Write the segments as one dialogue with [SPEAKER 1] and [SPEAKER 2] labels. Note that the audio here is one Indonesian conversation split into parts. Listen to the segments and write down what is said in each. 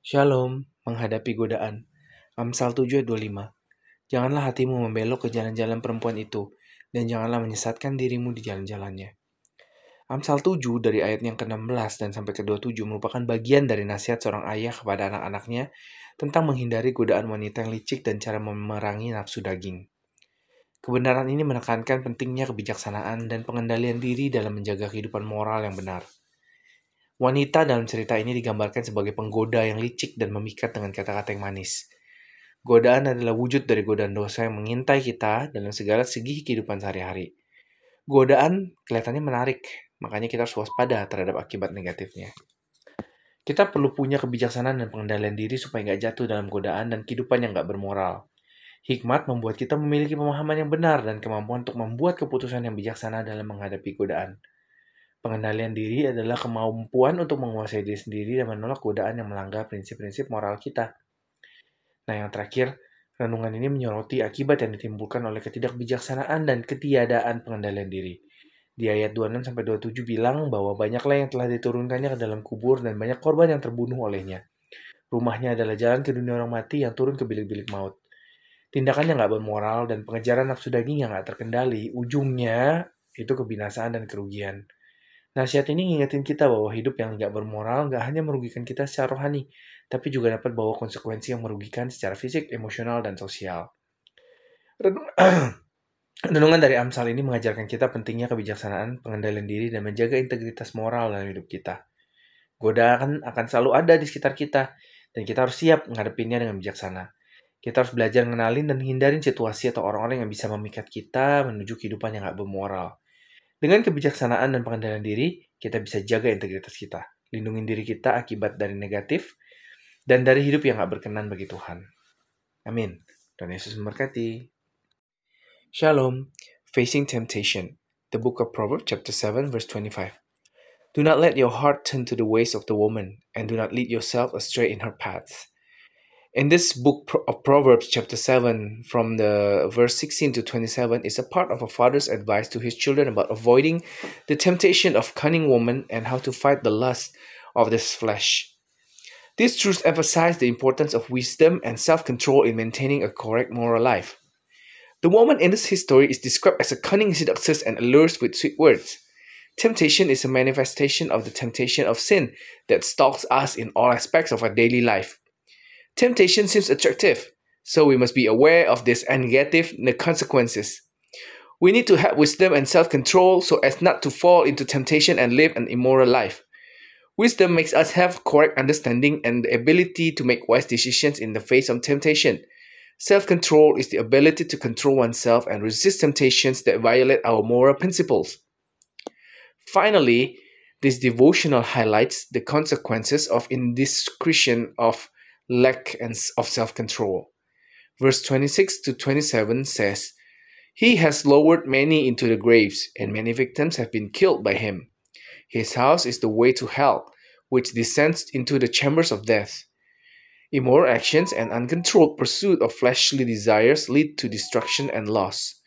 [SPEAKER 1] Shalom, menghadapi godaan. Amsal 7 ayat 25. Janganlah hatimu membelok ke jalan-jalan perempuan itu, dan janganlah menyesatkan dirimu di jalan-jalannya. Amsal 7 dari ayat yang ke-16 dan sampai ke-27 merupakan bagian dari nasihat seorang ayah kepada anak-anaknya tentang menghindari godaan wanita yang licik dan cara memerangi nafsu daging. Kebenaran ini menekankan pentingnya kebijaksanaan dan pengendalian diri dalam menjaga kehidupan moral yang benar. Wanita dalam cerita ini digambarkan sebagai penggoda yang licik dan memikat dengan kata-kata yang manis. Godaan adalah wujud dari godaan dosa yang mengintai kita dalam segala segi kehidupan sehari-hari. Godaan kelihatannya menarik, makanya kita harus waspada terhadap akibat negatifnya. Kita perlu punya kebijaksanaan dan pengendalian diri supaya nggak jatuh dalam godaan dan kehidupan yang nggak bermoral. Hikmat membuat kita memiliki pemahaman yang benar dan kemampuan untuk membuat keputusan yang bijaksana dalam menghadapi godaan. Pengendalian diri adalah kemampuan untuk menguasai diri sendiri dan menolak godaan yang melanggar prinsip-prinsip moral kita. Nah, yang terakhir, renungan ini menyoroti akibat yang ditimbulkan oleh ketidakbijaksanaan dan ketiadaan pengendalian diri. Di ayat 26 sampai 27 bilang bahwa banyaklah yang telah diturunkannya ke dalam kubur dan banyak korban yang terbunuh olehnya. Rumahnya adalah jalan ke dunia orang mati yang turun ke bilik-bilik maut. Tindakan yang gak bermoral dan pengejaran nafsu daging yang gak terkendali, ujungnya itu kebinasaan dan kerugian. Nasihat ini ngingetin kita bahwa hidup yang nggak bermoral nggak hanya merugikan kita secara rohani, tapi juga dapat bawa konsekuensi yang merugikan secara fisik, emosional, dan sosial. Renungan dari Amsal ini mengajarkan kita pentingnya kebijaksanaan, pengendalian diri, dan menjaga integritas moral dalam hidup kita. Godaan akan selalu ada di sekitar kita, dan kita harus siap menghadapinya dengan bijaksana. Kita harus belajar mengenalin dan hindarin situasi atau orang-orang yang bisa memikat kita menuju kehidupan yang gak bermoral. Dengan kebijaksanaan dan pengendalian diri, kita bisa jaga integritas kita, lindungi diri kita akibat dari negatif, dan dari hidup yang gak berkenan bagi Tuhan. Amin. Dan Yesus memberkati. Shalom. Facing Temptation. The Book of Proverbs chapter 7 verse 25. Do not let your heart turn to the ways of the woman, and do not lead yourself astray in her paths. In this book of Proverbs, chapter 7, from the verse 16 to 27, is a part of a father's advice to his children about avoiding the temptation of cunning woman and how to fight the lust of this flesh. These truths emphasize the importance of wisdom and self control in maintaining a correct moral life. The woman in this history is described as a cunning seductress and allures with sweet words. Temptation is a manifestation of the temptation of sin that stalks us in all aspects of our daily life. Temptation seems attractive, so we must be aware of this and negative consequences. We need to have wisdom and self control so as not to fall into temptation and live an immoral life. Wisdom makes us have correct understanding and the ability to make wise decisions in the face of temptation. Self control is the ability to control oneself and resist temptations that violate our moral principles. Finally, this devotional highlights the consequences of indiscretion of lack of self control. Verse 26 to 27 says, He has lowered many into the graves, and many victims have been killed by him. His house is the way to hell, which descends into the chambers of death. Immoral actions and uncontrolled pursuit of fleshly desires lead to destruction and loss.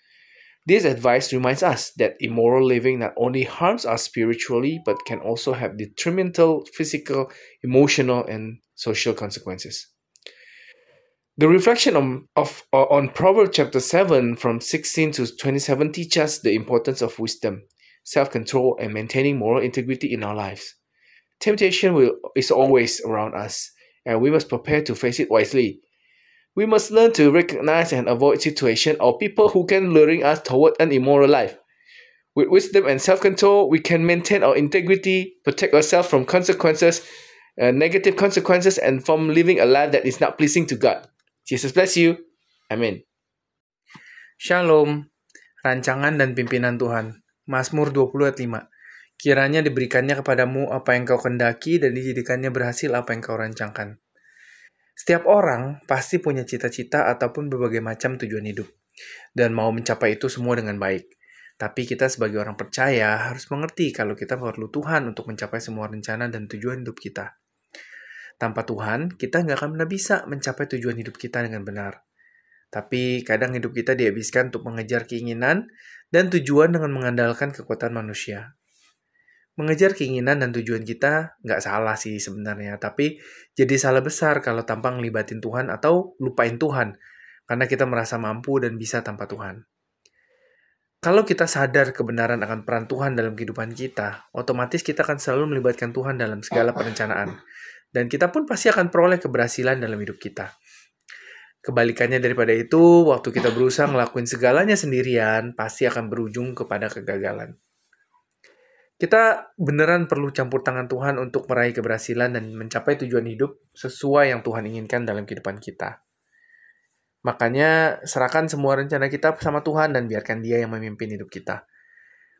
[SPEAKER 1] This advice reminds us that immoral living not only harms us spiritually but can also have detrimental physical, emotional, and social consequences. The reflection on, of, uh, on Proverbs chapter 7 from 16 to 27 teaches us the importance of wisdom, self control, and maintaining moral integrity in our lives. Temptation will, is always around us, and we must prepare to face it wisely. We must learn to recognize and avoid situations or people who can luring us toward an immoral life. With wisdom and self control, we can maintain our integrity, protect ourselves from consequences, uh, negative consequences, and from living a life that is not pleasing to God. Jesus bless you. Amen.
[SPEAKER 2] Shalom. Rancangan dan pimpinan Tuhan. Mazmur 20 ayat 5. Kiranya diberikannya kepadamu apa yang kau kendaki dan dijadikannya berhasil apa yang kau rancangkan. Setiap orang pasti punya cita-cita ataupun berbagai macam tujuan hidup, dan mau mencapai itu semua dengan baik. Tapi kita sebagai orang percaya harus mengerti kalau kita perlu Tuhan untuk mencapai semua rencana dan tujuan hidup kita. Tanpa Tuhan, kita nggak akan pernah bisa mencapai tujuan hidup kita dengan benar. Tapi kadang hidup kita dihabiskan untuk mengejar keinginan dan tujuan dengan mengandalkan kekuatan manusia. Mengejar keinginan dan tujuan kita nggak salah sih sebenarnya, tapi jadi salah besar kalau tanpa ngelibatin Tuhan atau lupain Tuhan, karena kita merasa mampu dan bisa tanpa Tuhan. Kalau kita sadar kebenaran akan peran Tuhan dalam kehidupan kita, otomatis kita akan selalu melibatkan Tuhan dalam segala perencanaan. Dan kita pun pasti akan peroleh keberhasilan dalam hidup kita. Kebalikannya daripada itu, waktu kita berusaha ngelakuin segalanya sendirian, pasti akan berujung kepada kegagalan. Kita beneran perlu campur tangan Tuhan untuk meraih keberhasilan dan mencapai tujuan hidup sesuai yang Tuhan inginkan dalam kehidupan kita. Makanya serahkan semua rencana kita sama Tuhan dan biarkan Dia yang memimpin hidup kita.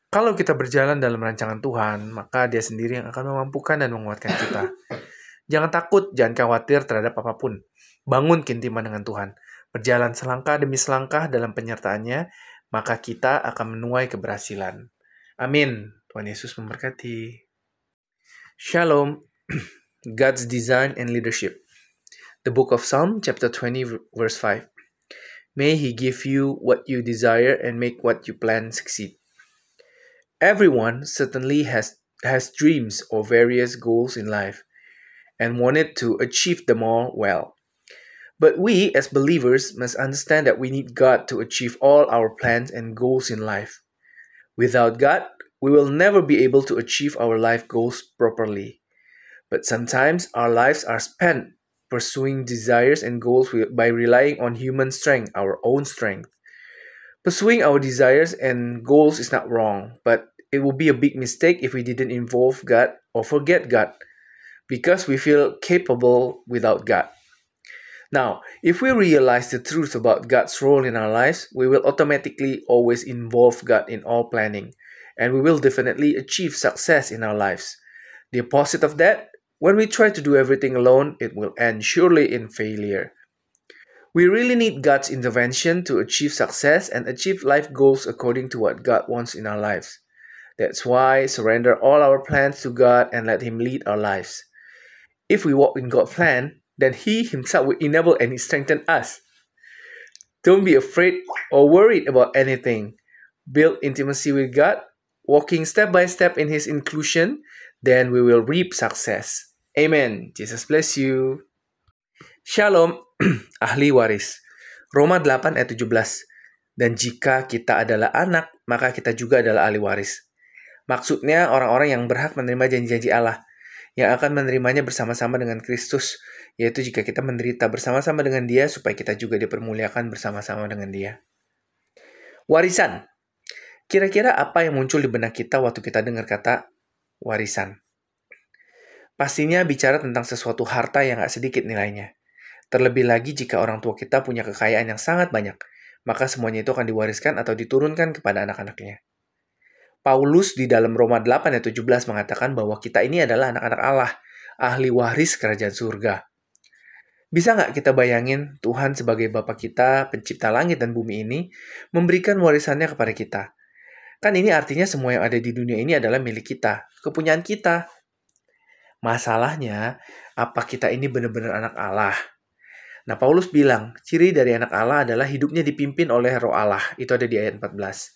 [SPEAKER 2] Kalau kita berjalan dalam rancangan Tuhan, maka Dia sendiri yang akan memampukan dan menguatkan kita. Jangan takut, jangan khawatir terhadap apa pun. Bangun kintiman dengan Tuhan. Berjalan selangkah demi selangkah dalam penyertaannya, maka kita akan menuai keberhasilan. Amin. Tuhan Yesus memberkati. Shalom. God's design and leadership. The book of Psalm chapter 20 verse 5. May he give you what you desire and make what you plan succeed. Everyone certainly has has dreams or various goals in life and wanted to achieve them all well. But we as believers must understand that we need God to achieve all our plans and goals in life. Without God, we will never be able to achieve our life goals properly. But sometimes our lives are spent pursuing desires and goals by relying on human strength, our own strength. Pursuing our desires and goals is not wrong, but it would be a big mistake if we didn't involve God or forget God because we feel capable without God. Now, if we realize the truth about God's role in our lives, we will automatically always involve God in all planning and we will definitely achieve success in our lives. The opposite of that, when we try to do everything alone, it will end surely in failure. We really need God's intervention to achieve success and achieve life goals according to what God wants in our lives. That's why surrender all our plans to God and let Him lead our lives. If we walk in God's plan, then He Himself will enable and strengthen us. Don't be afraid or worried about anything. Build intimacy with God walking step by step in His inclusion, then we will reap success. Amen. Jesus bless you. Shalom, ahli waris. Roma 8 ayat 17. Dan jika kita adalah anak, maka kita juga adalah ahli waris. Maksudnya orang-orang yang berhak menerima janji-janji Allah, yang akan menerimanya bersama-sama dengan Kristus, yaitu jika kita menderita bersama-sama dengan dia, supaya kita juga dipermuliakan bersama-sama dengan dia. Warisan Kira-kira apa yang muncul di benak kita waktu kita dengar kata warisan? Pastinya bicara tentang sesuatu harta yang gak sedikit nilainya. Terlebih lagi jika orang tua kita punya kekayaan yang sangat banyak, maka semuanya itu akan diwariskan atau diturunkan kepada anak-anaknya. Paulus di dalam Roma 8 ayat 17 mengatakan bahwa kita ini adalah anak-anak Allah, ahli waris kerajaan surga. Bisa nggak kita bayangin Tuhan sebagai Bapa kita, pencipta langit dan bumi ini, memberikan warisannya kepada kita, Kan ini artinya semua yang ada di dunia ini adalah milik kita, kepunyaan kita. Masalahnya, apa kita ini benar-benar anak Allah? Nah, Paulus bilang, ciri dari anak Allah adalah hidupnya dipimpin oleh roh Allah. Itu ada di ayat 14.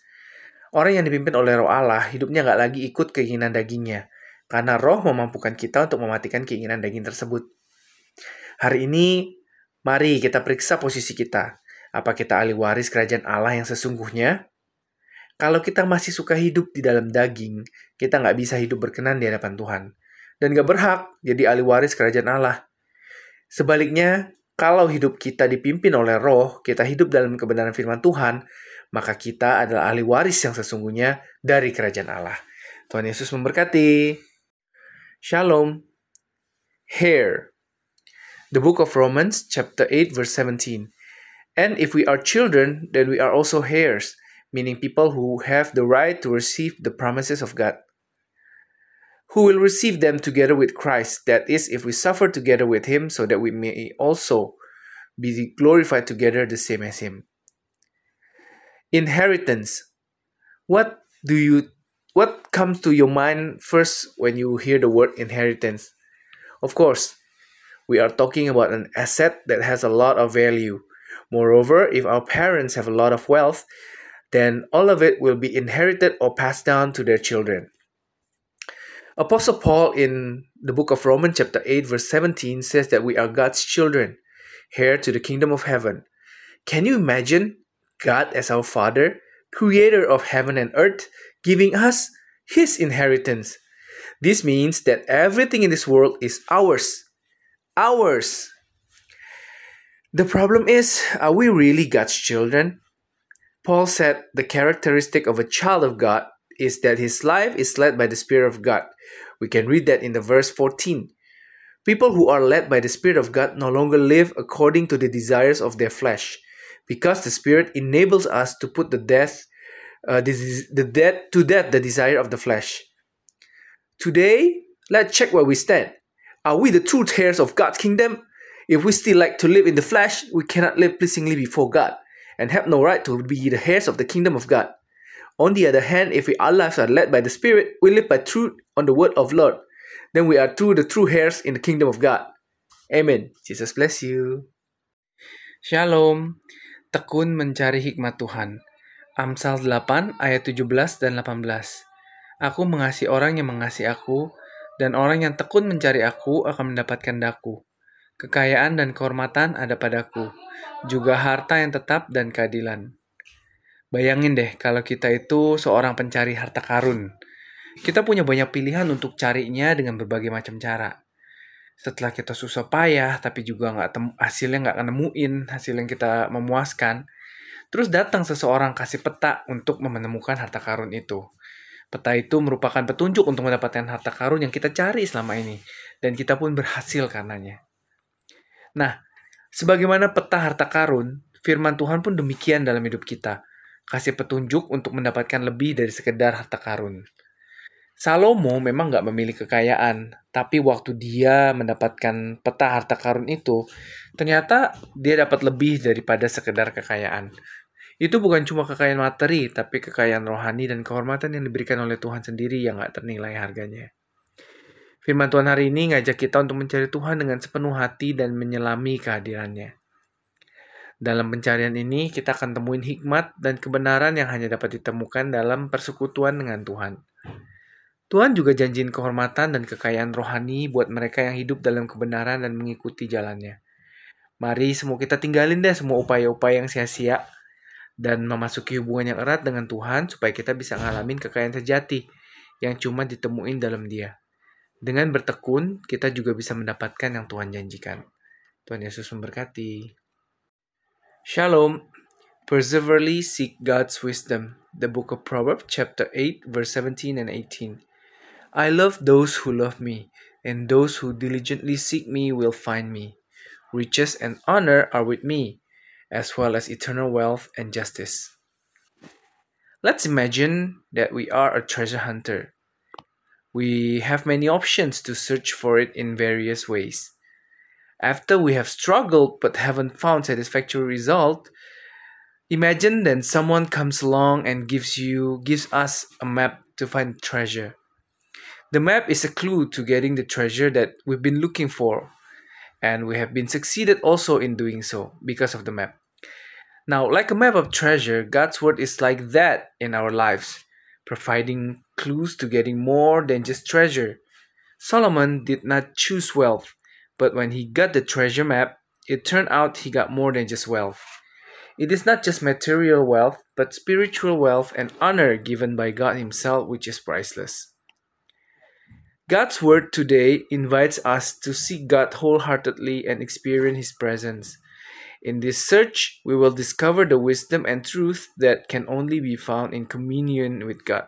[SPEAKER 2] Orang yang dipimpin oleh roh Allah, hidupnya nggak lagi ikut keinginan dagingnya. Karena roh memampukan kita untuk mematikan keinginan daging tersebut. Hari ini, mari kita periksa posisi kita. Apa kita ahli waris kerajaan Allah yang sesungguhnya? Kalau kita masih suka hidup di dalam daging, kita nggak bisa hidup berkenan di hadapan Tuhan. Dan nggak berhak jadi ahli waris kerajaan Allah. Sebaliknya, kalau hidup kita dipimpin oleh roh, kita hidup dalam kebenaran firman Tuhan, maka kita adalah ahli waris yang sesungguhnya dari kerajaan Allah. Tuhan Yesus memberkati. Shalom. Hair. The book of Romans chapter 8 verse 17. And if we are children, then we are also heirs meaning people who have the right to receive the promises of God, who will receive them together with Christ. That is, if we suffer together with Him, so that we may also be glorified together the same as Him. Inheritance. What do you what comes to your mind first when you hear the word inheritance? Of course, we are talking about an asset that has a lot of value. Moreover, if our parents have a lot of wealth, then all of it will be inherited or passed down to their children. Apostle Paul in the book of Romans, chapter 8, verse 17, says that we are God's children, heir to the kingdom of heaven. Can you imagine God as our Father, creator of heaven and earth, giving us his inheritance? This means that everything in this world is ours. Ours. The problem is, are we really God's children? Paul said the characteristic of a child of God is that his life is led by the Spirit of God. We can read that in the verse 14. People who are led by the Spirit of God no longer live according to the desires of their flesh, because the Spirit enables us to put the death, uh, the, the death to death the desire of the flesh. Today, let's check where we stand. Are we the true heirs of God's kingdom? If we still like to live in the flesh, we cannot live pleasingly before God and have no right to be the heirs of the kingdom of God. On the other hand, if we, our lives are led by the Spirit, we live by truth on the word of Lord. Then we are true the true heirs in the kingdom of God. Amen. Jesus bless you.
[SPEAKER 1] Shalom. Tekun mencari hikmat Tuhan. Amsal 8 ayat 17 dan 18. Aku mengasihi orang yang mengasihi aku, dan orang yang tekun mencari aku akan mendapatkan daku. Kekayaan dan kehormatan ada padaku, juga harta yang tetap dan keadilan. Bayangin deh kalau kita itu seorang pencari harta karun. Kita punya banyak pilihan untuk carinya dengan berbagai macam cara. Setelah kita susah payah, tapi juga nggak tem hasilnya nggak nemuin hasil yang kita memuaskan, terus datang seseorang kasih peta untuk menemukan harta karun itu. Peta itu merupakan petunjuk untuk mendapatkan harta karun yang kita cari selama ini, dan kita pun berhasil karenanya. Nah, sebagaimana peta harta karun, firman Tuhan pun demikian dalam hidup kita, kasih petunjuk untuk mendapatkan lebih dari sekedar harta karun. Salomo memang nggak memiliki kekayaan, tapi waktu dia mendapatkan peta harta karun itu, ternyata dia dapat lebih daripada sekedar kekayaan. Itu bukan cuma kekayaan materi, tapi kekayaan rohani dan kehormatan yang diberikan oleh Tuhan sendiri yang gak ternilai harganya. Firman Tuhan hari ini ngajak kita untuk mencari Tuhan dengan sepenuh hati dan menyelami kehadirannya. Dalam pencarian ini, kita akan temuin hikmat dan kebenaran yang hanya dapat ditemukan dalam persekutuan dengan Tuhan. Tuhan juga janjiin kehormatan dan kekayaan rohani buat mereka yang hidup dalam kebenaran dan mengikuti jalannya. Mari semua kita tinggalin deh semua upaya-upaya yang sia-sia dan memasuki hubungan yang erat dengan Tuhan supaya kita bisa ngalamin kekayaan sejati yang cuma ditemuin dalam Dia. Dengan bertekun, kita juga bisa mendapatkan yang Tuhan janjikan. Tuhan Yesus memberkati. Shalom. Perseverely seek God's wisdom. The book of Proverbs chapter 8 verse 17 and 18. I love those who love me, and those who diligently seek me will find me. Riches and honor are with me, as well as eternal wealth and justice. Let's imagine that we are a treasure hunter. We have many options to search for it in various ways. After we have struggled but haven't found satisfactory result, imagine then someone comes along and gives you gives us a map to find treasure. The map is a clue to getting the treasure that we've been looking for and we have been succeeded also in doing so because of the map. Now, like a map of treasure, God's word is like that in our lives, providing clues to getting more than just treasure. Solomon did not choose wealth, but when he got the treasure map, it turned out he got more than just wealth. It is not just material wealth, but spiritual wealth and honor given by God Himself, which is priceless. God's Word today invites us to seek God wholeheartedly and experience His presence. In this search, we will discover the wisdom and truth that can only be found in communion with God.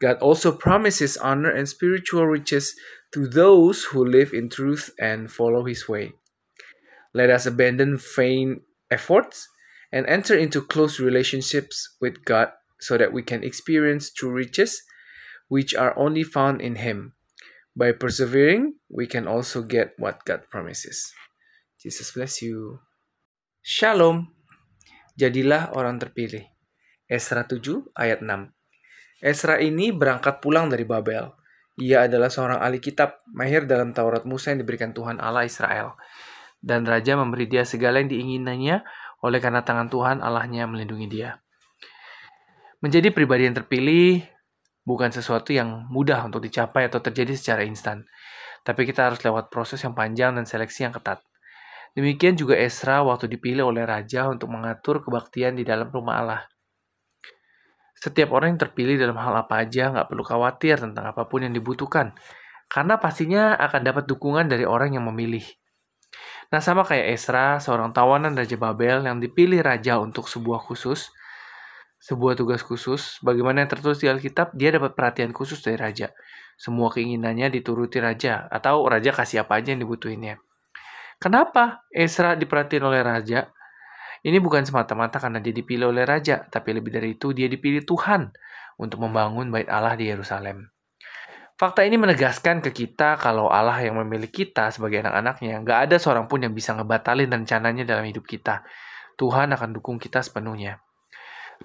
[SPEAKER 1] God also promises honor and spiritual riches to those who live in truth and follow His way. Let us abandon vain efforts and enter into close relationships with God so that we can experience true riches which are only found in Him. By persevering, we can also get what God promises. Jesus bless you. Shalom. Jadilah orang terpilih. Esra 7 ayat 6. Esra ini berangkat pulang dari Babel. Ia adalah seorang ahli kitab, mahir dalam Taurat Musa yang diberikan Tuhan Allah Israel. Dan raja memberi dia segala yang diinginannya oleh karena tangan Tuhan Allahnya melindungi dia. Menjadi pribadi yang terpilih
[SPEAKER 2] bukan sesuatu yang mudah untuk dicapai atau terjadi secara instan. Tapi kita harus lewat proses yang panjang dan seleksi yang ketat. Demikian juga Esra waktu dipilih oleh raja untuk mengatur kebaktian di dalam rumah Allah. Setiap orang yang terpilih dalam hal apa aja nggak perlu khawatir tentang apa pun yang dibutuhkan, karena pastinya akan dapat dukungan dari orang yang memilih. Nah sama kayak Esra, seorang tawanan Raja Babel yang dipilih raja untuk sebuah khusus, sebuah tugas khusus, bagaimana yang tertulis di Alkitab, dia dapat perhatian khusus dari raja. Semua keinginannya dituruti raja, atau raja kasih apa aja yang dibutuhinnya. Kenapa Esra diperhatiin oleh raja? Ini bukan semata-mata karena dia dipilih oleh raja, tapi lebih dari itu dia dipilih Tuhan untuk membangun bait Allah di Yerusalem. Fakta ini menegaskan ke kita kalau Allah yang memilih kita sebagai anak-anaknya, nggak ada seorang pun yang bisa ngebatalin rencananya dalam hidup kita. Tuhan akan dukung kita sepenuhnya.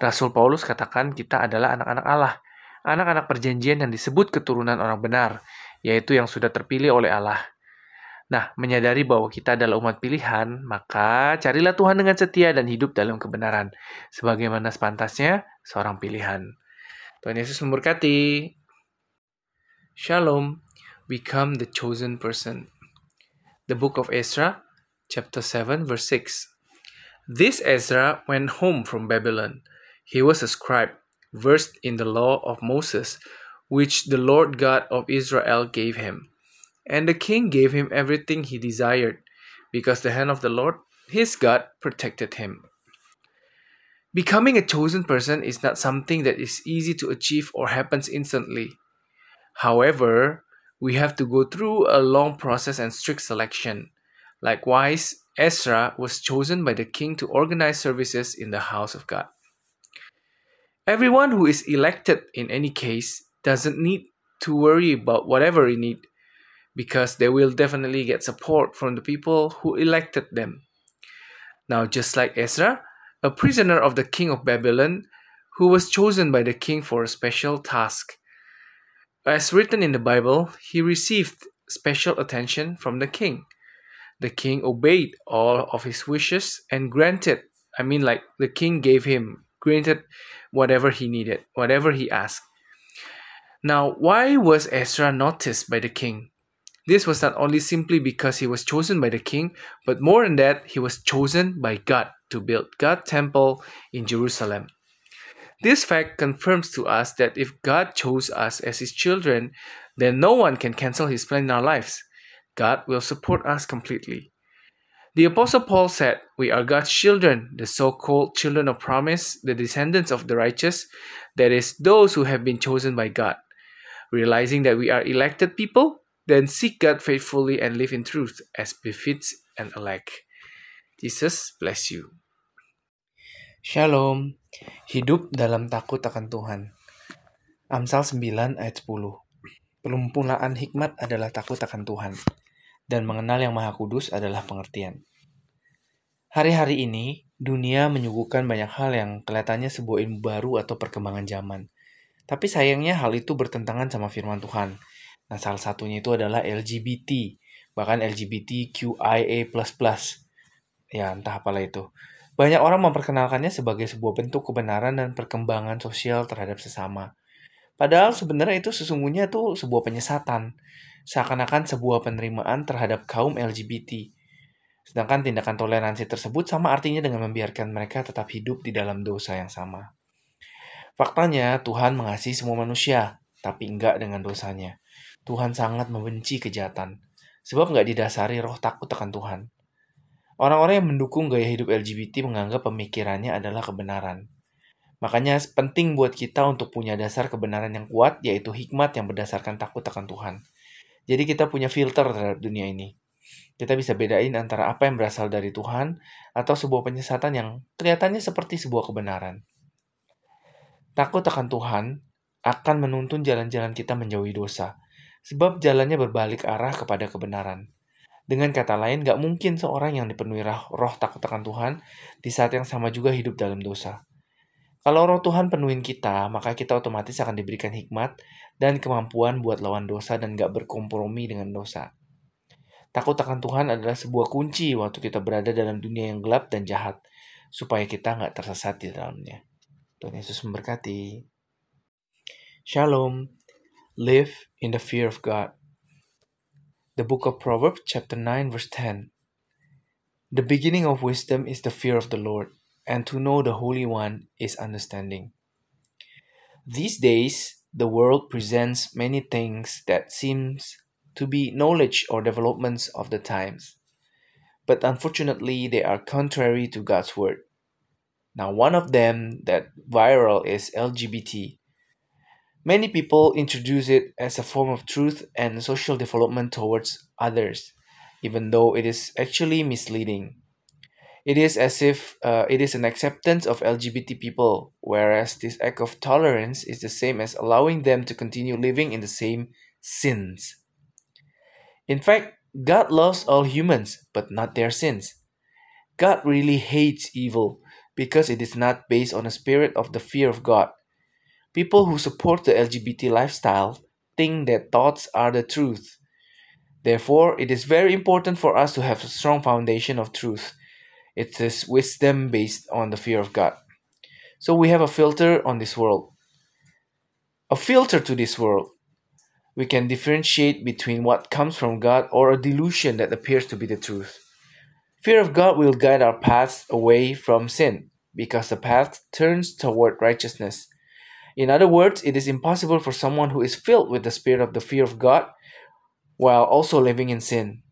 [SPEAKER 2] Rasul Paulus katakan kita adalah anak-anak Allah, anak-anak perjanjian yang disebut keturunan orang benar, yaitu yang sudah terpilih oleh Allah. Nah, menyadari bahwa kita adalah umat pilihan, maka carilah Tuhan dengan setia dan hidup dalam kebenaran, sebagaimana sepantasnya seorang pilihan. Tuhan Yesus memberkati. Shalom, become the chosen person. The book of Ezra, chapter 7, verse 6. This Ezra went home from Babylon He was a scribe, versed in the law of Moses, which the Lord God of Israel gave him. And the king gave him everything he desired, because the hand of the Lord, his God, protected him. Becoming a chosen person is not something that is easy to achieve or happens instantly. However, we have to go through a long process and strict selection. Likewise, Ezra was chosen by the king to organize services in the house of God. Everyone who is elected in any case doesn't need to worry about whatever they need because they will definitely get support from the people who elected them. Now, just like Ezra, a prisoner of the king of Babylon, who was chosen by the king for a special task. As written in the Bible, he received special attention from the king. The king obeyed all of his wishes and granted, I mean, like the king gave him granted whatever he needed, whatever he asked. Now, why was Ezra noticed by the king? This was not only simply because he was chosen by the king, but more than that, he was chosen by God to build God's temple in Jerusalem. This fact confirms to us that if God chose us as his children, then no one can cancel his plan in our lives. God will support us completely. The Apostle Paul said, We are God's children, the so called children of promise, the descendants of the righteous, that is, those who have been chosen by God. Realizing that we are elected people, then seek God faithfully and live in truth as befits an elect. Jesus bless you.
[SPEAKER 1] Shalom. Hidup dalam takut akan Tuhan. Amsal 9 ayat 10. Pelumpulaan hikmat adalah takut akan Tuhan dan mengenal yang Maha Kudus adalah pengertian. Hari-hari ini, dunia menyuguhkan banyak hal yang kelihatannya sebuah ilmu baru atau perkembangan zaman. Tapi sayangnya hal itu bertentangan sama firman Tuhan. Nah, salah satunya itu adalah LGBT, bahkan LGBTQIA++. Ya, entah apalah itu. Banyak orang memperkenalkannya sebagai sebuah bentuk kebenaran dan perkembangan sosial terhadap sesama. Padahal sebenarnya itu sesungguhnya itu sebuah penyesatan seakan-akan sebuah penerimaan terhadap kaum LGBT. Sedangkan tindakan toleransi tersebut sama artinya dengan membiarkan mereka tetap hidup di dalam dosa yang sama. Faktanya, Tuhan mengasihi semua manusia, tapi enggak dengan dosanya. Tuhan sangat membenci kejahatan, sebab enggak didasari roh takut akan Tuhan. Orang-orang yang mendukung gaya hidup LGBT menganggap pemikirannya adalah kebenaran. Makanya penting buat kita untuk punya dasar kebenaran yang kuat, yaitu hikmat yang berdasarkan takut akan Tuhan. Jadi kita punya filter terhadap dunia ini. Kita bisa bedain antara apa yang berasal dari Tuhan atau sebuah penyesatan yang kelihatannya seperti sebuah kebenaran. Takut akan Tuhan akan menuntun jalan-jalan kita menjauhi dosa, sebab jalannya berbalik arah kepada kebenaran. Dengan kata lain, gak mungkin seorang yang dipenuhi roh takut akan Tuhan di saat yang sama juga hidup dalam dosa. Kalau roh Tuhan penuhin kita, maka kita otomatis akan diberikan hikmat dan kemampuan buat lawan dosa dan gak berkompromi dengan dosa. Takut akan Tuhan adalah sebuah kunci waktu kita berada dalam dunia yang gelap dan jahat, supaya kita gak tersesat di dalamnya. Tuhan Yesus memberkati. Shalom. Live in the fear of God. The book of Proverbs, chapter 9, verse 10. The beginning of wisdom is the fear of the Lord, and to know the Holy One is understanding. These days, the world presents many things that seems to be knowledge or developments of the times. But unfortunately, they are contrary to God's word. Now, one of them that viral is LGBT. Many people introduce it as a form of truth and social development towards others, even though it is actually misleading. It is as if uh, it is an acceptance of LGBT people, whereas this act of tolerance is the same as allowing them to continue living in the same sins. In fact, God loves all humans, but not their sins. God really hates evil because it is not based on a spirit of the fear of God. People who support the LGBT lifestyle think that thoughts are the truth. Therefore, it is very important for us to have a strong foundation of truth it is wisdom based on the fear of God. So we have a filter on this world. A filter to this world. We can differentiate between what comes from God or a delusion that appears to be the truth. Fear of God will guide our paths away from sin because the path turns toward righteousness. In other words, it is impossible for someone who is filled with the spirit of the fear of God while also living in sin.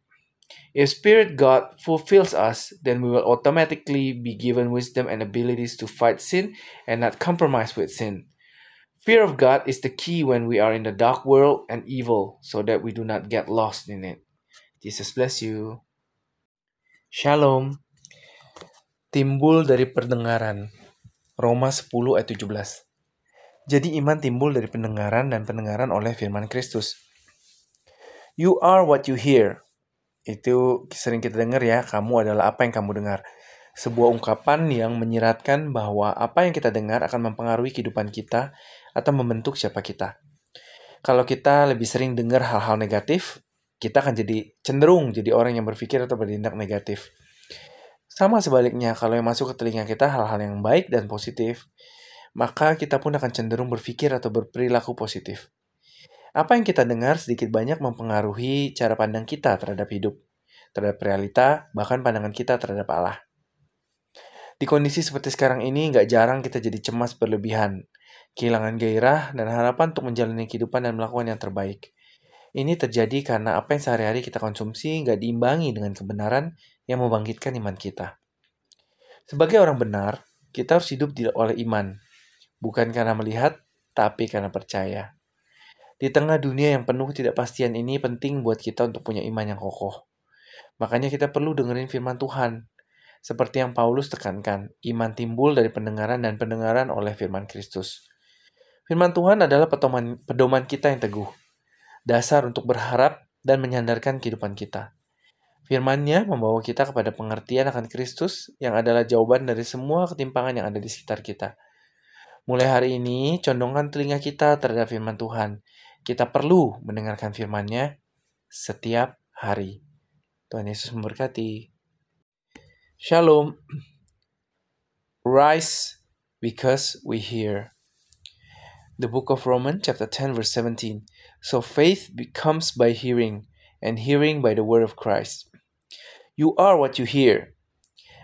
[SPEAKER 1] If Spirit God fulfills us, then we will automatically be given wisdom and abilities to fight sin and not compromise with sin. Fear of God is the key when we are in the dark world and evil, so that we do not get lost in it. Jesus bless you. Shalom. Timbul dari pendengaran. Roma 10 ayat 17. Jadi iman timbul dari pendengaran dan pendengaran oleh firman Kristus. You are what you hear. Itu sering kita dengar ya, kamu adalah apa yang kamu dengar. Sebuah ungkapan yang menyiratkan bahwa apa yang kita dengar akan mempengaruhi kehidupan kita atau membentuk siapa kita. Kalau kita lebih sering dengar hal-hal negatif, kita akan jadi cenderung jadi orang yang berpikir atau bertindak negatif. Sama sebaliknya, kalau yang masuk ke telinga kita hal-hal yang baik dan positif, maka kita pun akan cenderung berpikir atau berperilaku positif. Apa yang kita dengar sedikit banyak mempengaruhi cara pandang kita terhadap hidup, terhadap realita, bahkan pandangan kita terhadap Allah. Di kondisi seperti sekarang ini, nggak jarang kita jadi cemas berlebihan, kehilangan gairah, dan harapan untuk menjalani kehidupan dan melakukan yang terbaik. Ini terjadi karena apa yang sehari-hari kita konsumsi nggak diimbangi dengan kebenaran yang membangkitkan iman kita. Sebagai orang benar, kita harus hidup oleh iman, bukan karena melihat, tapi karena percaya. Di tengah dunia yang penuh ketidakpastian ini penting buat kita untuk punya iman yang kokoh. Makanya kita perlu dengerin firman Tuhan. Seperti yang Paulus tekankan, iman timbul dari pendengaran dan pendengaran oleh firman Kristus. Firman Tuhan adalah pedoman, pedoman kita yang teguh, dasar untuk berharap dan menyandarkan kehidupan kita. Firman-Nya membawa kita kepada pengertian akan Kristus yang adalah jawaban dari semua ketimpangan yang ada di sekitar kita. Mulai hari ini, condongkan telinga kita terhadap firman Tuhan kita perlu mendengarkan firman-Nya setiap hari. Tuhan Yesus memberkati. Shalom. Rise because we hear. The book of Romans chapter 10 verse 17. So faith becomes by hearing and hearing by the word of Christ. You are what you hear.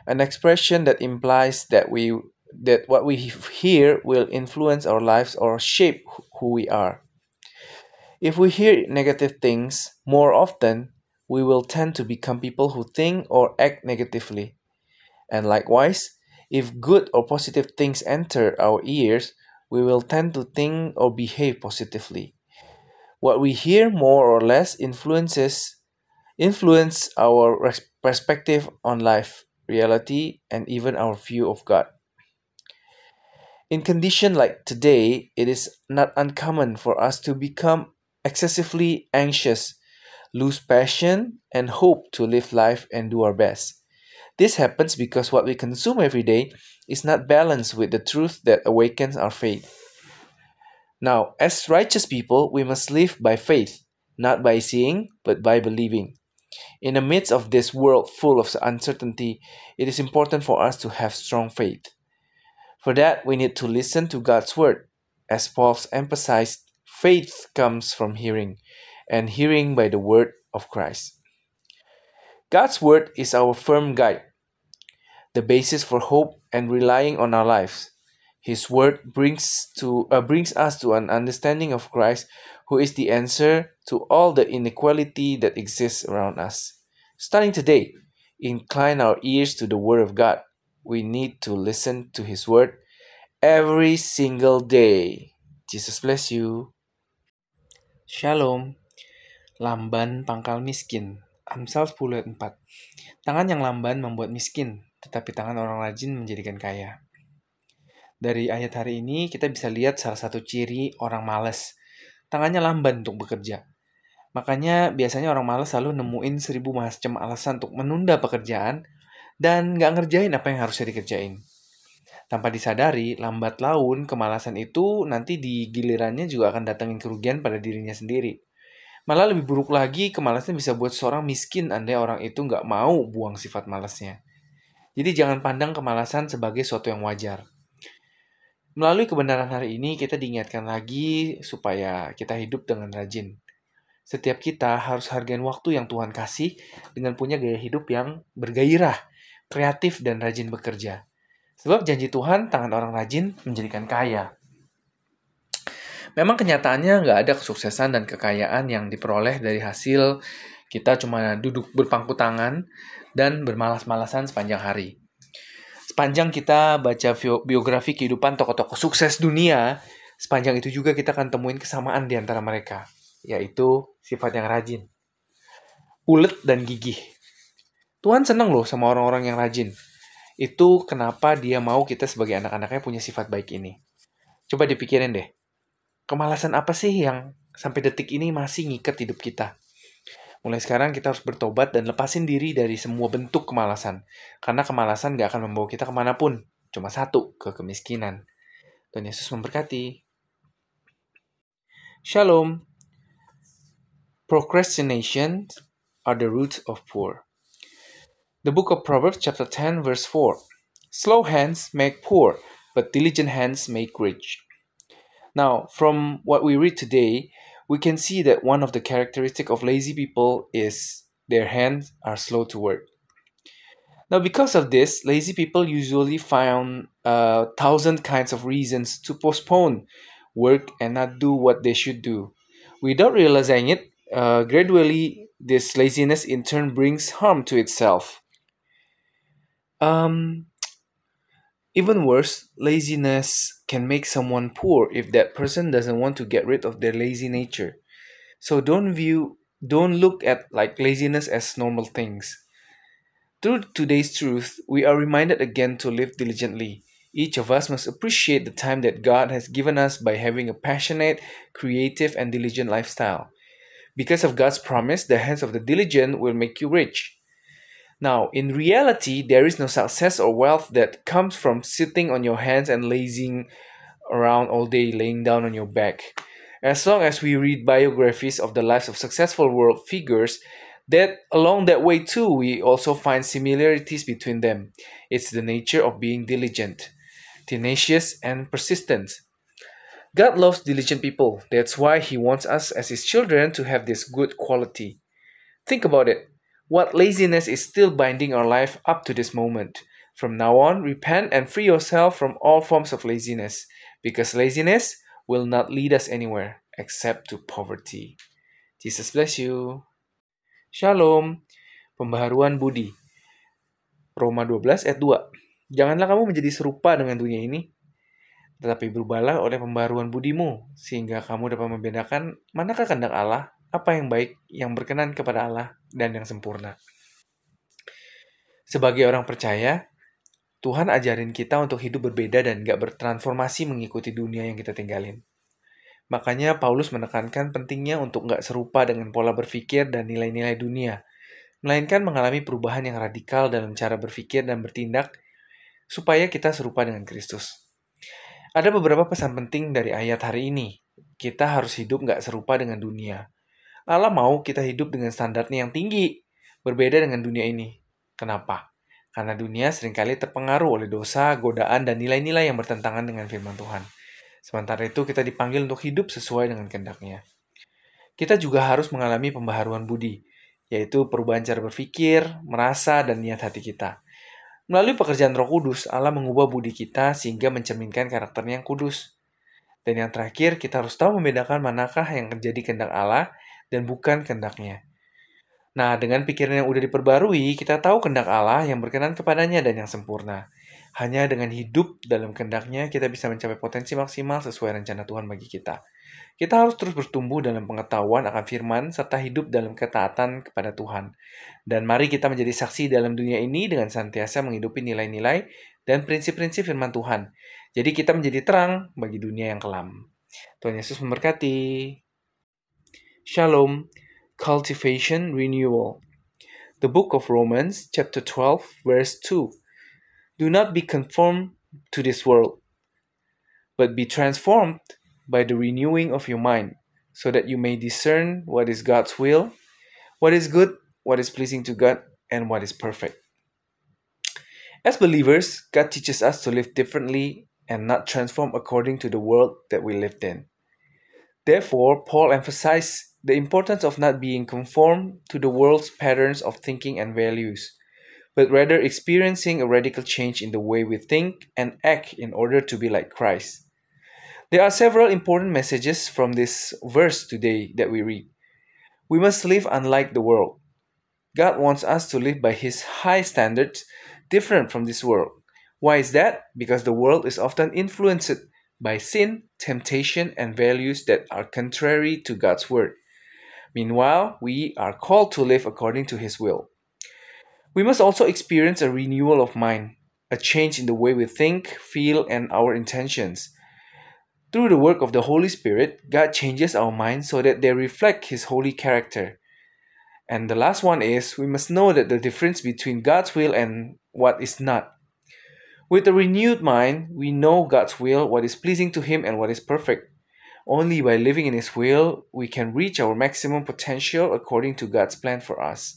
[SPEAKER 1] An expression that implies that we that what we hear will influence our lives or shape who we are. If we hear negative things more often, we will tend to become people who think or act negatively. And likewise, if good or positive things enter our ears, we will tend to think or behave positively. What we hear more or less influences influence our perspective on life, reality, and even our view of God. In condition like today, it is not uncommon for us to become excessively anxious, lose passion, and hope to live life and do our best. This happens because what we consume every day is not balanced with the truth that awakens our faith. Now, as righteous people, we must live by faith, not by seeing, but by believing. In the midst of this world full of uncertainty, it is important for us to have strong faith. For that, we need to listen to God's word as Paul's emphasized, faith comes from hearing, and hearing by the word of Christ. God's word is our firm guide, the basis for hope and relying on our lives. His word brings to uh, brings us to an understanding of Christ, who is the answer to all the inequality that exists around us. Starting today, incline our ears to the word of God. We need to listen to his word every single day. Jesus bless you.
[SPEAKER 2] Shalom. Lamban pangkal miskin. Amsal 10 ayat 4. Tangan yang lamban membuat miskin, tetapi tangan orang rajin menjadikan kaya. Dari ayat hari ini kita bisa lihat salah satu ciri orang males. Tangannya lamban untuk bekerja. Makanya biasanya orang males selalu nemuin seribu macam alasan untuk menunda pekerjaan dan nggak ngerjain apa yang harusnya dikerjain. Tanpa disadari, lambat laun kemalasan itu nanti di gilirannya juga akan datangin kerugian pada dirinya sendiri. Malah lebih buruk lagi, kemalasan bisa buat seorang miskin andai orang itu nggak mau buang sifat malasnya. Jadi jangan pandang kemalasan sebagai sesuatu yang wajar. Melalui kebenaran hari ini, kita diingatkan lagi supaya kita hidup dengan rajin. Setiap kita harus hargain waktu yang Tuhan kasih dengan punya gaya hidup yang bergairah, kreatif, dan rajin bekerja. Sebab janji Tuhan, tangan orang rajin menjadikan kaya. Memang kenyataannya nggak ada kesuksesan dan kekayaan yang diperoleh dari hasil kita cuma duduk berpangku tangan dan bermalas-malasan sepanjang hari sepanjang kita baca biografi kehidupan tokoh-tokoh sukses dunia, sepanjang itu juga kita akan temuin kesamaan di antara mereka, yaitu sifat yang rajin, ulet dan gigih. Tuhan senang loh sama orang-orang yang rajin. Itu kenapa dia mau kita sebagai anak-anaknya punya sifat baik ini. Coba dipikirin deh, kemalasan apa sih yang sampai detik ini masih ngikat hidup kita? Mulai sekarang kita harus bertobat dan lepasin diri dari semua bentuk kemalasan. Karena kemalasan gak akan membawa kita ke mana pun. Cuma satu, ke kemiskinan. Tuhan Yesus memberkati. Shalom. Procrastination are the roots of poor. The book of Proverbs chapter 10 verse 4. Slow hands make poor, but diligent hands make rich. Now, from what we read today, we can see that one of the characteristic of lazy people is their hands are slow to work. Now, because of this, lazy people usually find a thousand kinds of reasons to postpone work and not do what they should do. Without realizing it, uh, gradually, this laziness in turn brings harm to itself. Um, even worse, laziness can make someone poor if that person doesn't want to get rid of their lazy nature. So don't view don't look at like laziness as normal things. Through today's truth, we are reminded again to live diligently. Each of us must appreciate the time that God has given us by having a passionate, creative, and diligent lifestyle. Because of God's promise, the hands of the diligent will make you rich. Now, in reality, there is no success or wealth that comes from sitting on your hands and lazing around all day, laying down on your back. As long as we read biographies of the lives of successful world figures, that along that way too, we also find similarities between them. It's the nature of being diligent, tenacious, and persistent. God loves diligent people. That's why He wants us as His children to have this good quality. Think about it. What laziness is still binding our life up to this moment. From now on, repent and free yourself from all forms of laziness, because laziness will not lead us anywhere except to poverty. Jesus bless you. Shalom. Pembaharuan budi. Roma 12 ayat 2. Janganlah kamu menjadi serupa dengan dunia ini, tetapi berubahlah oleh pembaharuan budimu, sehingga kamu dapat membedakan manakah kehendak Allah, apa yang baik, yang berkenan kepada Allah, dan yang sempurna. Sebagai orang percaya, Tuhan ajarin kita untuk hidup berbeda dan gak bertransformasi mengikuti dunia yang kita tinggalin. Makanya Paulus menekankan pentingnya untuk gak serupa dengan pola berpikir dan nilai-nilai dunia, melainkan mengalami perubahan yang radikal dalam cara berpikir dan bertindak supaya kita serupa dengan Kristus. Ada beberapa pesan penting dari ayat hari ini. Kita harus hidup gak serupa dengan dunia, Allah mau kita hidup dengan standarnya yang tinggi, berbeda dengan dunia ini. Kenapa? Karena dunia sering kali terpengaruh oleh dosa, godaan, dan nilai-nilai yang bertentangan dengan firman Tuhan.
[SPEAKER 1] Sementara itu kita dipanggil untuk hidup sesuai dengan kehendaknya. Kita juga harus mengalami pembaharuan budi, yaitu perubahan cara berpikir, merasa, dan niat hati kita. Melalui pekerjaan Roh Kudus, Allah mengubah budi kita sehingga mencerminkan karakternya yang kudus. Dan yang terakhir, kita harus tahu membedakan manakah yang menjadi kehendak Allah dan bukan kehendaknya. Nah, dengan pikiran yang udah diperbarui, kita tahu kehendak Allah yang berkenan kepadanya dan yang sempurna. Hanya dengan hidup dalam kehendaknya, kita bisa mencapai potensi maksimal sesuai rencana Tuhan bagi kita. Kita harus terus bertumbuh dalam pengetahuan akan firman serta hidup dalam ketaatan kepada Tuhan. Dan mari kita menjadi saksi dalam dunia ini dengan senantiasa menghidupi nilai-nilai dan prinsip-prinsip firman Tuhan. Jadi kita menjadi terang bagi dunia yang kelam. Tuhan Yesus memberkati. Shalom, cultivation renewal. The book of Romans chapter 12 verse 2. Do not be conformed to this world, but be transformed by the renewing of your mind, so that you may discern what is God's will, what is good, what is pleasing to God, and what is perfect. As believers, God teaches us to live differently and not transform according to the world that we lived in. Therefore, Paul emphasized the importance of not being conformed to the world's patterns of thinking and values, but rather experiencing a radical change in the way we think and act in order to be like Christ. There are several important messages from this verse today that we read. We must live unlike the world. God wants us to live by His high standards, different from this world. Why is that? Because the world is often influenced by sin, temptation, and values that are contrary to God's word. Meanwhile, we are called to live according to His will. We must also experience a renewal of mind, a change in the way we think, feel, and our intentions. Through the work of the Holy Spirit, God changes our minds so that they reflect His holy character. And the last one is we must know that the difference between God's will and what is not. With a renewed mind, we know God's will, what is pleasing to Him, and what is perfect. Only by living in His will, we can reach our maximum potential according to God's plan for us.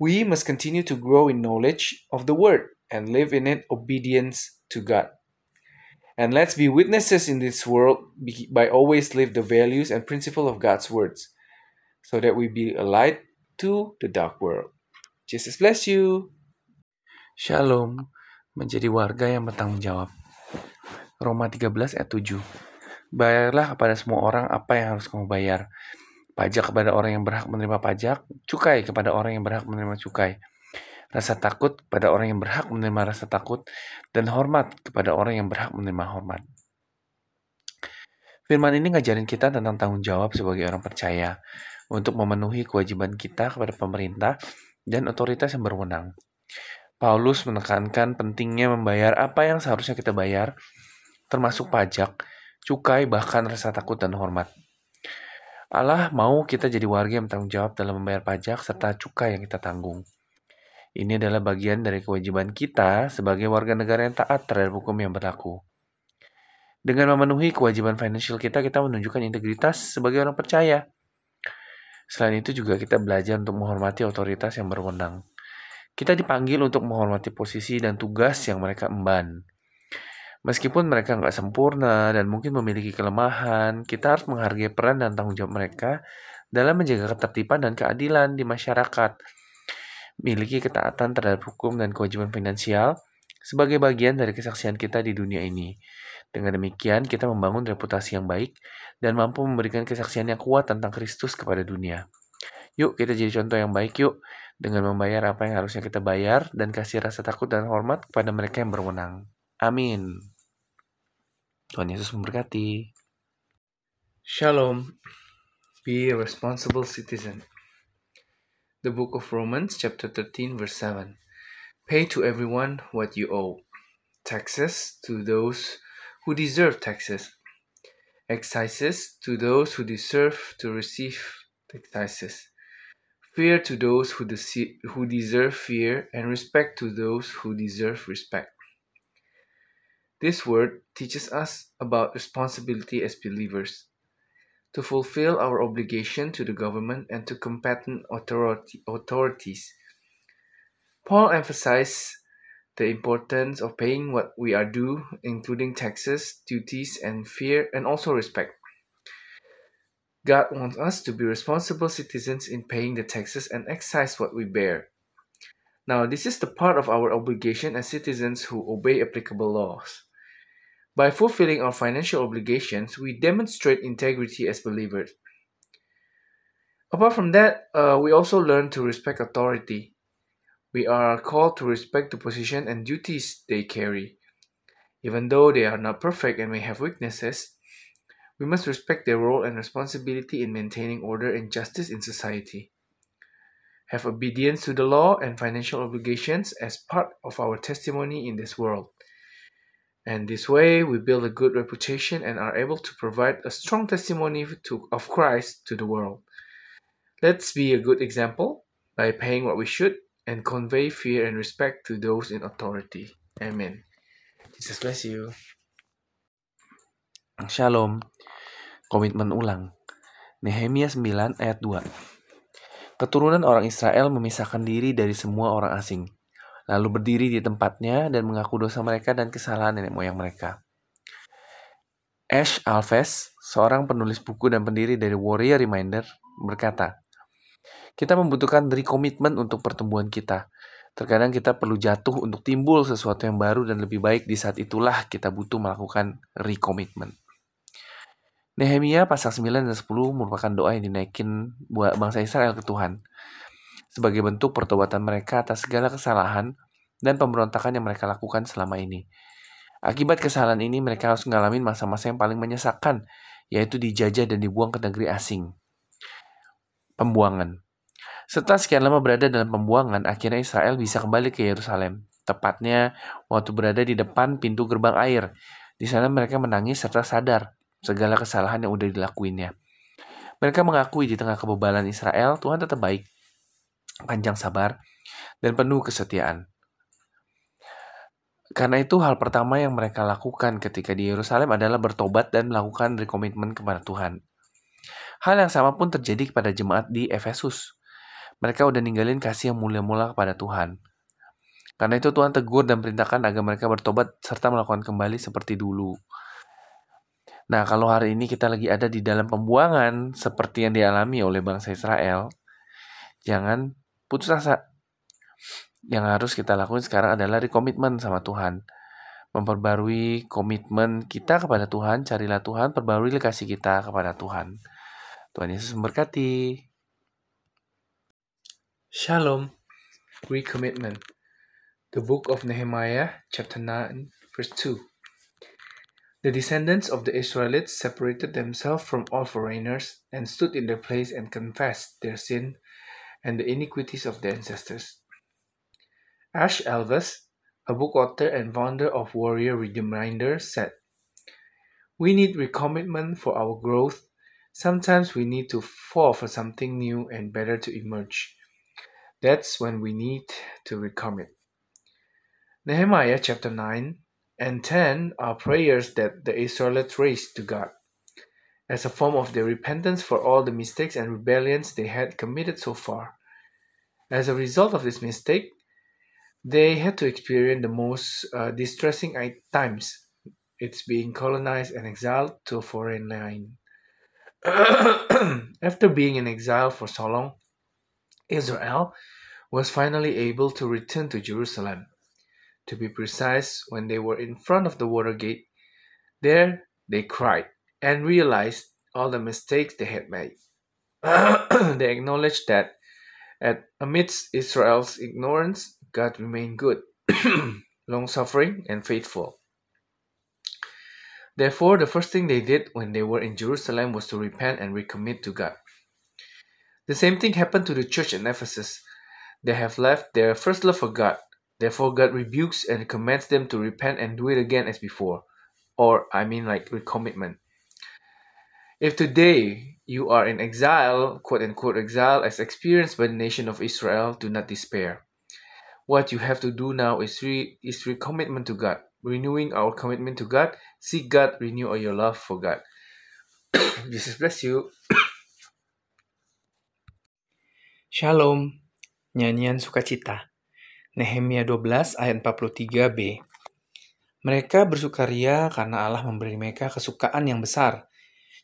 [SPEAKER 1] We must continue to grow in knowledge of the Word and live in it obedience to God. And let's be witnesses in this world by always live the values and principle of God's words, so that we be a light to the dark world. Jesus bless you.
[SPEAKER 2] Shalom, menjadi warga yang bertanggung jawab. Roma 13 ayat 7. Bayarlah kepada semua orang apa yang harus kamu bayar. Pajak kepada orang yang berhak menerima pajak, cukai kepada orang yang berhak menerima cukai rasa takut kepada orang yang berhak menerima rasa takut, dan hormat kepada orang yang berhak menerima hormat. Firman ini ngajarin kita tentang tanggung jawab sebagai orang percaya untuk memenuhi kewajiban kita kepada pemerintah dan otoritas yang berwenang. Paulus menekankan pentingnya membayar apa yang seharusnya kita bayar, termasuk pajak, cukai, bahkan rasa takut dan hormat. Allah mau kita jadi warga yang bertanggung jawab dalam membayar pajak serta cukai yang kita tanggung. Ini adalah bagian dari kewajiban kita sebagai warga negara yang taat terhadap hukum yang berlaku. Dengan memenuhi kewajiban financial kita, kita menunjukkan integritas sebagai orang percaya. Selain itu juga kita belajar untuk menghormati otoritas yang berwenang. Kita dipanggil untuk menghormati posisi dan tugas yang mereka emban. Meskipun mereka nggak sempurna dan mungkin memiliki kelemahan, kita harus menghargai peran dan tanggung jawab mereka dalam menjaga ketertiban dan keadilan di masyarakat miliki ketaatan terhadap hukum dan kewajiban finansial sebagai bagian dari kesaksian kita di dunia ini. Dengan demikian, kita membangun reputasi yang baik dan mampu memberikan kesaksian yang kuat tentang Kristus kepada dunia. Yuk, kita jadi contoh yang baik yuk, dengan membayar apa yang harusnya kita bayar dan kasih rasa takut dan hormat kepada mereka yang berwenang. Amin. Tuhan Yesus memberkati.
[SPEAKER 1] Shalom. Be a responsible citizen. The book of Romans, chapter 13, verse 7. Pay to everyone what you owe. Taxes to those who deserve taxes. Excises to those who deserve to receive excises. Fear to those who, de- who deserve fear, and respect to those who deserve respect. This word teaches us about responsibility as believers to fulfill our obligation to the government and to competent authority, authorities. Paul emphasized
[SPEAKER 2] the importance of paying what we are due, including taxes, duties, and fear, and also respect. God wants us to be responsible citizens in paying the taxes and excise what we bear. Now, this is the part of our obligation as citizens who obey applicable laws. By fulfilling our financial obligations, we demonstrate integrity as believers. Apart from that, uh, we also learn to respect authority. We are called to respect the position and duties they carry. Even though they are not perfect and may have weaknesses, we must respect their role and responsibility in maintaining order and justice in society. Have obedience to the law and financial obligations as part of our testimony in this world. And this way, we build a good reputation and are able to provide a strong testimony to, of Christ to the world. Let's be a good example by paying what we should and convey fear and respect to those in authority. Amen. Jesus bless you.
[SPEAKER 1] Shalom. Komitmen ulang. Nehemia 9 ayat 2. Keturunan orang Israel memisahkan diri dari semua orang asing, lalu berdiri di tempatnya dan mengaku dosa mereka dan kesalahan nenek moyang mereka. Ash Alves, seorang penulis buku dan pendiri dari Warrior Reminder, berkata, kita membutuhkan komitmen untuk pertumbuhan kita. Terkadang kita perlu jatuh untuk timbul sesuatu yang baru dan lebih baik di saat itulah kita butuh melakukan recommitment. Nehemia pasal 9 dan 10 merupakan doa yang dinaikin buat bangsa Israel ke Tuhan sebagai bentuk pertobatan mereka atas segala kesalahan dan pemberontakan yang mereka lakukan selama ini. Akibat kesalahan ini mereka harus mengalami masa-masa yang paling menyesakan, yaitu dijajah dan dibuang ke negeri asing. Pembuangan. Setelah sekian lama berada dalam pembuangan, akhirnya Israel bisa kembali ke Yerusalem. Tepatnya waktu berada di depan pintu gerbang air. Di sana mereka menangis serta sadar segala kesalahan yang udah dilakuinnya. Mereka mengakui di tengah kebebalan Israel, Tuhan tetap baik, panjang sabar, dan penuh kesetiaan. Karena itu hal pertama yang mereka lakukan ketika di Yerusalem adalah bertobat dan melakukan rekomitmen kepada Tuhan. Hal yang sama pun terjadi kepada jemaat di Efesus. Mereka udah ninggalin kasih yang mulia-mulia kepada Tuhan. Karena itu Tuhan tegur dan perintahkan agar mereka bertobat serta melakukan kembali seperti dulu. Nah, kalau hari ini kita lagi ada di dalam pembuangan seperti yang dialami oleh bangsa Israel, jangan putus asa. Yang harus kita lakukan sekarang adalah rekomitmen sama Tuhan. Memperbarui komitmen kita kepada Tuhan, carilah Tuhan, perbarui kasih kita kepada Tuhan. Tuhan Yesus memberkati.
[SPEAKER 2] Shalom, recommitment. The book of Nehemiah, chapter 9, verse 2. The descendants of the Israelites separated themselves from all foreigners and stood in their place and confessed their sin and the iniquities of their ancestors. Ash Elvis, a book author and founder of Warrior Reminder, said, We need recommitment for our growth. Sometimes we need to fall for something new and better to emerge. That's when we need to recommit. Nehemiah chapter 9 and 10 are prayers that the Israelites raised to God as a form of their repentance for all the mistakes and rebellions they had committed so far. As a result of this mistake, they had to experience the most uh, distressing times. It's being colonized and exiled to a foreign land. After being in exile for so long, Israel was finally able to return to Jerusalem. To be precise, when they were in front of the water gate, there they cried and realized all the mistakes they had made. they acknowledged that at amidst Israel's ignorance, God remained good, long suffering, and faithful. Therefore, the first thing they did when they were in Jerusalem was to repent and recommit to God. The same thing happened to the church in Ephesus. They have left their first love for God. Therefore, God rebukes and commands them to repent and do it again as before. Or, I mean, like recommitment. If today you are in exile, quote unquote exile, as experienced by the nation of Israel, do not despair. What you have to do now is, re- is recommitment to God, renewing our commitment to God. Seek God, renew all your love for God. Jesus bless you.
[SPEAKER 1] Shalom. Nyanyian sukacita.
[SPEAKER 2] Nehemia 12 ayat 43b. Mereka bersukaria karena Allah memberi mereka kesukaan yang besar.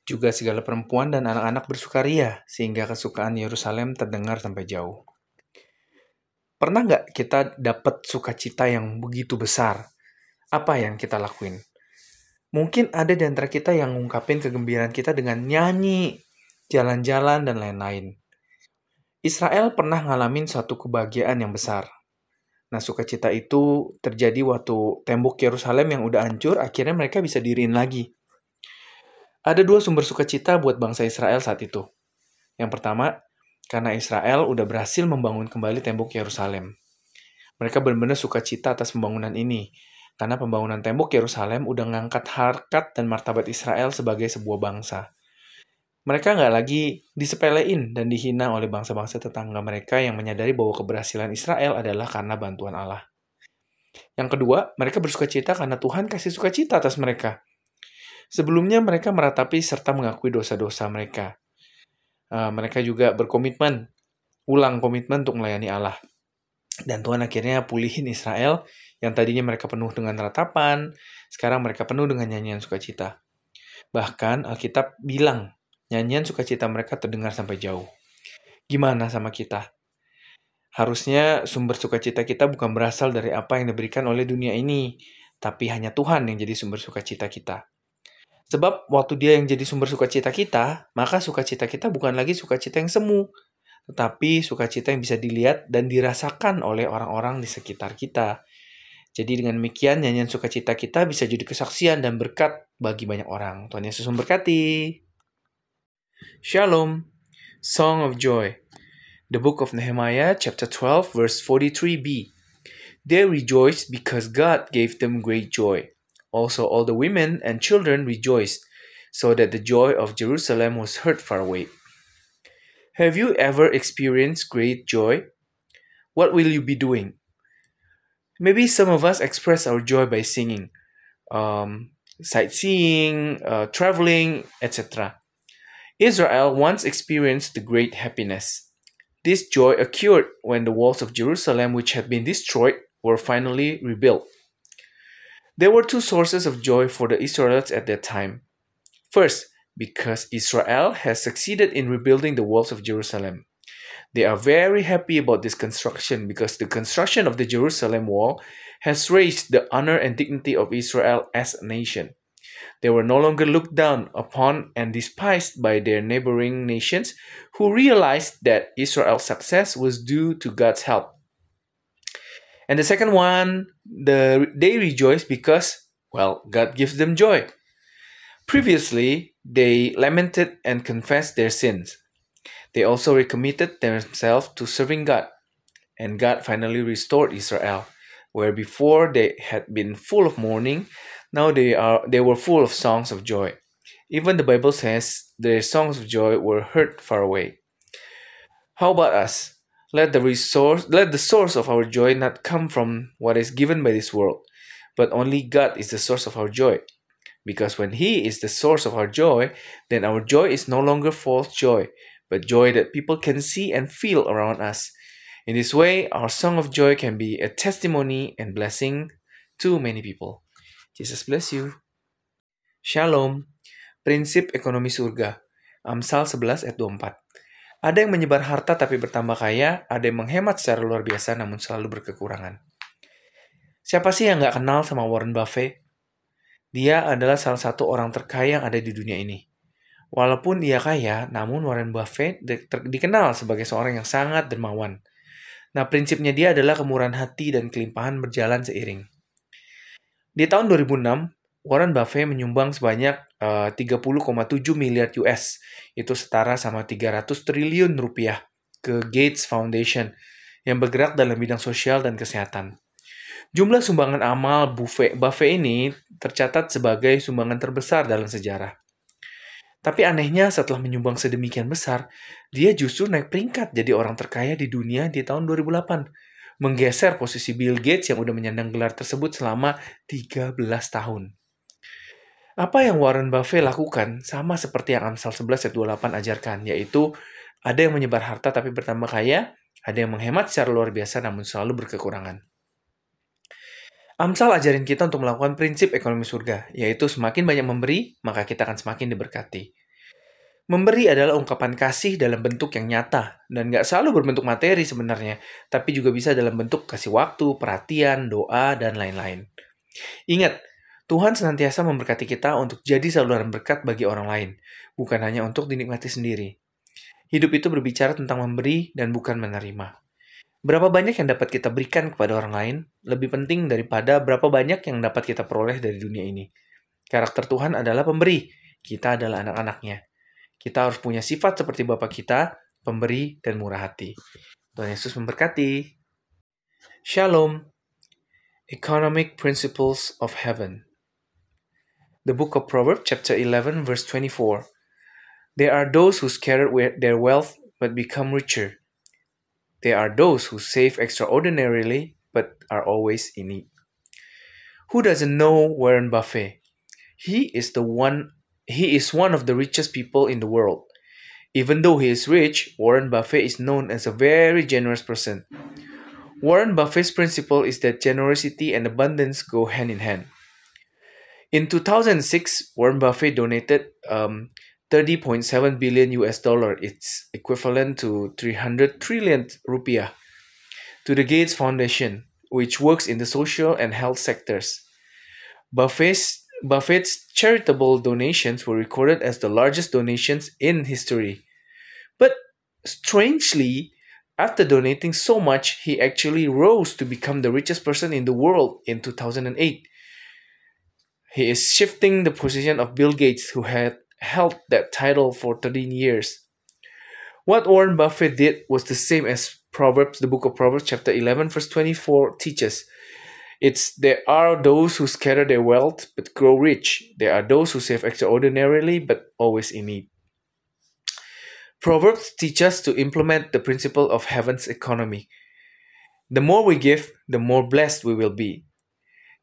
[SPEAKER 2] Juga segala perempuan dan anak-anak bersukaria, sehingga kesukaan Yerusalem terdengar sampai jauh. Pernah nggak kita dapat sukacita yang begitu besar? Apa yang kita lakuin? Mungkin ada di antara kita yang ngungkapin kegembiraan kita dengan nyanyi, jalan-jalan, dan lain-lain. Israel pernah ngalamin suatu kebahagiaan yang besar. Nah, sukacita itu terjadi waktu tembok Yerusalem yang udah hancur, akhirnya mereka bisa diriin lagi. Ada dua sumber sukacita buat bangsa Israel saat itu. Yang pertama, karena Israel udah berhasil membangun kembali tembok Yerusalem. Mereka benar-benar sukacita atas pembangunan ini, karena pembangunan tembok Yerusalem udah ngangkat harkat dan martabat Israel sebagai sebuah bangsa. Mereka nggak lagi disepelein dan dihina oleh bangsa-bangsa tetangga mereka yang menyadari bahwa keberhasilan Israel adalah karena bantuan Allah. Yang kedua, mereka bersuka cita karena Tuhan kasih sukacita atas mereka. Sebelumnya mereka meratapi serta mengakui dosa-dosa mereka. Uh, mereka juga berkomitmen, ulang komitmen untuk melayani Allah. Dan Tuhan akhirnya pulihin Israel yang tadinya mereka penuh dengan ratapan, sekarang mereka penuh dengan nyanyian sukacita. Bahkan Alkitab bilang, nyanyian sukacita mereka terdengar sampai jauh. Gimana sama kita? Harusnya sumber sukacita kita bukan berasal dari apa yang diberikan oleh dunia ini, tapi hanya Tuhan yang jadi sumber sukacita kita. Sebab waktu dia yang jadi sumber sukacita kita, maka sukacita kita bukan lagi sukacita yang semu, tetapi sukacita yang bisa dilihat dan dirasakan oleh orang-orang di sekitar kita. Jadi dengan demikian nyanyian sukacita kita bisa jadi kesaksian dan berkat bagi banyak orang. Tuhan Yesus memberkati. Shalom. Song of Joy. The book of Nehemiah chapter 12 verse 43b. They rejoiced because God gave them great joy. Also all the women and children rejoiced, so that the joy of Jerusalem was heard far away. Have you ever experienced great joy? What will you be doing? maybe some of us express our joy by singing, um, sightseeing, uh, traveling, etc. Israel once experienced the great happiness. This joy occurred when the walls of Jerusalem, which had been destroyed, were finally rebuilt. There were two sources of joy for the Israelites at that time. First, because Israel has succeeded in rebuilding the walls of Jerusalem. They are very happy about this construction because the construction of the Jerusalem wall has raised the honor and dignity of Israel as a nation. They were no longer looked down upon and despised by their neighboring nations who realized that Israel's success was due to God's help. And the second one, the, they rejoice because, well, God gives them joy. Previously, they lamented and confessed their sins. They also recommitted themselves to serving God, and God finally restored Israel, where before they had been full of mourning, now they are they were full of songs of joy. Even the Bible says their songs of joy were heard far away. How about us? Let the resource let the source of our joy not come from what is given by this world, but only God is the source of our joy. Because when He is the source of our joy, then our joy is no longer false joy, but joy that people can see and feel around us. In this way, our song of joy can be a testimony and blessing to many people. Jesus bless you. Shalom. Prinsip ekonomi surga. Amsal 11 ayat 24. Ada yang menyebar harta tapi bertambah kaya, ada yang menghemat secara luar biasa namun selalu berkekurangan. Siapa sih yang nggak kenal sama Warren Buffett? Dia adalah salah satu orang terkaya yang ada di dunia ini. Walaupun dia kaya, namun Warren Buffett dikenal sebagai seorang yang sangat dermawan. Nah, prinsipnya dia adalah kemurahan hati dan kelimpahan berjalan seiring. Di tahun 2006, Warren Buffett menyumbang sebanyak uh, 30,7 miliar US, itu setara sama 300 triliun rupiah, ke Gates Foundation yang bergerak dalam bidang sosial dan kesehatan. Jumlah sumbangan amal Buffett, Buffett ini tercatat sebagai sumbangan terbesar dalam sejarah. Tapi anehnya setelah menyumbang sedemikian besar, dia justru naik peringkat jadi orang terkaya di dunia di tahun 2008. Menggeser posisi Bill Gates yang udah menyandang gelar tersebut selama 13 tahun. Apa yang Warren Buffett lakukan sama seperti yang Amsal 11 ayat 28 ajarkan, yaitu ada yang menyebar harta tapi bertambah kaya,
[SPEAKER 1] Ada yang menghemat secara luar biasa namun selalu berkekurangan. Amsal ajarin kita untuk melakukan prinsip ekonomi surga, yaitu semakin banyak memberi, maka kita akan semakin diberkati. Memberi adalah ungkapan kasih dalam bentuk yang nyata, dan nggak selalu berbentuk materi sebenarnya, tapi juga bisa dalam bentuk kasih waktu, perhatian, doa, dan lain-lain. Ingat, Tuhan senantiasa memberkati kita untuk jadi saluran berkat bagi orang lain, bukan hanya untuk dinikmati sendiri. Hidup itu berbicara tentang memberi dan bukan menerima. Berapa banyak yang dapat kita berikan kepada orang lain lebih penting daripada berapa banyak yang dapat kita peroleh dari dunia ini. Karakter Tuhan adalah pemberi, kita adalah anak-anaknya. Kita harus punya sifat seperti Bapak kita, pemberi dan murah hati. Tuhan Yesus memberkati. Shalom. Economic Principles of Heaven. The book of Proverbs chapter 11 verse 24. There are those who scatter their wealth but become richer There are those who save extraordinarily but are always in need. Who doesn't know Warren Buffett? He is the one he is one of the richest people in the world. Even though he is rich, Warren Buffett is known as a very generous person. Warren Buffett's principle is that generosity and abundance go hand in hand. In 2006, Warren Buffett donated um, 30.7 billion US dollar. It's equivalent to 300 trillion rupiah to the Gates Foundation, which works in the social and health sectors. Buffett's, Buffett's charitable donations were recorded as the largest donations in history. But strangely, after donating so much, he actually rose to become the richest person in the world in 2008. He is shifting the position of Bill Gates, who had held that title for 13 years. What Warren Buffett did was the same as Proverbs, the book of Proverbs, chapter 11, verse 24 teaches. It's there are those who scatter their wealth but grow rich. There are those who save extraordinarily but always in need. Proverbs teach us to implement the principle of heaven's economy. The more we give, the more blessed we will be.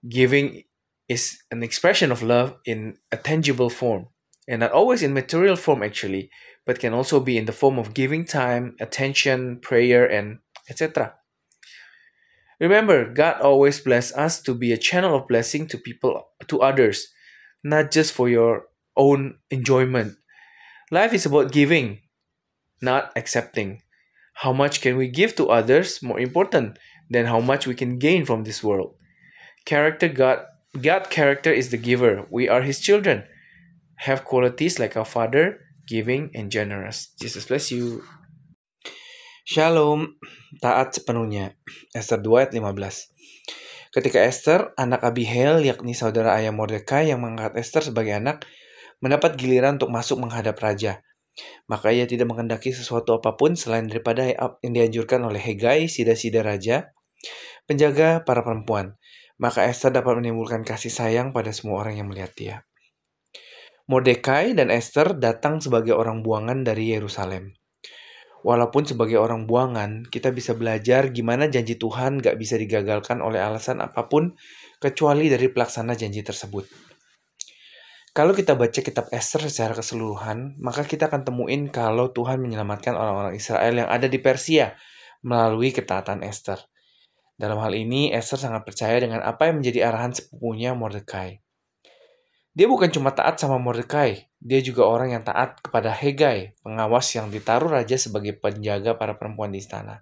[SPEAKER 1] Giving is an expression of love in a tangible form and not always in material form actually, but can also be in the form of giving time, attention, prayer, and etc. Remember, God always bless us to be a channel of blessing to people, to others, not just for your own enjoyment. Life is about giving, not accepting. How much can we give to others more important than how much we can gain from this world? Character God God character is the giver. We are his children have qualities like our Father, giving, and generous. Jesus bless you.
[SPEAKER 2] Shalom, taat sepenuhnya. Esther 2 ayat 15. Ketika Esther, anak Abihail, yakni saudara ayah Mordekai yang mengangkat Esther sebagai anak, mendapat giliran untuk masuk menghadap raja. Maka ia tidak mengendaki sesuatu apa pun selain daripada yang dianjurkan oleh Hegai, sida-sida raja, penjaga para perempuan. Maka Esther dapat menimbulkan kasih sayang pada semua orang yang melihat dia. Mordekai dan Esther datang sebagai orang buangan dari Yerusalem. Walaupun sebagai orang buangan, kita bisa belajar gimana janji Tuhan gak bisa digagalkan oleh alasan apa pun kecuali dari pelaksana janji tersebut. Kalau kita baca kitab Esther secara keseluruhan, maka kita akan temuin kalau Tuhan menyelamatkan orang-orang Israel yang ada di Persia melalui ketaatan Esther. Dalam hal ini, Esther sangat percaya dengan apa yang menjadi arahan sepupunya Mordekai. Dia bukan cuma taat sama Mordecai, dia juga orang yang taat kepada Hegai, pengawas yang ditaruh raja sebagai penjaga para perempuan di istana.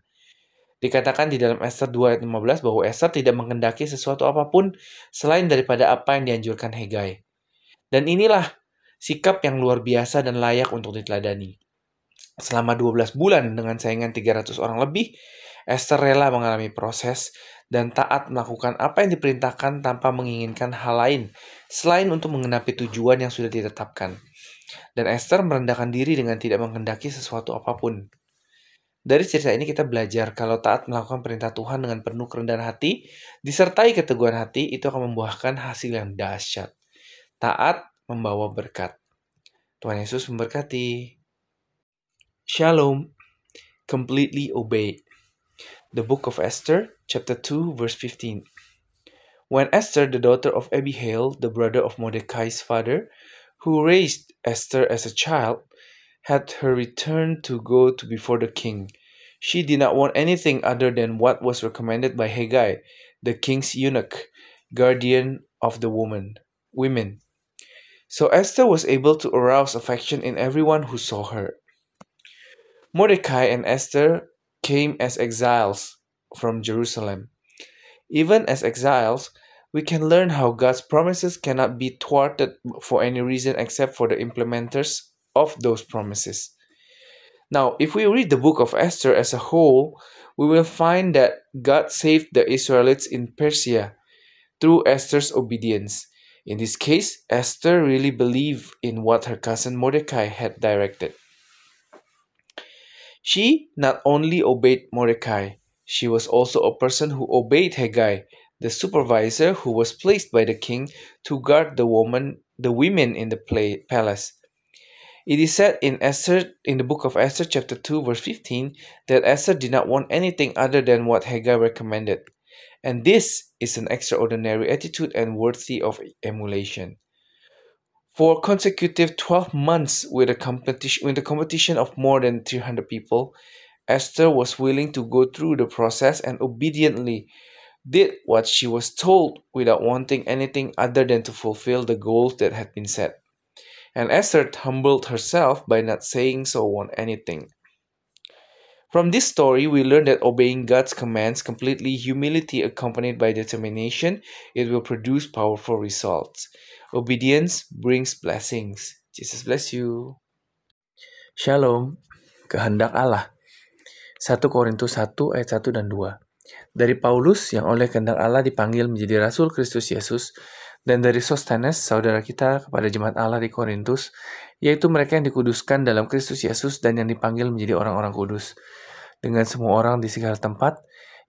[SPEAKER 2] Dikatakan di dalam Esther 2 ayat 15 bahwa Esther tidak mengendaki sesuatu apa pun selain daripada apa yang dianjurkan Hegai. Dan inilah sikap yang luar biasa dan layak untuk diteladani. Selama 12 bulan dengan saingan 300 orang lebih, Esther rela mengalami proses dan taat melakukan apa yang diperintahkan tanpa menginginkan hal lain selain untuk mengenapi tujuan yang sudah ditetapkan. Dan Esther merendahkan diri dengan tidak menghendaki sesuatu apa pun. Dari cerita ini kita belajar kalau taat melakukan perintah Tuhan dengan penuh kerendahan hati, disertai keteguhan hati, itu akan membuahkan hasil yang dahsyat. Taat membawa berkat. Tuhan Yesus memberkati. Shalom. Completely obey. The Book of Esther, chapter 2, verse 15. When Esther, the daughter of Abihail, the brother of Mordecai's father, who raised Esther as a child, had her return to go to before the king,
[SPEAKER 1] She did not want anything other than what was recommended by Haggai, the king's eunuch, guardian of the woman, women. So Esther was able to arouse affection in everyone who saw her. Mordecai and Esther came as exiles from Jerusalem. Even as exiles, we can learn how God's promises cannot be thwarted for any reason except for the implementers of those promises. Now, if we read the book of Esther as a whole, we will find that God saved the Israelites in Persia through Esther's obedience. In this case, Esther really believed in what her cousin Mordecai had directed. She not only obeyed Mordecai, she was also a person who obeyed Haggai, the supervisor who was placed by the king to guard the woman, the women in the play, palace. It is said in Esther in the book of Esther chapter 2 verse 15 that Esther did not want anything other than what Haggai recommended. And this is an extraordinary attitude and worthy of emulation. For consecutive 12 months with a competition with a competition of more than 300 people, Esther was willing to go through the process and obediently did what she was told without wanting anything other than to fulfill the goals that had been set. And Esther humbled herself by not saying so on anything. From this story, we learn that obeying God's commands completely, humility accompanied by determination, it will produce powerful results. Obedience brings blessings. Jesus bless you.
[SPEAKER 2] Shalom. Kehendak Allah. 1 Korintus 1 ayat 1 dan 2. Dari Paulus yang oleh kehendak Allah dipanggil menjadi Rasul Kristus Yesus dan dari Sostenes, saudara kita kepada jemaat Allah di Korintus, yaitu mereka yang dikuduskan dalam Kristus Yesus dan yang dipanggil menjadi orang-orang kudus, dengan semua orang di segala tempat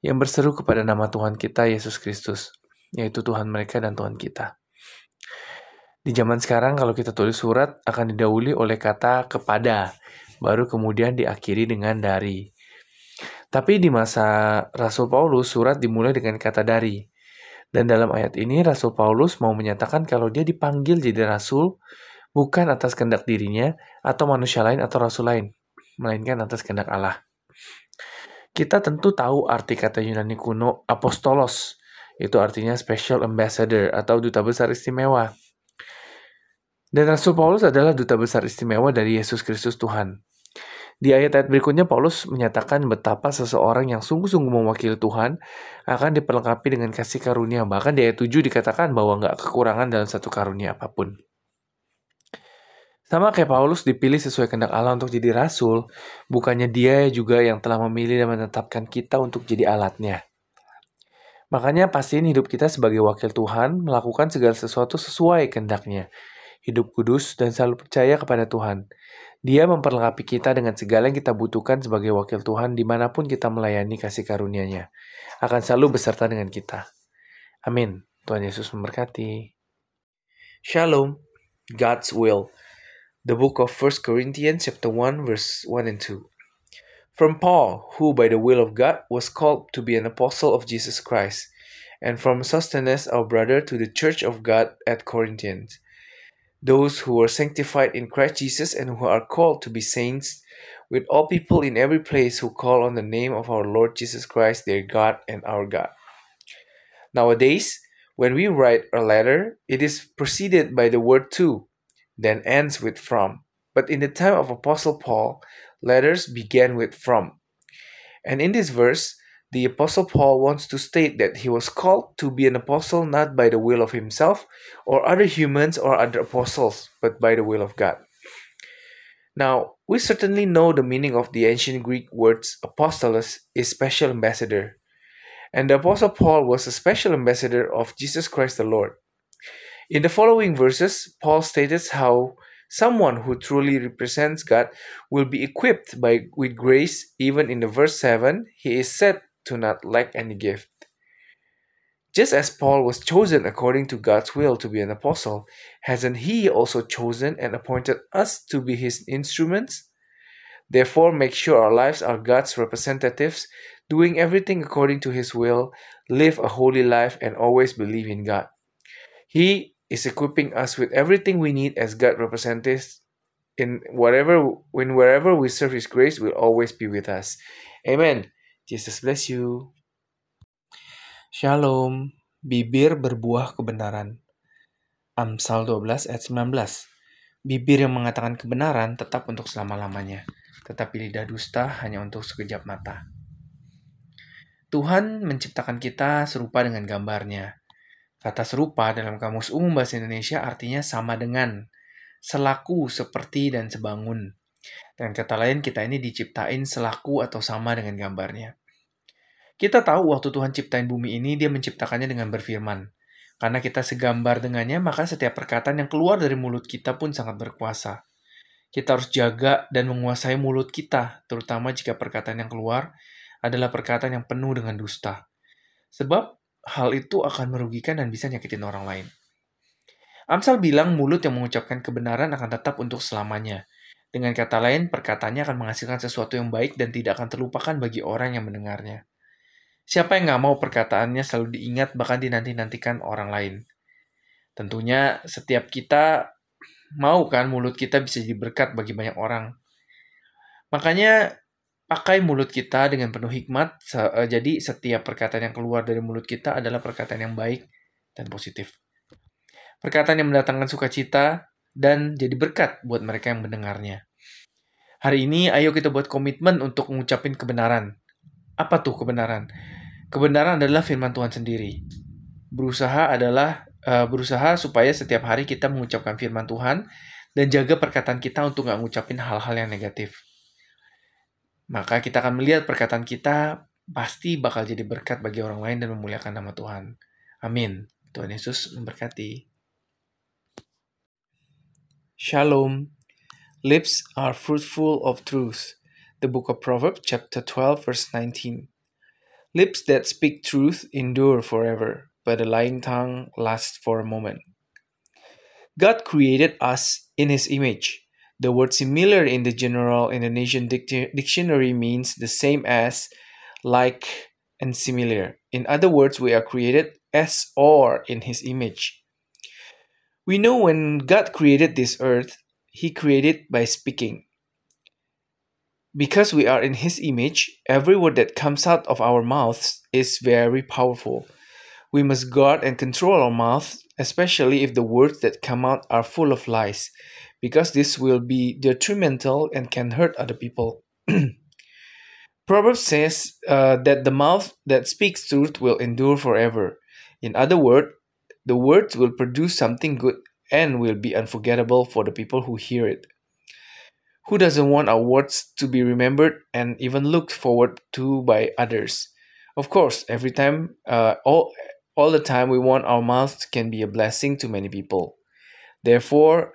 [SPEAKER 2] yang berseru kepada nama Tuhan kita Yesus Kristus, yaitu Tuhan mereka dan Tuhan kita. Di zaman sekarang kalau kita tulis surat akan didahului oleh kata kepada, baru kemudian diakhiri dengan dari. Tapi di masa Rasul Paulus surat dimulai dengan kata dari. Dan dalam ayat ini Rasul Paulus mau menyatakan kalau dia dipanggil jadi rasul bukan atas kehendak dirinya atau manusia lain atau rasul lain, melainkan atas kehendak Allah. Kita tentu tahu arti kata Yunani kuno apostolos, itu artinya special ambassador atau duta besar istimewa. Dan Rasul Paulus adalah duta besar istimewa dari Yesus Kristus Tuhan. Di ayat-ayat berikutnya Paulus menyatakan betapa seseorang yang sungguh-sungguh mewakili Tuhan akan diperlengkapi dengan kasih karunia. Bahkan di ayat 7 dikatakan bahwa nggak kekurangan dalam satu karunia apa pun. Sama kayak Paulus dipilih sesuai kehendak Allah untuk jadi rasul, bukannya dia juga yang telah memilih dan menetapkan kita untuk jadi alatnya. Makanya pastiin hidup kita sebagai wakil Tuhan melakukan segala sesuatu sesuai kehendaknya. Hidup kudus dan selalu percaya kepada Tuhan. Dia memperlengkapi kita dengan segala yang kita butuhkan sebagai wakil Tuhan di mana pun kita melayani kasih karunia-Nya. Akan selalu beserta dengan kita. Amin. Tuhan Yesus memberkati.
[SPEAKER 1] Shalom. God's will. The book of 1 Corinthians chapter 1 verse 1 and 2. From Paul, who by the will of God was called to be an apostle of Jesus Christ, and from Sosthenes our brother to the church of God at Corinthians those who are sanctified in Christ Jesus and who are called to be saints, with all people in every place who call on the name of our Lord Jesus Christ, their God and our God. Nowadays, when we write a letter, it is preceded by the word to, then ends with from. But in the time of Apostle Paul, letters began with from. And in this verse, the Apostle Paul wants to state that he was called to be an apostle not by the will of himself or other humans or other apostles, but by the will of God. Now, we certainly know the meaning of the ancient Greek words apostolos is special ambassador. And the Apostle Paul was a special ambassador of Jesus Christ the Lord. In the following verses, Paul states how someone who truly represents God will be equipped by with grace even in the verse 7 he is said to not lack any gift. Just as Paul was chosen according to God's will to be an apostle, hasn't he also chosen and appointed us to be his instruments? Therefore, make sure our lives are God's representatives, doing everything according to his will, live a holy life, and always believe in God. He is equipping us with everything we need as God representatives in whatever when wherever we serve his grace will always be with us Amen. Jesus bless you.
[SPEAKER 2] Shalom. Bibir berbuah kebenaran. Amsal 12 ayat 19. Bibir yang mengatakan kebenaran tetap untuk selama-lamanya, tetapi lidah dusta hanya untuk sekejap mata. Tuhan menciptakan kita serupa dengan gambarnya. Kata serupa dalam Kamus Umum Bahasa Indonesia artinya sama dengan, selaku, seperti, dan sebangun. Dengan kata lain, kita ini diciptain selaku atau sama dengan gambarnya. Kita tahu waktu Tuhan ciptain bumi ini, dia menciptakannya dengan berfirman. Karena kita segambar dengannya, maka setiap perkataan yang keluar dari mulut kita pun sangat berkuasa. Kita harus jaga dan menguasai mulut kita, terutama jika perkataan yang keluar adalah perkataan yang penuh dengan dusta. Sebab hal itu akan merugikan dan bisa nyakitin orang lain. Amsal bilang mulut yang mengucapkan kebenaran akan tetap untuk selamanya. Dengan kata lain, perkataannya akan menghasilkan sesuatu yang baik dan tidak akan terlupakan bagi orang yang mendengarnya. Siapa yang nggak mau perkataannya selalu diingat bahkan dinanti-nantikan orang lain? Tentunya setiap kita mau kan mulut kita bisa jadi berkat bagi banyak orang. Makanya pakai mulut kita dengan penuh hikmat. Eh, jadi setiap perkataan yang keluar dari mulut kita adalah perkataan yang baik dan positif. Perkataan yang mendatangkan sukacita dan jadi berkat buat mereka yang mendengarnya. Hari ini ayo kita buat komitmen untuk mengucapin kebenaran. Apa tuh kebenaran? Kebenaran adalah firman Tuhan sendiri. Berusaha adalah uh, berusaha supaya setiap hari kita mengucapkan firman Tuhan dan jaga perkataan kita untuk nggak ngucapin hal-hal yang negatif maka kita akan melihat perkataan kita pasti bakal jadi berkat bagi orang lain dan memuliakan nama Tuhan. Amin. Tuhan Yesus memberkati. Shalom. Lips are fruitful of truth. The book of Proverbs, chapter 12, verse 19. Lips that speak truth endure forever, but a lying tongue lasts for a moment. God created us in His image. The word similar in the general Indonesian dictionary means the same as, like, and similar. In other words, we are created as or in His image. We know when God created this earth, He created by speaking. Because we are in His image, every word that comes out of our mouths is very powerful. We must guard and control our mouths, especially if the words that come out are full of lies because this will be detrimental and can hurt other people. Proverbs says uh, that the mouth that speaks truth will endure forever. In other words, the words will produce something good and will be unforgettable for the people who hear it. Who doesn't want our words to be remembered and even looked forward to by others? Of course, every time, uh, all, all the time, we want our mouths can be a blessing to many people. Therefore,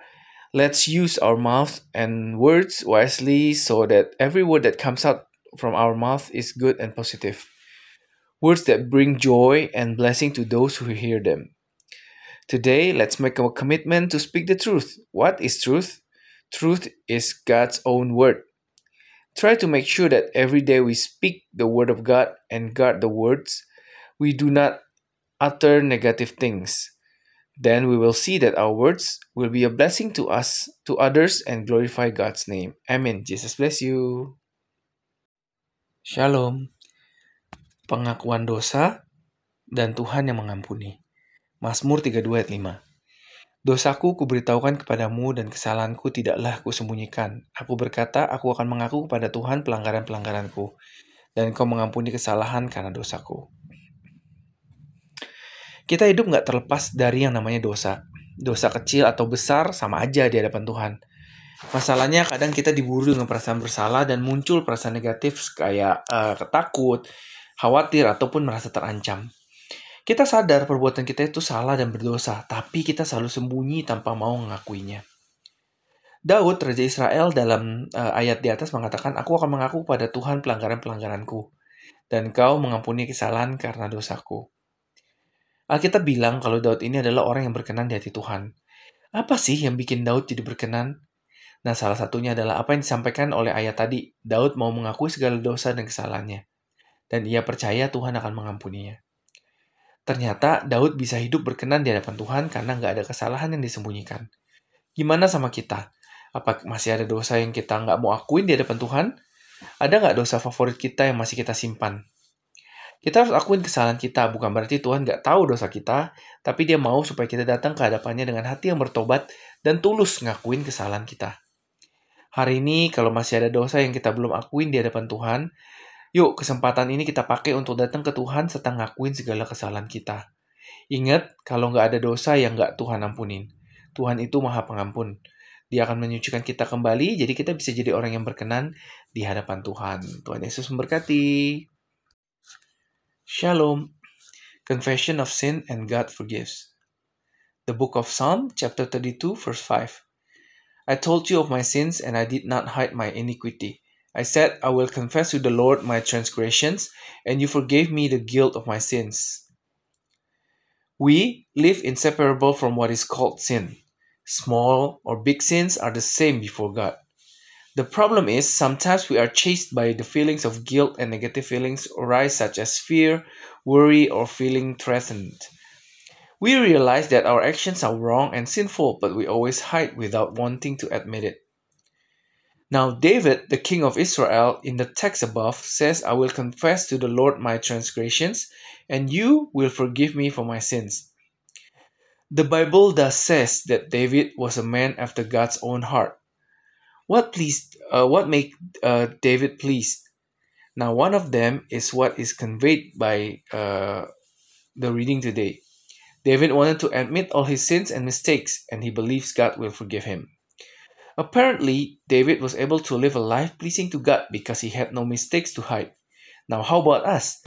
[SPEAKER 2] Let's use our mouth and words wisely so that every word that comes out from our mouth is good and positive. Words that bring joy and blessing to those who hear them. Today, let's make a commitment to speak the truth. What is truth? Truth is God's own word. Try to make sure that every day we speak the word of God and guard the words. We do not utter negative things. Then we will see that our words will be a blessing to us, to others, and glorify God's name. Amen. Jesus bless you. Shalom. Pengakuan dosa dan Tuhan yang mengampuni. Mazmur 32 ayat 5. Dosaku kuberitahukan kepadamu dan kesalahanku tidaklah kusembunyikan. Aku berkata, aku akan mengaku kepada Tuhan pelanggaran-pelanggaranku, dan kau mengampuni kesalahan karena dosaku. Kita hidup nggak terlepas dari yang namanya dosa. Dosa kecil atau besar sama aja di hadapan Tuhan. Masalahnya kadang kita diburu dengan perasaan bersalah dan muncul perasaan negatif kayak uh, ketakut, khawatir, ataupun merasa terancam. Kita sadar perbuatan kita itu salah dan berdosa, tapi kita selalu sembunyi tanpa mau mengakuinya. Daud, Raja Israel dalam uh, ayat di atas mengatakan, Aku akan mengaku pada Tuhan pelanggaran-pelanggaranku, dan kau mengampuni kesalahan karena dosaku. Alkitab bilang kalau Daud ini adalah orang yang berkenan di hati Tuhan. Apa sih yang bikin Daud jadi berkenan? Nah, salah satunya adalah apa yang disampaikan oleh ayat tadi. Daud mau mengakui segala dosa dan kesalahannya. Dan ia percaya Tuhan akan mengampuninya. Ternyata Daud bisa hidup berkenan di hadapan Tuhan karena nggak ada kesalahan yang disembunyikan. Gimana sama kita? Apa masih ada dosa yang kita nggak mau akuin di hadapan Tuhan?
[SPEAKER 1] Ada nggak dosa favorit kita yang masih kita simpan? Kita harus akuin kesalahan kita, bukan berarti Tuhan nggak tahu dosa kita, tapi dia mau supaya kita datang ke hadapannya dengan hati yang bertobat dan tulus ngakuin kesalahan kita. Hari ini, kalau masih ada dosa yang kita belum akuin di hadapan Tuhan, yuk kesempatan ini kita pakai untuk datang ke Tuhan serta ngakuin segala kesalahan kita. Ingat, kalau nggak ada dosa yang nggak Tuhan ampunin. Tuhan itu maha pengampun. Dia akan menyucikan kita kembali, jadi kita bisa jadi orang yang berkenan di hadapan Tuhan. Tuhan Yesus memberkati. Shalom. Confession of sin and God forgives. The book of Psalm, chapter 32, verse 5. I told you of my sins, and I did not hide my iniquity. I said, I will confess to the Lord my transgressions, and you forgave me the guilt of my sins. We live inseparable from what is called sin. Small or big sins are the same before God. The problem is sometimes we are chased by the feelings of guilt and negative feelings arise such as fear, worry, or feeling threatened. We realize that our actions are wrong and sinful, but we always hide without wanting to admit it. Now, David, the king of Israel, in the text above, says, I will confess to the Lord my transgressions, and you will forgive me for my sins. The Bible thus says that David was a man after God's own heart. What pleased? Uh, what made uh, David pleased? Now, one of them is what is conveyed by uh, the reading today. David wanted to admit all his sins and mistakes, and he believes God will forgive him. Apparently, David was able to live a life pleasing to God because he had no mistakes to hide. Now, how about us?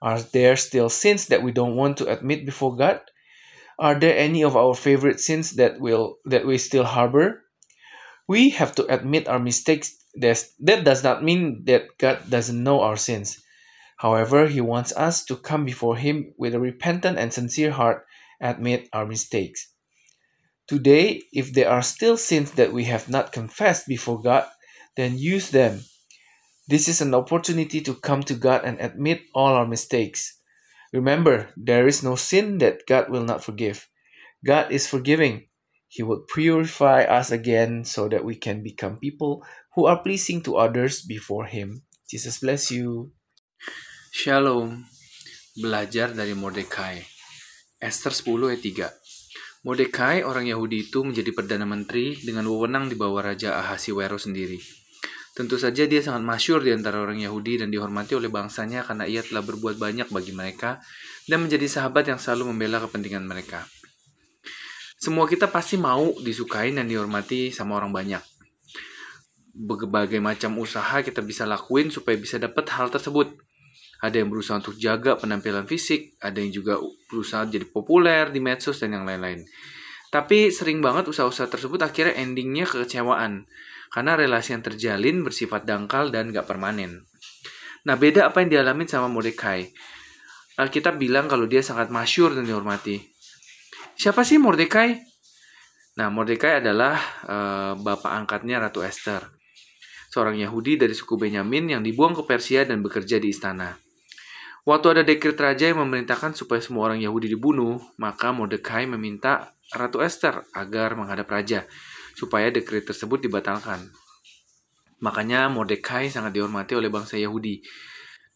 [SPEAKER 1] Are there still sins that we don't want to admit before God? Are there any of our favorite sins that will that we still harbor? We have to admit our mistakes. That's, that does not mean that God doesn't know our sins. However, He wants us to come before Him with a repentant and sincere heart, admit our mistakes. Today, if there are still sins that we have not confessed before God, then use them. This is an opportunity to come to God and admit all our mistakes. Remember, there is no sin that God will not forgive. God is forgiving. He will purify us again so that we can become people who are pleasing to others before Him. Jesus bless you.
[SPEAKER 2] Shalom. Belajar dari Mordekai. Esther 10 ayat 3. Mordekai, orang Yahudi itu menjadi Perdana Menteri dengan wewenang di bawah Raja Ahasiwero sendiri. Tentu saja dia sangat masyur di antara orang Yahudi dan dihormati oleh bangsanya karena ia telah berbuat banyak bagi mereka dan menjadi sahabat yang selalu membela kepentingan mereka. Semua kita pasti mau disukai dan dihormati sama orang banyak. Berbagai macam usaha kita bisa lakuin supaya bisa dapat hal tersebut. Ada yang berusaha untuk jaga penampilan fisik, ada yang juga berusaha jadi populer di medsos dan yang lain-lain. Tapi sering banget usaha-usaha tersebut akhirnya endingnya kekecewaan. Karena relasi yang terjalin bersifat dangkal dan gak permanen. Nah beda apa yang dialami sama Mordecai. Kita bilang kalau dia sangat masyur dan dihormati. Siapa sih Mordekai? Nah, Mordekai adalah uh, bapak angkatnya Ratu Esther, seorang Yahudi dari suku Benyamin yang dibuang ke Persia dan bekerja di istana. Waktu ada dekret raja yang memerintahkan supaya semua orang Yahudi dibunuh, maka Mordekai meminta Ratu Esther agar menghadap raja, supaya dekret tersebut dibatalkan. Makanya Mordekai sangat dihormati oleh bangsa Yahudi.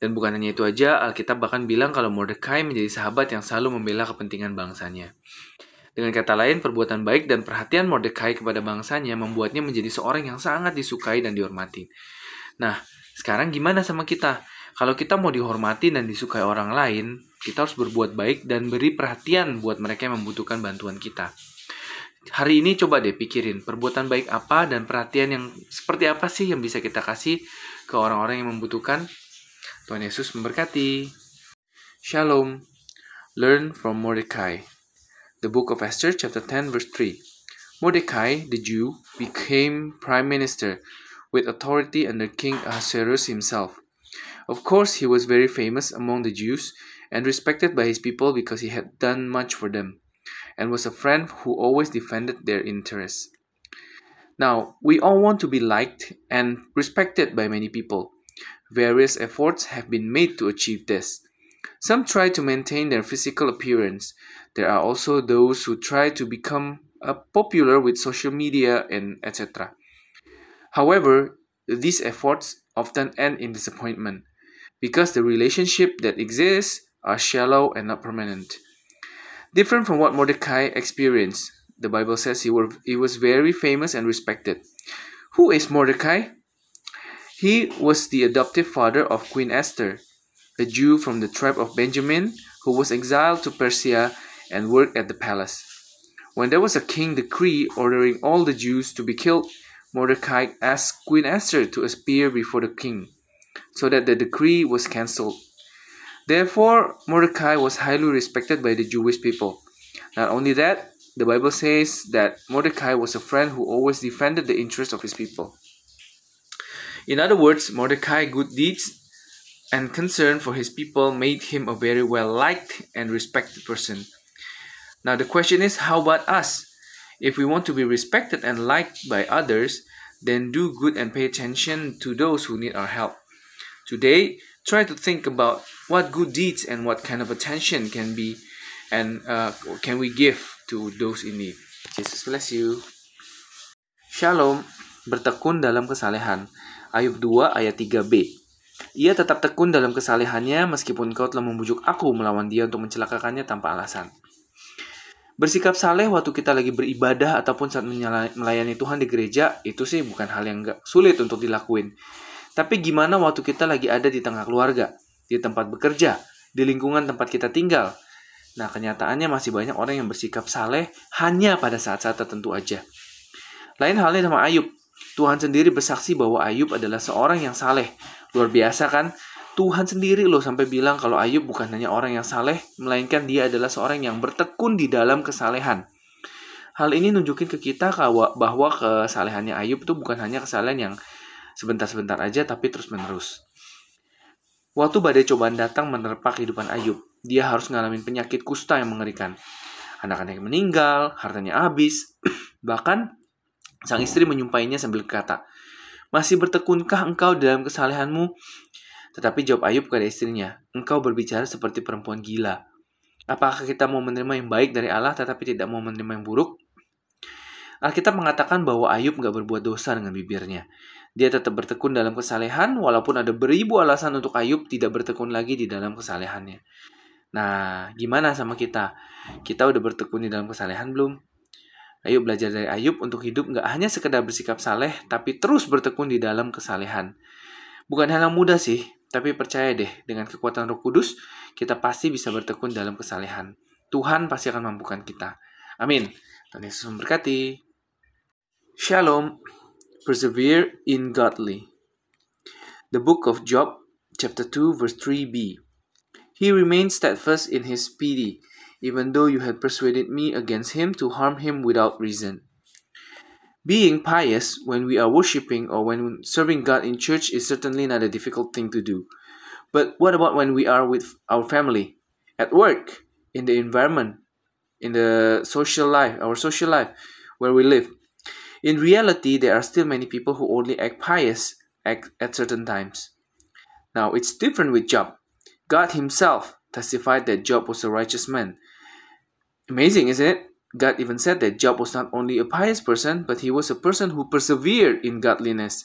[SPEAKER 2] Dan bukan hanya itu aja, Alkitab bahkan bilang kalau Mordekai menjadi sahabat yang selalu membela kepentingan bangsanya. Dengan kata lain, perbuatan baik dan perhatian Mordekai kepada bangsanya membuatnya menjadi seorang yang sangat disukai dan dihormati. Nah, sekarang gimana sama kita? Kalau kita mau dihormati dan disukai orang lain, kita harus berbuat baik dan beri perhatian buat mereka yang membutuhkan bantuan kita. Hari ini coba deh pikirin perbuatan baik apa dan perhatian yang seperti apa sih yang bisa kita kasih ke orang-orang yang membutuhkan Tuhan Yesus memberkati. Shalom. Learn from Mordecai. The book of Esther, chapter 10, verse 3. Mordecai, the Jew, became prime minister with authority under King Ahasuerus himself. Of course, he was very famous among the Jews and respected by his people because he had done much for them and was a friend who always defended their interests. Now, we all want to be liked and respected by many people. Various efforts have been made to achieve this. Some try to maintain their physical appearance. There are also those who try to become uh, popular with social media and etc. However, these efforts often end in disappointment because the relationship that exists are shallow and not permanent. Different from what Mordecai experienced, the Bible says he, were, he was very famous and respected. Who is Mordecai? He was the adoptive father of Queen Esther, a Jew from the tribe of Benjamin who was exiled to Persia and worked at the palace. When there was a king decree ordering all the Jews to be killed, Mordecai asked Queen Esther to appear before the king, so that the decree was cancelled. Therefore, Mordecai was highly respected by the Jewish people. Not only that, the Bible says that Mordecai was a friend who always defended the interests of his people. In other words, Mordecai's good deeds and concern for his people made him a very well liked and respected person. Now, the question is how about us? If we want to be respected and liked by others, then do good and pay attention to those who need our help. Today, try to think about what good deeds and what kind of attention can be and uh, can we give to those in need. Jesus bless you. Shalom, bertekun dalam kesalehan. Ayub 2 ayat 3b. Ia tetap tekun dalam kesalehannya meskipun kau telah membujuk aku melawan dia untuk mencelakakannya tanpa alasan. Bersikap saleh waktu kita lagi beribadah ataupun saat melayani Tuhan di gereja itu sih bukan hal yang gak sulit untuk dilakuin. Tapi gimana waktu kita lagi ada di tengah keluarga, di tempat bekerja, di lingkungan tempat kita tinggal? Nah, kenyataannya masih banyak orang yang bersikap saleh hanya pada saat-saat tertentu aja. Lain halnya sama Ayub. Tuhan sendiri bersaksi bahwa Ayub adalah seorang yang saleh. Luar biasa kan? Tuhan sendiri loh sampai bilang kalau Ayub bukan hanya orang yang saleh, melainkan dia adalah seorang yang bertekun di dalam kesalehan. Hal ini nunjukin ke kita bahwa kesalehannya Ayub itu bukan hanya kesalehan yang sebentar-sebentar aja tapi terus-menerus. Waktu badai cobaan datang menerpa kehidupan Ayub, dia harus ngalamin penyakit kusta yang mengerikan. Anak-anak meninggal, hartanya habis, bahkan sang istri menyumpainya sambil berkata, Masih bertekunkah engkau dalam kesalehanmu? Tetapi jawab Ayub kepada istrinya, engkau berbicara seperti perempuan gila. Apakah kita mau menerima yang baik dari Allah tetapi tidak mau menerima yang buruk? Alkitab mengatakan bahwa Ayub gak berbuat dosa dengan bibirnya. Dia tetap bertekun dalam kesalehan walaupun ada beribu alasan untuk Ayub tidak bertekun lagi di dalam kesalehannya. Nah, gimana sama kita? Kita udah bertekun di dalam kesalehan belum? Ayo belajar dari Ayub untuk hidup gak hanya sekedar bersikap saleh, tapi terus bertekun di dalam kesalehan. Bukan hal yang mudah sih, tapi percaya deh, dengan kekuatan roh kudus, kita pasti bisa bertekun dalam kesalehan. Tuhan pasti akan mampukan kita. Amin. Tuhan Yesus memberkati. Shalom. Persevere in godly. The book of Job, chapter 2, verse 3b. He remained steadfast in his pity, even though you had persuaded me against him to harm him without reason. Being pious when we are worshiping or when serving God in church is certainly not a difficult thing to do. But what about when we are with our family, at work, in the environment, in the social life, our social life, where we live? In reality, there are still many people who only act pious at, at certain times. Now, it's different with Job. God Himself testified that Job was a righteous man. Amazing, isn't it? God even said that Job was not only a pious person, but he was a person who persevered in godliness.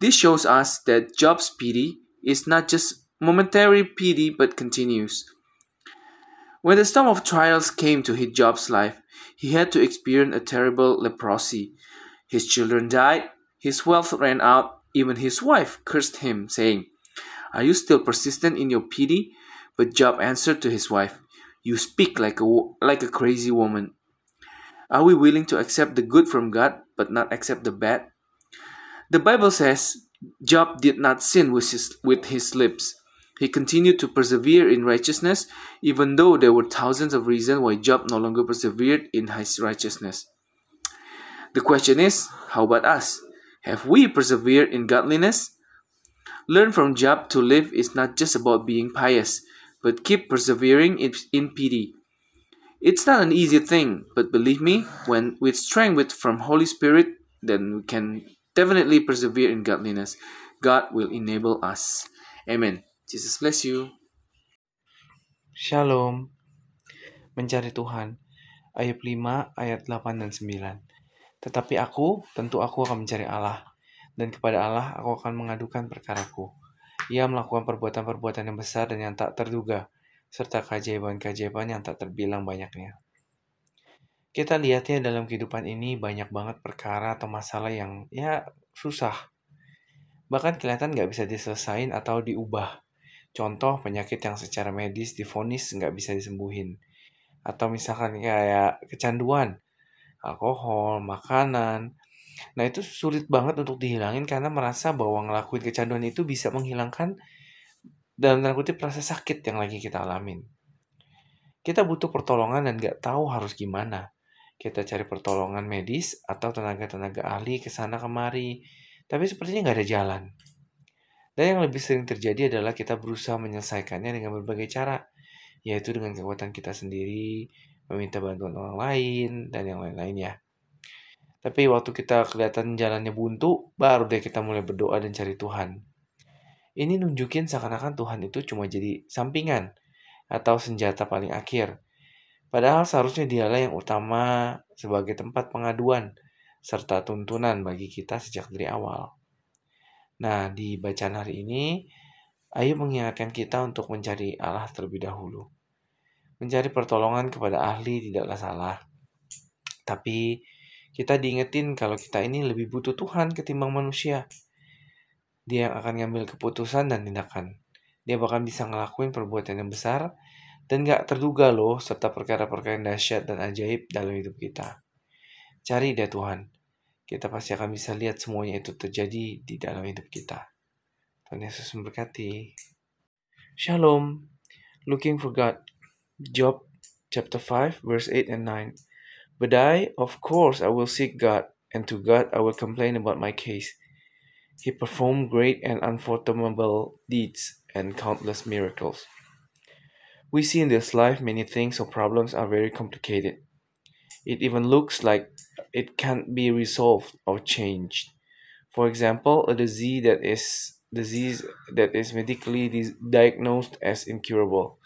[SPEAKER 2] This shows us that Job's pity is not just momentary pity but continues. When the storm of trials came to Job's life, he had to experience a terrible leprosy. His children died, his wealth ran out, even his wife cursed him, saying, Are you still persistent in your pity? But Job answered to his wife, You speak like a, like a crazy woman. Are we willing to accept the good from God but not accept the bad? The Bible says Job did not sin with his, with his lips. He continued to persevere in righteousness, even though there were thousands of reasons why Job no longer persevered in his righteousness. The question is, how about us? Have we persevered in godliness? Learn from Job to live is not just about being pious, but keep persevering in, pity. It's not an easy thing, but believe me, when with strength from Holy Spirit, then we can definitely persevere in godliness. God will enable us. Amen. Jesus bless you.
[SPEAKER 1] Shalom. Mencari Tuhan. Ayat 5 ayat 8 dan 9. Tetapi aku, tentu aku akan mencari Allah. dan kepada Allah aku akan mengadukan perkaraku. Ia melakukan perbuatan-perbuatan yang besar dan yang tak terduga, serta keajaiban-keajaiban yang tak terbilang banyaknya. Kita lihatnya dalam kehidupan ini banyak banget perkara atau masalah yang ya susah. Bahkan kelihatan nggak bisa diselesain atau diubah. Contoh penyakit yang secara medis difonis nggak bisa disembuhin. Atau misalkan kayak kecanduan, alkohol, makanan, Nah itu sulit banget untuk dihilangin karena merasa bahwa ngelakuin kecanduan itu bisa menghilangkan dalam tanda kutip rasa sakit yang lagi kita alamin. Kita butuh pertolongan dan gak tahu harus gimana. Kita cari pertolongan medis atau tenaga-tenaga ahli ke sana kemari, tapi sepertinya gak ada jalan. Dan yang lebih sering terjadi adalah kita berusaha menyelesaikannya dengan berbagai cara, yaitu dengan kekuatan kita sendiri, meminta bantuan orang lain, dan yang lain-lainnya. Tapi waktu kita kelihatan jalannya buntu, baru deh kita mulai berdoa dan cari Tuhan. Ini nunjukin seakan-akan Tuhan itu cuma jadi sampingan atau senjata paling akhir. Padahal seharusnya dialah yang utama sebagai tempat pengaduan serta tuntunan bagi kita sejak dari awal. Nah, di bacaan hari ini, Ayub mengingatkan kita untuk mencari Allah terlebih dahulu. Mencari pertolongan kepada ahli tidaklah salah. Tapi kita diingetin kalau kita ini lebih butuh Tuhan ketimbang manusia. Dia yang akan ngambil keputusan dan tindakan. Dia bahkan bisa ngelakuin perbuatan yang besar dan gak terduga loh serta perkara-perkara yang dahsyat dan ajaib dalam hidup kita. Cari deh Tuhan. Kita pasti akan bisa lihat semuanya itu terjadi di dalam hidup kita. Tuhan Yesus memberkati. Shalom. Looking for God. Job chapter 5 verse 8 and 9. But I, of course, I will seek God, and to God I will complain about my case. He performed great and unfathomable deeds and countless miracles. We see in this life many things or problems are very complicated. It even looks like it can't be resolved or changed. For example, a disease that is disease that is medically diagnosed as incurable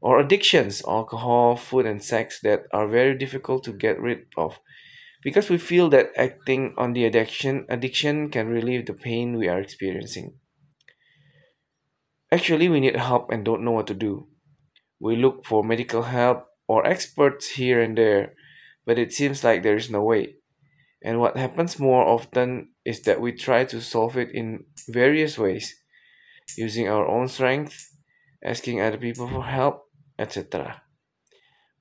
[SPEAKER 1] or addictions, alcohol, food, and sex that are very difficult to get rid of because we feel that acting on the addiction addiction can relieve the pain we are experiencing. Actually, we need help and don't know what to do. We look for medical help or experts here and there, but it seems like there is no way. And what happens more often is that we try to solve it in various ways, using our own strength, asking other people for help, etc.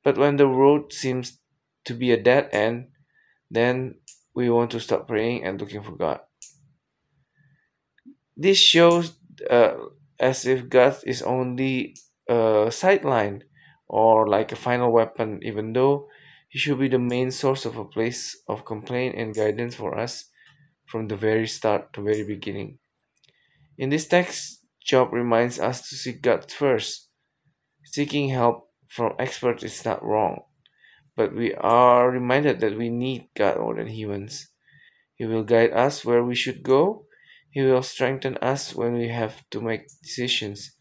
[SPEAKER 1] But when the road seems to be a dead end, then we want to stop praying and looking for God. This shows uh, as if God is only a sideline or like a final weapon, even though He should be the main source of a place of complaint and guidance for us from the very start to very beginning. In this text, Job reminds us to seek God first Seeking help from experts is not wrong, but we are reminded that we need God more than humans. He will guide us where we should go. He will strengthen us when we have to make decisions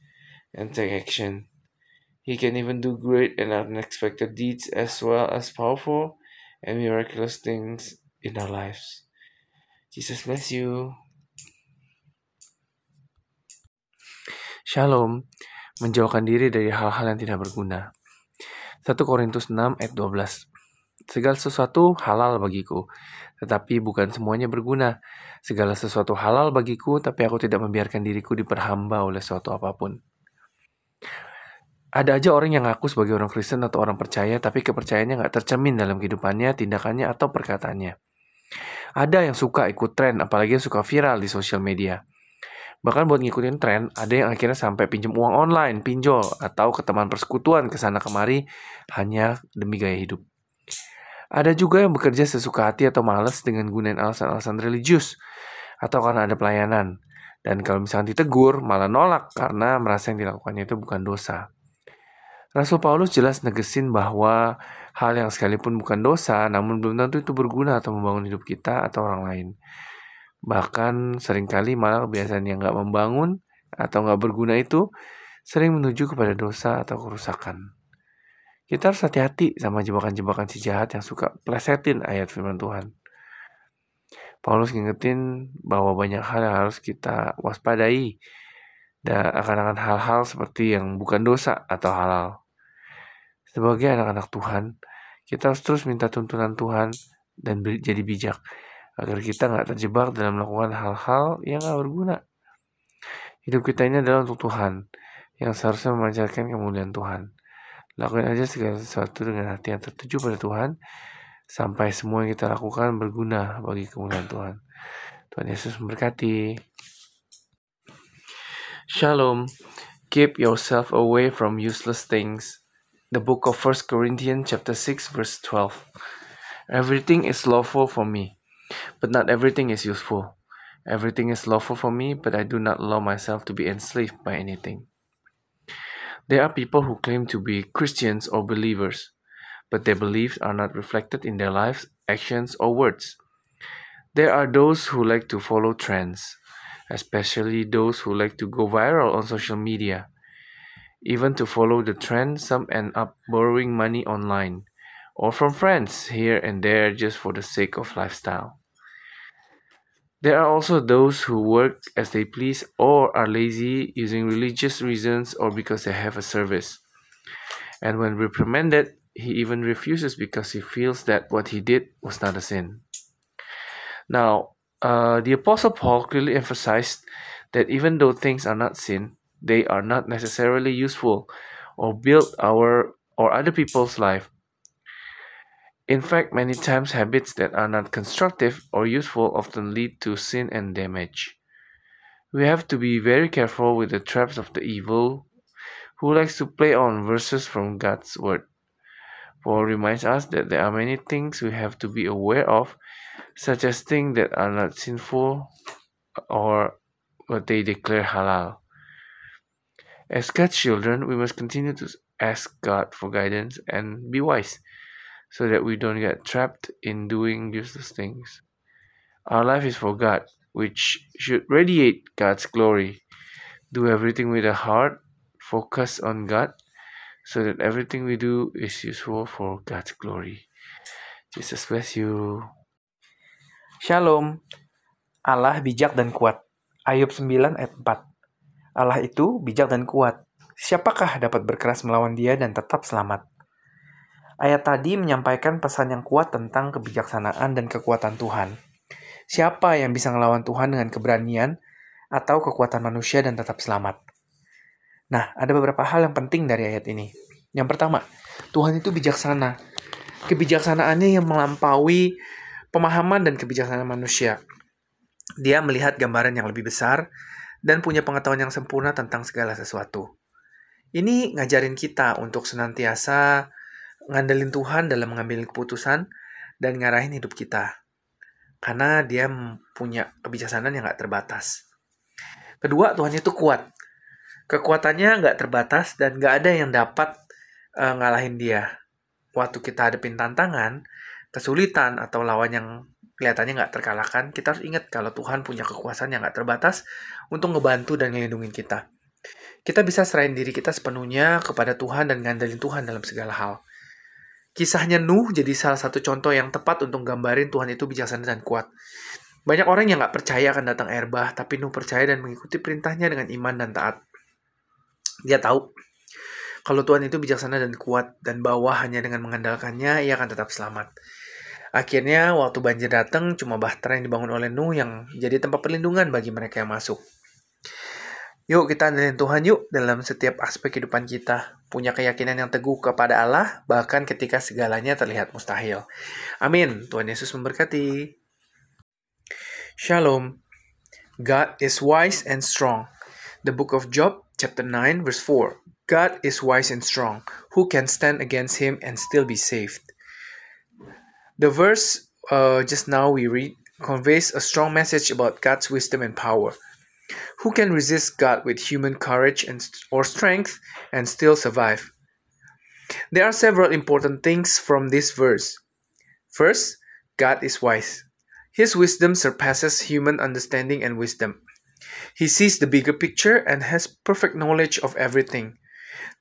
[SPEAKER 1] and take action. He can even do great and unexpected deeds as well as powerful and miraculous things in our lives. Jesus bless you.
[SPEAKER 2] Shalom. menjauhkan diri dari hal-hal yang tidak berguna. 1 Korintus 6 ayat 12 Segala sesuatu halal bagiku, tetapi bukan semuanya berguna. Segala sesuatu halal bagiku, tapi aku tidak membiarkan diriku diperhamba oleh suatu apa pun. Ada aja orang yang ngaku sebagai orang Kristen atau orang percaya, tapi kepercayaannya nggak tercermin dalam kehidupannya, tindakannya, atau perkataannya. Ada yang suka ikut tren, apalagi yang suka viral di sosial media. Bahkan buat ngikutin tren, ada yang akhirnya sampai pinjam uang online, pinjol, atau ke teman persekutuan ke sana kemari hanya demi gaya hidup. Ada juga yang bekerja sesuka hati atau males dengan gunain alasan-alasan religius atau karena ada pelayanan. Dan kalau misalnya ditegur, malah nolak karena merasa yang dilakukannya itu bukan dosa. Rasul Paulus jelas negesin bahwa hal yang sekalipun bukan dosa, namun belum tentu itu berguna atau membangun hidup kita atau orang lain. Bahkan sering kali malah kebiasaan yang nggak membangun atau nggak berguna itu sering menuju kepada dosa atau kerusakan. Kita harus hati-hati sama jebakan-jebakan si jahat yang suka plesetin ayat firman Tuhan.
[SPEAKER 1] Paulus ngingetin bahwa banyak hal yang harus kita waspadai dan akan-akan hal-hal seperti yang bukan dosa atau halal. Sebagai anak-anak Tuhan, kita harus terus minta tuntunan Tuhan dan jadi bijak agar kita nggak terjebak dalam melakukan hal-hal yang nggak berguna. Hidup kita ini adalah untuk Tuhan, yang seharusnya memancarkan kemuliaan Tuhan. Lakukan aja segala sesuatu dengan hati yang tertuju pada Tuhan, sampai semua yang kita lakukan berguna bagi kemuliaan Tuhan. Tuhan Yesus memberkati. Shalom. Keep yourself away from useless things. The book of 1 Corinthians chapter 6 verse 12. Everything is lawful for me, but not everything is useful. Everything is lawful for me, but I do not allow myself to be enslaved by anything. There are people who claim to be Christians or believers, but their beliefs are not reflected in their lives, actions, or words. There are those who like to follow trends, especially those who like to go viral on social media. Even to follow the trend, some end up borrowing money online or from friends here and there just for the sake of lifestyle. There are also those who work as they please or are lazy using religious reasons or because they have a service. And when reprimanded, he even refuses because he feels that what he did was not a sin. Now, uh, the Apostle Paul clearly emphasized that even though things are not sin, they are not necessarily useful or build our or other people's life. In fact, many times habits that are not constructive or useful often lead to sin and damage. We have to be very careful with the traps of the evil who likes to play on verses from God's word. Paul reminds us that there are many things we have to be aware of, such as things that are not sinful or what they declare halal. As God's children, we must continue to ask God for guidance and be wise so that we don't get trapped in doing useless things. Our life is for God, which should radiate God's glory. Do everything with a heart, focus on God, so that everything we do is useful for God's glory. Jesus bless you.
[SPEAKER 2] Shalom. Allah bijak dan kuat. Ayub 9 ayat 4. Allah itu bijak dan kuat. Siapakah dapat berkeras melawan dia dan tetap selamat? Ayat tadi menyampaikan pesan yang kuat tentang kebijaksanaan dan kekuatan Tuhan. Siapa yang bisa melawan Tuhan dengan keberanian atau kekuatan manusia dan tetap selamat? Nah, ada beberapa hal yang penting dari ayat ini. Yang pertama, Tuhan itu bijaksana. Kebijaksanaannya yang melampaui pemahaman dan kebijaksanaan manusia. Dia melihat gambaran yang lebih besar dan punya pengetahuan yang sempurna tentang segala sesuatu. Ini ngajarin kita untuk senantiasa ngandelin Tuhan dalam mengambil keputusan dan ngarahin hidup kita. Karena dia punya kebijaksanaan yang gak terbatas. Kedua, Tuhan itu kuat kekuatannya nggak terbatas dan nggak ada yang dapat uh, ngalahin dia. Waktu kita hadapin tantangan, kesulitan atau lawan yang kelihatannya nggak terkalahkan, kita harus ingat kalau Tuhan punya kekuasaan yang nggak terbatas untuk ngebantu dan ngelindungin kita. Kita bisa serahin diri kita sepenuhnya kepada Tuhan dan ngandelin Tuhan dalam segala hal. Kisahnya Nuh jadi salah satu contoh yang tepat untuk gambarin Tuhan itu bijaksana dan kuat. Banyak orang yang nggak percaya akan datang air bah, tapi Nuh percaya dan mengikuti perintahnya dengan iman dan taat. Dia tahu kalau Tuhan itu bijaksana dan kuat dan bawah hanya dengan mengandalkannya ia akan tetap selamat. Akhirnya waktu banjir datang cuma bahtera yang dibangun oleh Nuh yang jadi tempat perlindungan bagi mereka yang masuk. Yuk kita andalin Tuhan yuk dalam setiap aspek kehidupan kita. Punya keyakinan yang teguh kepada Allah bahkan ketika segalanya terlihat mustahil. Amin. Tuhan Yesus memberkati. Shalom. God is wise and strong. The book of Job chapter 9, verse 4 God is wise and strong. Who can stand against him and still be saved? The verse uh, just now we read conveys a strong message about God's wisdom and power. Who can resist God with human courage and, or strength and still survive? There are several important things from this verse. First, God is wise. His wisdom surpasses human understanding and wisdom. He sees the bigger picture and has perfect knowledge of everything.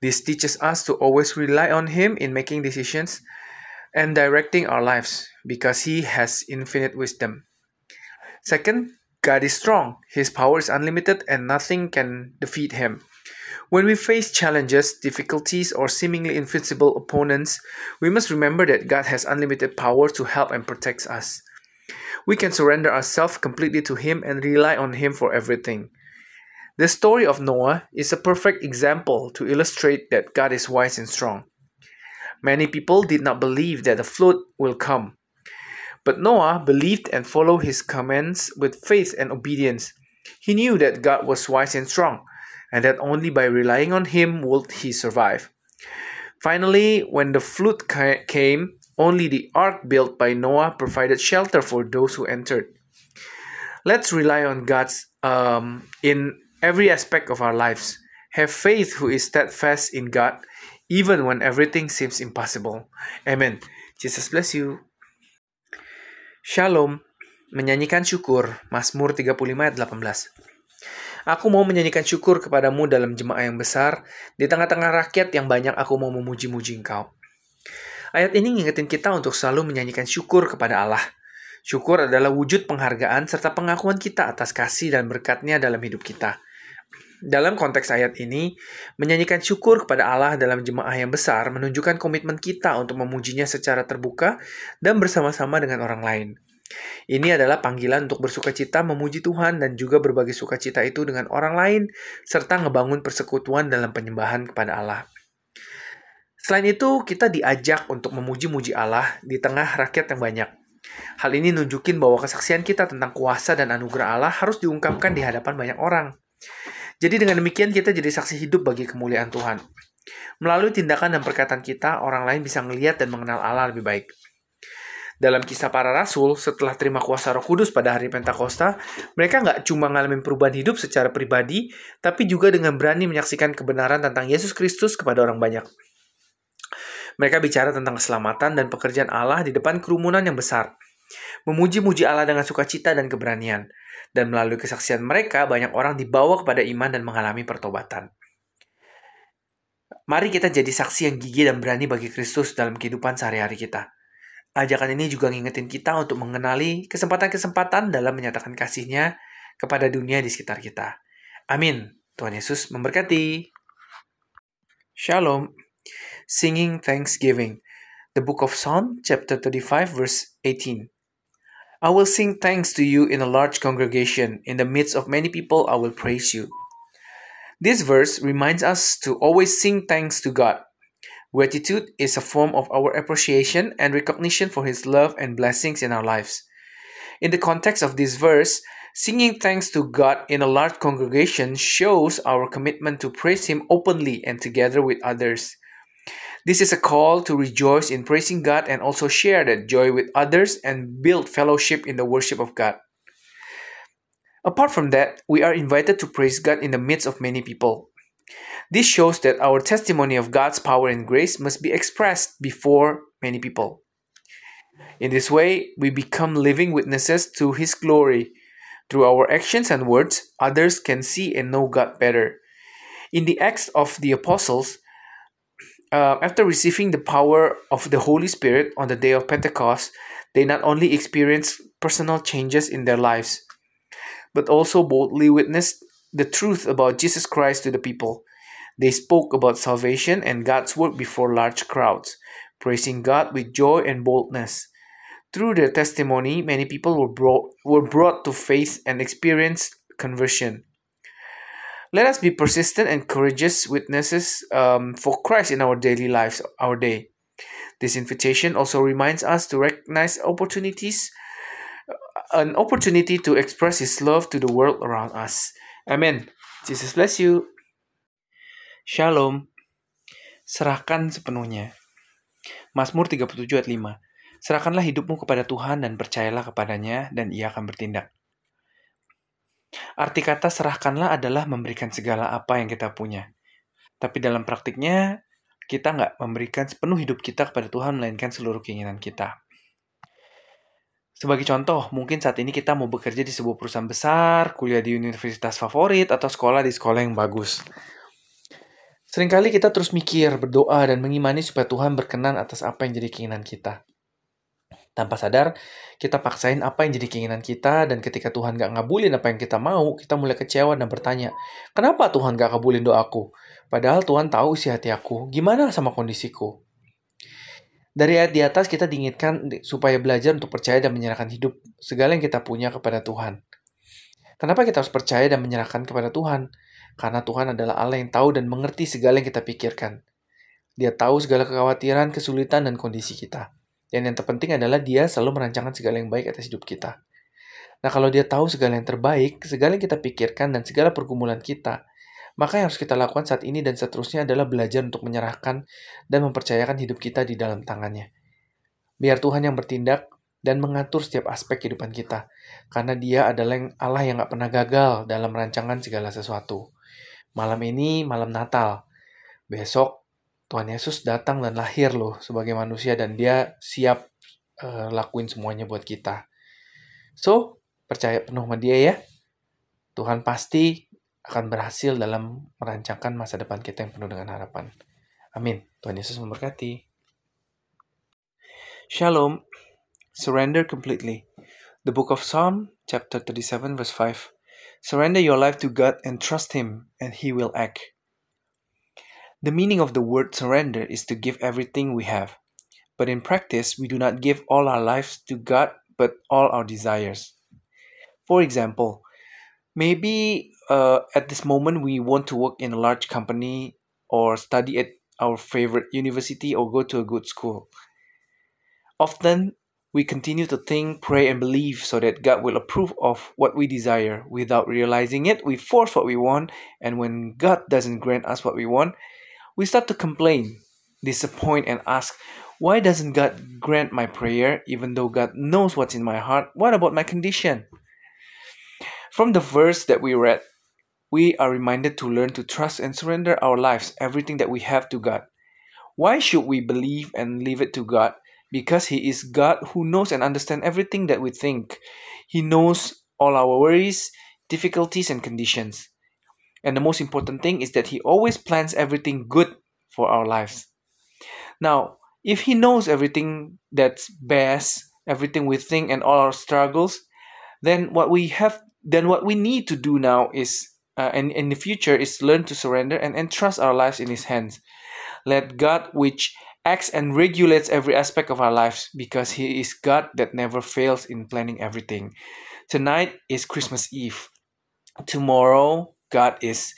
[SPEAKER 2] This teaches us to always rely on Him in making decisions and directing our lives because He has infinite wisdom. Second, God is strong. His power is unlimited and nothing can defeat him. When we face challenges, difficulties, or seemingly invincible opponents, we must remember that God has unlimited power to help and protect us. We can surrender ourselves completely to Him and rely on Him for everything. The story of Noah is a perfect example to illustrate that God is wise and strong. Many people did not believe that the flood will come. But Noah believed and followed his commands with faith and obedience. He knew that God was wise and strong, and that only by relying on him would he survive. Finally, when the flood came, only the ark built by Noah provided shelter for those who entered. Let's rely on God's um, in every aspect of our lives. Have faith who is steadfast in God, even when everything seems impossible. Amen. Jesus bless you. Shalom. Menyanyikan syukur. Mazmur 35 ayat 18. Aku mau menyanyikan syukur kepadamu dalam jemaah yang besar, di tengah-tengah rakyat yang banyak aku mau memuji-muji engkau. Ayat ini ngingetin kita untuk selalu menyanyikan syukur kepada Allah. Syukur adalah wujud penghargaan serta pengakuan kita atas kasih dan berkatnya dalam hidup kita. Dalam konteks ayat ini, menyanyikan syukur kepada Allah dalam jemaah yang besar menunjukkan komitmen kita untuk memujinya secara terbuka dan bersama-sama dengan orang lain. Ini adalah panggilan untuk bersuka cita memuji Tuhan dan juga berbagi sukacita itu dengan orang lain, serta ngebangun persekutuan dalam penyembahan kepada Allah. Selain itu, kita diajak untuk memuji-muji Allah di tengah rakyat yang banyak. Hal ini nunjukin bahwa kesaksian kita tentang kuasa dan anugerah Allah harus diungkapkan di hadapan banyak orang. Jadi dengan demikian kita jadi saksi hidup bagi kemuliaan Tuhan. Melalui tindakan dan perkataan kita, orang lain bisa melihat dan mengenal Allah lebih baik. Dalam kisah para rasul, setelah terima kuasa roh kudus pada hari Pentakosta, mereka nggak cuma ngalamin perubahan hidup secara pribadi, tapi juga dengan berani menyaksikan kebenaran tentang Yesus Kristus kepada orang banyak. Mereka bicara tentang keselamatan dan pekerjaan Allah di depan kerumunan yang besar. Memuji-muji Allah dengan sukacita dan keberanian. Dan melalui kesaksian mereka, banyak orang dibawa kepada iman dan mengalami pertobatan. Mari kita jadi saksi yang gigih dan berani bagi Kristus dalam kehidupan sehari-hari kita. Ajakan ini juga ngingetin kita untuk mengenali kesempatan-kesempatan dalam menyatakan kasihnya kepada dunia di sekitar kita. Amin. Tuhan Yesus memberkati. Shalom. Singing Thanksgiving. The Book of Psalm, chapter 35, verse 18. I will sing thanks to you in a large congregation. In the midst of many people, I will praise you. This verse reminds us to always sing thanks to God Gratitude is a form of our appreciation and recognition for His love and blessings in our lives. In the context of this verse, singing thanks to God in a large congregation shows our commitment to praise Him openly and together with others. This is a call to rejoice in praising God and also share that joy with others and build fellowship in the worship of God. Apart from that, we are invited to praise God in the midst of many people. This shows that our testimony of God's power and grace must be expressed before many people. In this way, we become living witnesses to His glory. Through our actions and words, others can see and know God better. In the Acts of the Apostles, uh, after receiving the power of the Holy Spirit on the day of Pentecost, they not only experienced personal changes in their lives, but also boldly witnessed the truth about Jesus Christ to the people. They spoke about salvation and God's work before large crowds, praising God with joy and boldness. Through their testimony, many people were brought, were brought to faith and experienced conversion. Let us be persistent and courageous witnesses um, for Christ in our daily lives, our day. This invitation also reminds us to recognize opportunities, an opportunity to express His love to the world around us. Amen. Jesus bless you. Shalom. Serahkan sepenuhnya. Mazmur 37 ayat 5. Serahkanlah hidupmu kepada Tuhan dan percayalah kepadanya dan ia akan bertindak. Arti kata serahkanlah adalah memberikan segala apa yang kita punya. Tapi dalam praktiknya, kita nggak memberikan sepenuh hidup kita kepada Tuhan, melainkan seluruh keinginan kita. Sebagai contoh, mungkin saat ini kita mau bekerja di sebuah perusahaan besar, kuliah di universitas favorit, atau sekolah di sekolah yang bagus. Seringkali kita terus mikir, berdoa, dan mengimani supaya Tuhan berkenan atas apa yang jadi keinginan kita.
[SPEAKER 1] Tanpa sadar, kita paksain apa yang jadi keinginan kita, dan ketika Tuhan gak ngabulin apa yang kita mau, kita mulai kecewa dan bertanya, kenapa Tuhan gak kabulin doaku? Padahal Tuhan tahu isi hati aku, gimana sama kondisiku? Dari ayat di atas kita diingatkan supaya belajar untuk percaya dan menyerahkan hidup segala yang kita punya kepada Tuhan. Kenapa kita harus percaya dan menyerahkan kepada Tuhan? Karena Tuhan adalah Allah yang tahu dan mengerti segala yang kita pikirkan. Dia tahu segala kekhawatiran, kesulitan, dan kondisi kita. Dan yang terpenting adalah dia selalu merancangkan segala yang baik atas hidup kita. Nah, kalau dia tahu segala yang terbaik, segala yang kita pikirkan, dan segala pergumulan kita, maka yang harus kita lakukan saat ini dan seterusnya adalah belajar untuk menyerahkan dan mempercayakan hidup kita di dalam tangannya. Biar Tuhan yang bertindak dan mengatur setiap aspek kehidupan kita, karena dia adalah yang Allah yang gak pernah gagal dalam merancangan segala sesuatu. Malam ini malam Natal. Besok Tuhan Yesus datang dan lahir loh sebagai manusia dan dia siap uh, lakuin semuanya buat kita. So, percaya penuh sama dia ya. Tuhan pasti akan berhasil dalam merancangkan masa depan kita yang penuh dengan harapan. Amin. Tuhan Yesus memberkati. Shalom. Surrender completely. The book of Psalm, chapter 37, verse 5. Surrender your life to God and trust Him, and He will act. The meaning of the word surrender is to give everything we have. But in practice, we do not give all our lives to God, but all our desires. For example, maybe uh, at this moment we want to work in a large company or study at our favorite university or go to a good school. Often, we continue to think, pray, and believe so that God will approve of what we desire. Without realizing it, we force what we want, and when God doesn't grant us what we want, we start to complain, disappoint, and ask, why doesn't God grant my prayer even though God knows what's in my heart? What about my condition? From the verse that we read, we are reminded to learn to trust and surrender our lives, everything that we have to God. Why should we believe and leave it to God? Because He is God who knows and understands everything that we think. He knows all our worries, difficulties, and conditions. And the most important thing is that He always plans everything good for our lives. Now, if He knows everything that's best, everything we think, and all our struggles, then what we have, then what we need to do now is, uh, and in the future, is learn to surrender and entrust our lives in His hands. Let God, which acts and regulates every aspect of our lives, because He is God that never fails in planning everything. Tonight is Christmas Eve. Tomorrow God is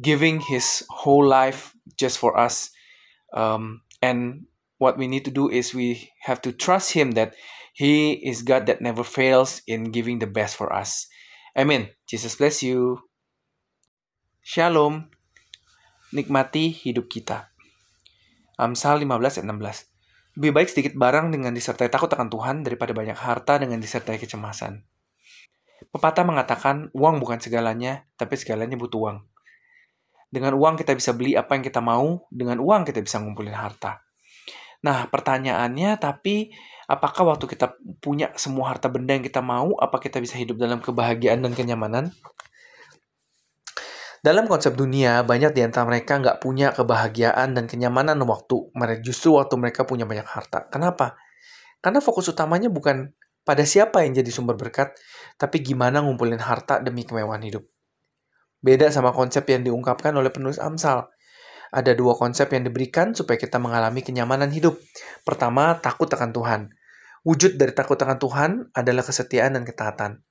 [SPEAKER 1] giving His whole life just for us. Um, and what we need to do is we have to trust Him that He is God that never fails in giving the best for us. Amen. Jesus bless you. Shalom. Nikmati hidup kita. Amsal 15 ayat 16. Lebih baik sedikit barang dengan disertai takut akan Tuhan daripada banyak harta dengan disertai kecemasan. Pepatah mengatakan uang bukan segalanya, tapi segalanya butuh uang. Dengan uang kita bisa beli apa yang kita mau, dengan uang kita bisa ngumpulin harta. Nah, pertanyaannya tapi apakah waktu kita punya semua harta benda yang kita mau, apa kita bisa hidup dalam kebahagiaan dan kenyamanan? Dalam konsep dunia, banyak di antara mereka nggak punya kebahagiaan dan kenyamanan waktu mereka justru waktu mereka punya banyak harta. Kenapa? Karena fokus utamanya bukan pada siapa yang jadi sumber berkat, tapi gimana ngumpulin harta demi kemewahan hidup. Beda sama konsep yang diungkapkan oleh penulis Amsal. Ada dua konsep yang diberikan supaya kita mengalami kenyamanan hidup. Pertama, takut akan Tuhan. Wujud dari takut akan Tuhan adalah kesetiaan dan ketaatan.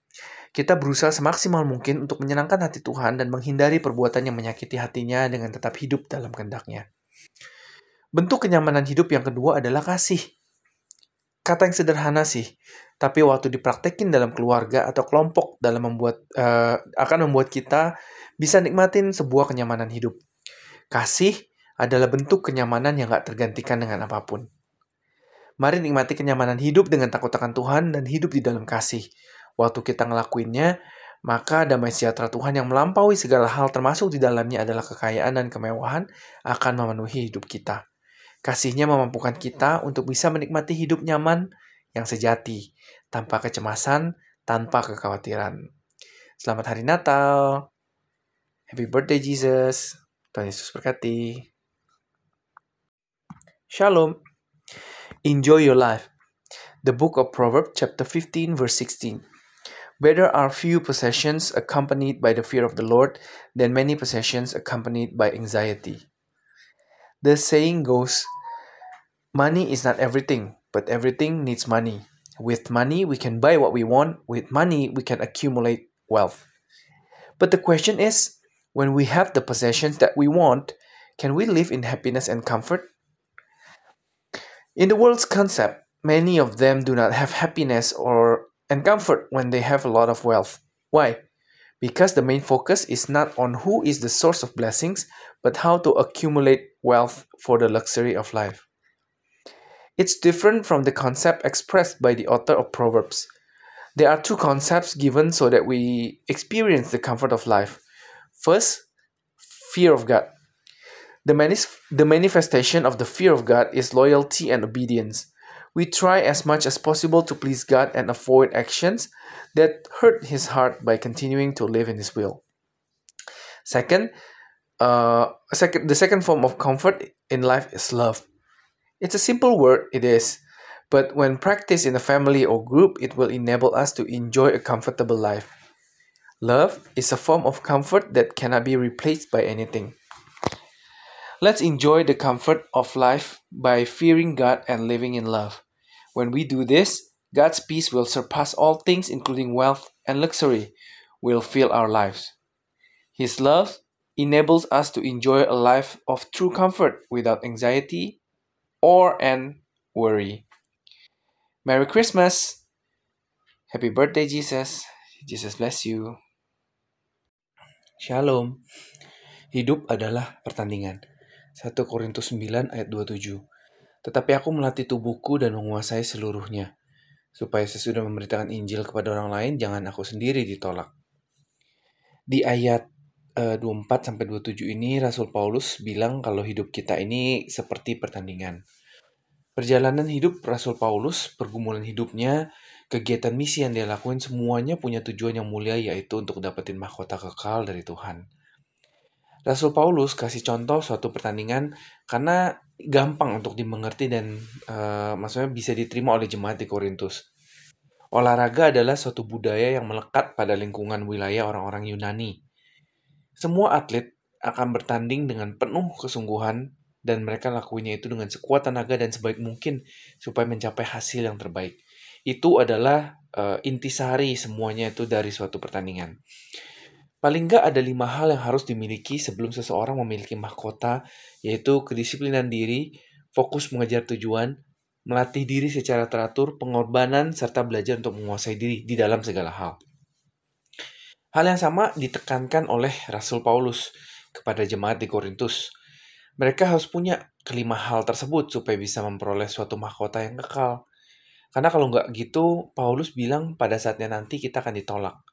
[SPEAKER 1] Kita berusaha semaksimal mungkin untuk menyenangkan hati Tuhan dan menghindari perbuatan yang menyakiti hatinya dengan tetap hidup dalam kehendaknya. Bentuk kenyamanan hidup yang kedua adalah kasih. Kata yang sederhana sih, tapi waktu dipraktekin dalam keluarga atau kelompok dalam membuat uh, akan membuat kita bisa nikmatin sebuah kenyamanan hidup. Kasih adalah bentuk kenyamanan yang gak tergantikan dengan apa pun. Mari nikmati kenyamanan hidup dengan takut akan Tuhan dan hidup di dalam kasih. Waktu kita ngelakuinnya, maka damai sejahtera Tuhan yang melampaui segala hal termasuk di dalamnya adalah kekayaan dan kemewahan akan memenuhi hidup kita. Kasihnya memampukan kita untuk bisa menikmati hidup nyaman yang sejati, tanpa kecemasan, tanpa kekhawatiran. Selamat Hari Natal! Happy birthday Jesus. Tuhan Yesus berkati. Shalom. Enjoy your life.
[SPEAKER 2] The book of Proverbs, chapter 15, verse 16. Better are few possessions accompanied by the fear of the Lord than many possessions accompanied by anxiety. The saying goes, Money is not everything, but everything needs money. With money, we can buy what we want. With money, we can accumulate wealth. But the question is when we have the possessions that we want, can we live in happiness and comfort? In the world's concept, many of them do not have happiness or and comfort when they have a lot of wealth. Why? Because the main focus is not on who is the source of blessings, but how to accumulate wealth for the luxury of life. It's different from the concept expressed by the author of Proverbs. There are two concepts given so that we experience the comfort of life. First, fear of God. The, manis- the manifestation of the fear of God is loyalty and obedience. We try as much as possible to please God and avoid actions that hurt His heart by continuing to live in His will. Second, uh, second, the second form of comfort in life is love. It's a simple word, it is, but when practiced in a family or group, it will enable us to enjoy a comfortable life. Love is a form of comfort that cannot be replaced by anything. Let's enjoy the comfort of life by fearing God and living in love. When we do this, God's peace will surpass all things, including wealth and luxury, will fill our lives. His love enables us to enjoy a life of true comfort without anxiety, or an worry. Merry Christmas! Happy birthday, Jesus! Jesus bless you. Shalom. Hidup adalah pertandingan. 1 Korintus 9 ayat 27. Tetapi aku melatih tubuhku dan menguasai seluruhnya. Supaya sesudah memberitakan Injil kepada orang lain, jangan aku sendiri ditolak. Di ayat uh, 24 sampai 27 ini Rasul Paulus bilang kalau hidup kita ini seperti pertandingan. Perjalanan hidup Rasul Paulus, pergumulan hidupnya, kegiatan misi yang dia lakuin semuanya punya tujuan yang mulia yaitu untuk dapetin mahkota kekal dari Tuhan. Rasul Paulus kasih contoh suatu pertandingan karena gampang untuk dimengerti dan uh, maksudnya bisa diterima oleh jemaat di Korintus. Olahraga adalah suatu budaya yang melekat pada lingkungan wilayah orang-orang Yunani. Semua atlet akan bertanding dengan penuh kesungguhan dan mereka lakuinnya itu dengan sekuat tenaga dan sebaik mungkin supaya mencapai hasil yang terbaik. Itu adalah uh, intisari semuanya itu dari suatu pertandingan. Paling nggak ada lima hal yang harus dimiliki sebelum seseorang memiliki mahkota, yaitu kedisiplinan diri, fokus mengejar tujuan, melatih diri secara teratur, pengorbanan, serta belajar untuk menguasai diri di dalam segala hal. Hal yang sama ditekankan oleh Rasul Paulus kepada jemaat di Korintus. Mereka harus punya kelima hal tersebut supaya bisa memperoleh suatu mahkota yang kekal. Karena kalau nggak gitu, Paulus bilang pada saatnya nanti kita akan ditolak.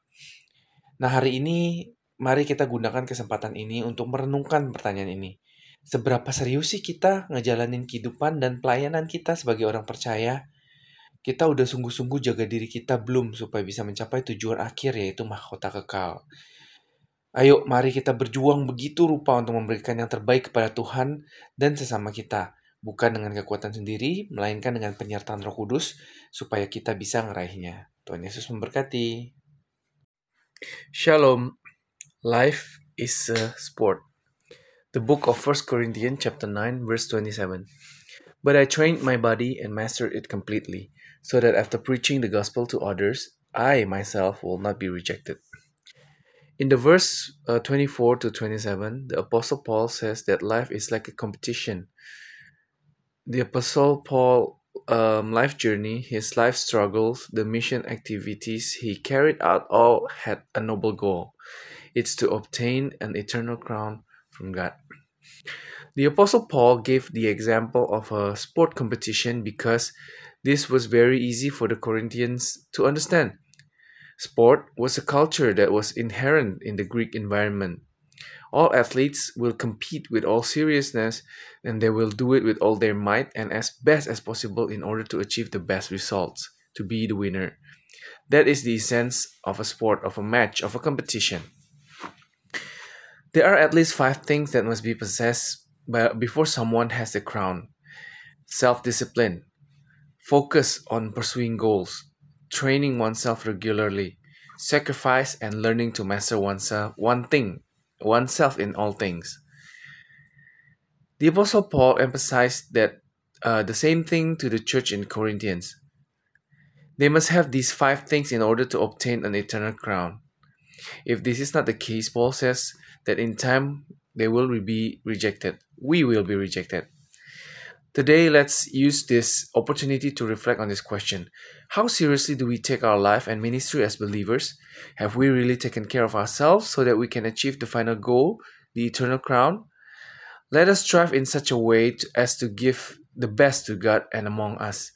[SPEAKER 2] Nah hari ini, mari kita gunakan kesempatan ini untuk merenungkan pertanyaan ini. Seberapa serius sih kita ngejalanin kehidupan dan pelayanan kita sebagai orang percaya? Kita udah sungguh-sungguh jaga diri kita belum supaya bisa mencapai tujuan akhir yaitu mahkota kekal. Ayo mari kita berjuang begitu rupa untuk memberikan yang terbaik kepada Tuhan dan sesama kita, bukan dengan kekuatan sendiri, melainkan dengan penyertaan Roh Kudus supaya kita bisa ngeraihnya. Tuhan Yesus memberkati. Shalom. Life is a sport. The book of 1 Corinthians chapter 9 verse 27. But I trained my body and mastered it completely so that after preaching the gospel to others, I myself will not be rejected. In the verse uh, 24 to 27, the Apostle Paul says that life is like a competition. The Apostle Paul um, life journey, his life struggles, the mission activities he carried out all had a noble goal. It's to obtain an eternal crown from God. The Apostle Paul gave the example of a sport competition because this was very easy for the Corinthians to understand. Sport was a culture that was inherent in the Greek environment. All athletes will compete with all seriousness and they will do it with all their might and as best as possible in order to achieve the best results, to be the winner. That is the essence of a sport, of a match, of a competition. There are at least five things that must be possessed before someone has the crown self discipline, focus on pursuing goals, training oneself regularly, sacrifice and learning to master oneself, one thing, oneself in all things. The Apostle Paul emphasized that uh, the same thing to the church in Corinthians. They must have these five things in order to obtain an eternal crown. If this is not the case, Paul says that in time they will be rejected. We will be rejected. Today, let's use this opportunity to reflect on this question How seriously do we take our life and ministry as believers? Have we really taken care of ourselves so that we can achieve the final goal, the eternal crown? Let us strive in such a way to, as to give the best to God and among us,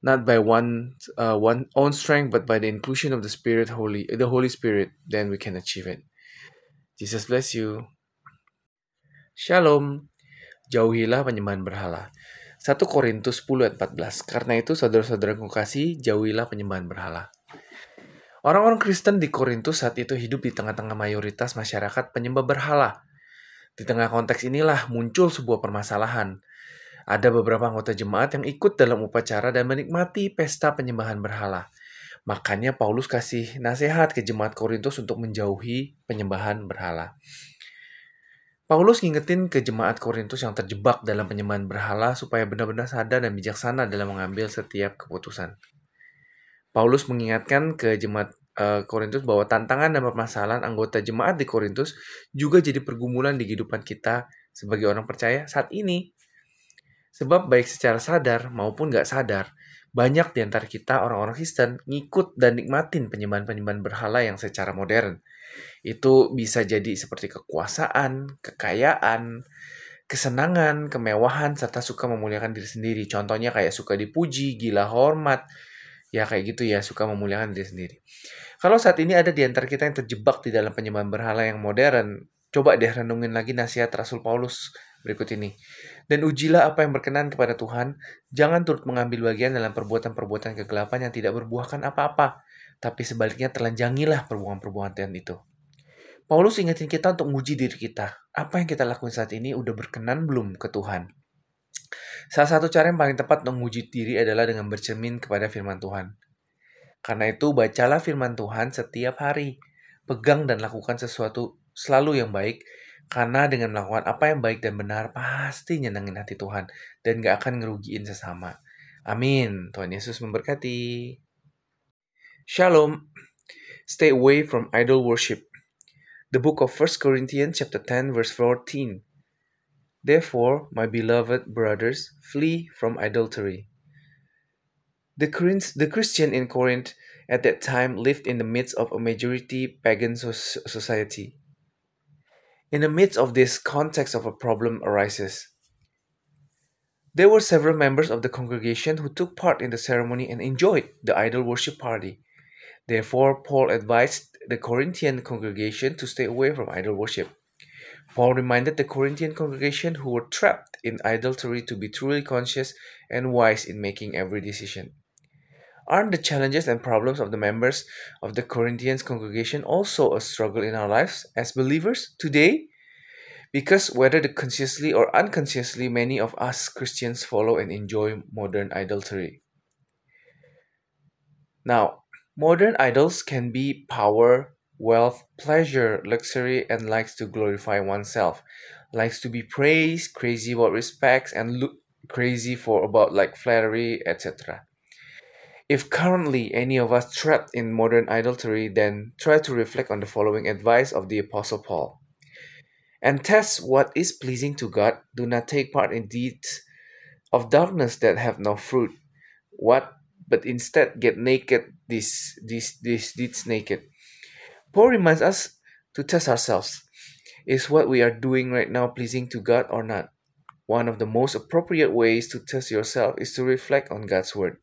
[SPEAKER 2] not by one uh, one own strength, but by the inclusion of the Spirit, Holy the Holy Spirit. Then we can achieve it. Jesus bless you. Shalom. Jauhilah penyembahan berhala. 1 Korintus 10 ayat 14. Karena itu saudara-saudara kasih, jauhilah penyembahan berhala. Orang-orang Kristen di Korintus saat itu hidup di tengah-tengah mayoritas masyarakat penyembah berhala. Di tengah konteks inilah muncul sebuah permasalahan. Ada beberapa anggota jemaat yang ikut dalam upacara dan menikmati pesta penyembahan berhala. Makanya Paulus kasih nasihat ke jemaat Korintus untuk menjauhi penyembahan berhala. Paulus ngingetin ke jemaat Korintus yang terjebak dalam penyembahan berhala supaya benar-benar sadar dan bijaksana dalam mengambil setiap keputusan. Paulus mengingatkan ke jemaat uh, Korintus bahwa tantangan dan permasalahan anggota jemaat di Korintus juga jadi pergumulan di kehidupan kita sebagai orang percaya saat ini. Sebab baik secara sadar maupun gak sadar, banyak di antara kita orang-orang Kristen ngikut dan nikmatin penyembahan-penyembahan berhala yang secara modern – itu bisa jadi seperti kekuasaan, kekayaan, kesenangan, kemewahan, serta suka memuliakan diri sendiri. Contohnya kayak suka dipuji, gila hormat, ya kayak gitu ya, suka memuliakan diri sendiri. Kalau saat ini ada di antara kita yang terjebak di dalam penyembahan berhala yang modern, coba deh renungin lagi nasihat Rasul Paulus berikut ini. Dan ujilah apa yang berkenan kepada Tuhan, jangan turut mengambil bagian dalam perbuatan-perbuatan kegelapan yang tidak berbuahkan apa-apa, tapi sebaliknya telanjangilah perbuatan-perbuatan itu. Paulus ingetin kita untuk menguji diri kita. Apa yang kita lakukan saat ini udah berkenan belum ke Tuhan? Salah satu cara yang paling tepat untuk menguji diri adalah dengan bercermin kepada firman Tuhan. Karena itu, bacalah firman Tuhan setiap hari. Pegang dan lakukan sesuatu selalu yang baik, karena dengan melakukan apa yang baik dan benar, pasti nyenengin hati Tuhan, dan gak akan ngerugiin sesama. Amin. Tuhan Yesus memberkati. Shalom. Stay away from idol worship. the book of 1 Corinthians chapter 10 verse 14. Therefore, my beloved brothers, flee from adultery. The, the Christian in Corinth at that time lived in the midst of a majority pagan society. In the midst of this context of a problem arises. There were several members of the congregation who took part in the ceremony and enjoyed the idol worship party. Therefore, Paul advised the Corinthian congregation to stay away from idol worship. Paul reminded the Corinthian congregation who were trapped in idolatry to be truly conscious and wise in making every decision. Aren't the challenges and problems of the members of the Corinthians congregation also a struggle in our lives as believers today? Because whether consciously or unconsciously, many of us Christians follow and enjoy modern idolatry. Now, Modern idols can be power, wealth, pleasure, luxury, and likes to glorify oneself. Likes to be praised, crazy about respects, and look crazy for about like flattery, etc. If currently any of us trapped in modern idolatry, then try to reflect on the following advice of the Apostle Paul. And test what is pleasing to God. Do not take part in deeds of darkness that have no fruit. What but instead get naked these these these deeds naked. Paul reminds us to test ourselves. Is what we are doing right now pleasing to God or not? One of the most appropriate ways to test yourself is to reflect on God's word.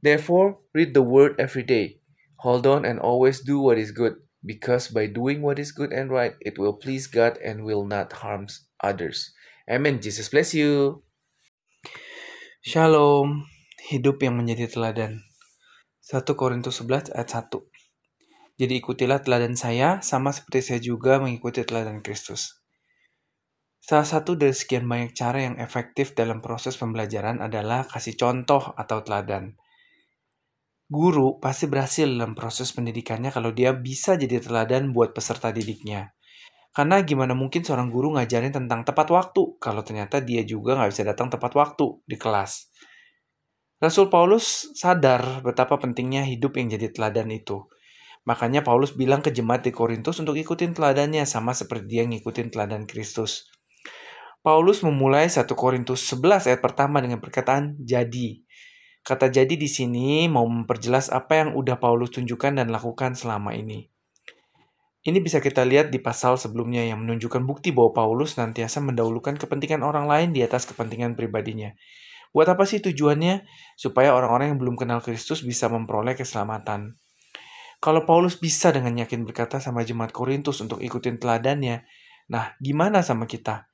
[SPEAKER 2] Therefore, read the word every day. Hold on and always do what is good, because by doing what is good and right, it will please God and will not harm others. Amen. Jesus bless you.
[SPEAKER 1] Shalom. hidup yang menjadi teladan. 1 Korintus 11 ayat 1. Jadi ikutilah teladan saya sama seperti saya juga mengikuti teladan Kristus.
[SPEAKER 2] Salah satu dari sekian banyak cara yang efektif dalam proses pembelajaran adalah kasih contoh atau teladan. Guru pasti berhasil dalam proses pendidikannya kalau dia bisa jadi teladan buat peserta didiknya. Karena gimana mungkin seorang guru ngajarin tentang tepat waktu kalau ternyata dia juga nggak bisa datang tepat waktu di kelas. Rasul Paulus sadar betapa pentingnya hidup yang jadi teladan itu. Makanya Paulus bilang ke jemaat di Korintus untuk ikutin teladannya sama seperti dia ngikutin teladan Kristus. Paulus memulai 1 Korintus 11 ayat pertama dengan perkataan jadi. Kata jadi di sini mau memperjelas apa yang udah Paulus tunjukkan dan lakukan selama ini. Ini bisa kita lihat di pasal sebelumnya yang menunjukkan bukti bahwa Paulus nantiasa mendahulukan kepentingan orang lain di atas kepentingan pribadinya. Buat apa sih tujuannya? Supaya orang-orang yang belum kenal Kristus bisa memperoleh keselamatan. Kalau Paulus bisa dengan yakin berkata sama jemaat Korintus untuk ikutin teladannya, nah gimana sama kita?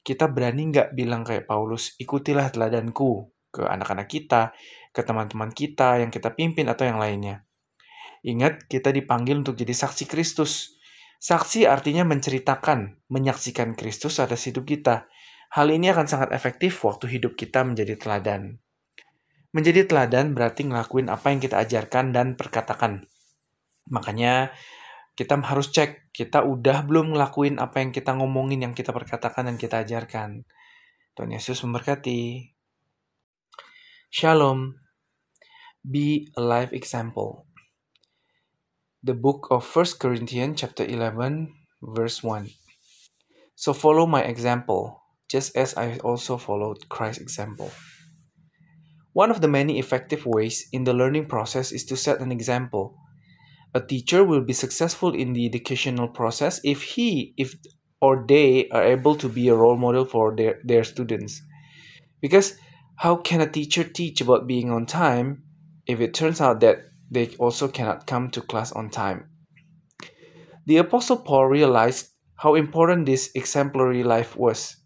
[SPEAKER 2] kita berani nggak bilang kayak Paulus, ikutilah teladanku ke anak-anak kita, ke teman-teman kita yang kita pimpin atau yang lainnya. Ingat, kita dipanggil untuk jadi saksi Kristus. Saksi artinya menceritakan, menyaksikan Kristus atas hidup kita. Hal ini akan sangat efektif waktu hidup kita menjadi teladan. Menjadi teladan berarti ngelakuin apa yang kita ajarkan dan perkatakan. Makanya kita harus cek kita udah belum ngelakuin apa yang kita ngomongin, yang kita perkatakan dan kita ajarkan. Tuhan Yesus memberkati. Shalom. Be a life example. The book of 1 Corinthians chapter 11 verse 1. So follow my example, just as I also followed Christ's example. One of the many effective ways in the learning process is to set an example. A teacher will be successful in the educational process if he if or they are able to be a role model for their, their students. Because how can a teacher teach about being on time if it turns out that they also cannot come to class on time? The apostle paul realized how important this exemplary life was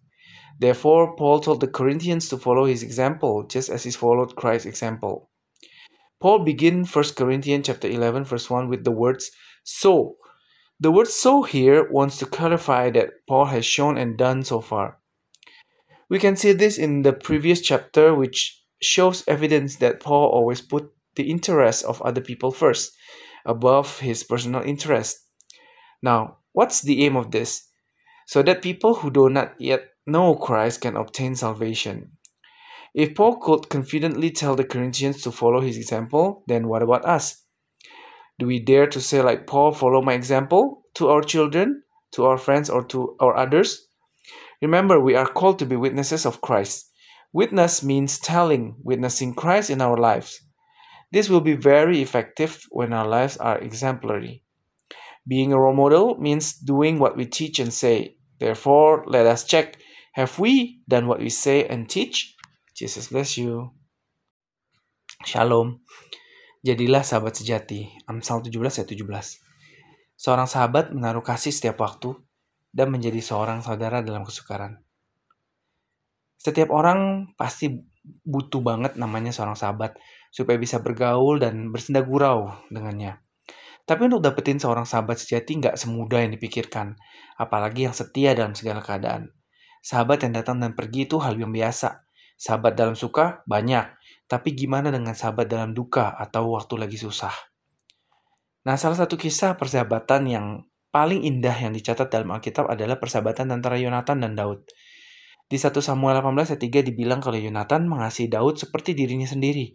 [SPEAKER 2] therefore paul told the corinthians to follow his example just as he followed christ's example Paul begin 1 Corinthians chapter 11 verse 1 with the words so. The word so here wants to clarify that Paul has shown and done so far. We can see this in the previous chapter which shows evidence that Paul always put the interests of other people first above his personal interest. Now, what's the aim of this? So that people who do not yet know Christ can obtain salvation. If Paul could confidently tell the Corinthians to follow his example, then what about us? Do we dare to say, like Paul, follow my example to our children, to our friends, or to our others? Remember, we are called to be witnesses of Christ. Witness means telling, witnessing Christ in our lives. This will be very effective when our lives are exemplary. Being a role model means doing what we teach and say. Therefore, let us check have we done what we say and teach? Jesus bless you. Shalom. Jadilah sahabat sejati. Amsal 17 ayat 17. Seorang sahabat menaruh kasih setiap waktu dan menjadi seorang saudara dalam kesukaran. Setiap orang pasti butuh banget namanya seorang sahabat supaya bisa bergaul dan bersenda gurau dengannya. Tapi untuk dapetin seorang sahabat sejati nggak semudah yang dipikirkan, apalagi yang setia dalam segala keadaan. Sahabat yang datang dan pergi itu hal yang biasa, Sahabat dalam suka banyak, tapi gimana dengan sahabat dalam duka atau waktu lagi susah? Nah, salah satu kisah persahabatan yang paling indah yang dicatat dalam Alkitab adalah persahabatan antara Yonatan dan Daud. Di 1 Samuel 18 ayat 3 dibilang kalau Yonatan mengasihi Daud seperti dirinya sendiri.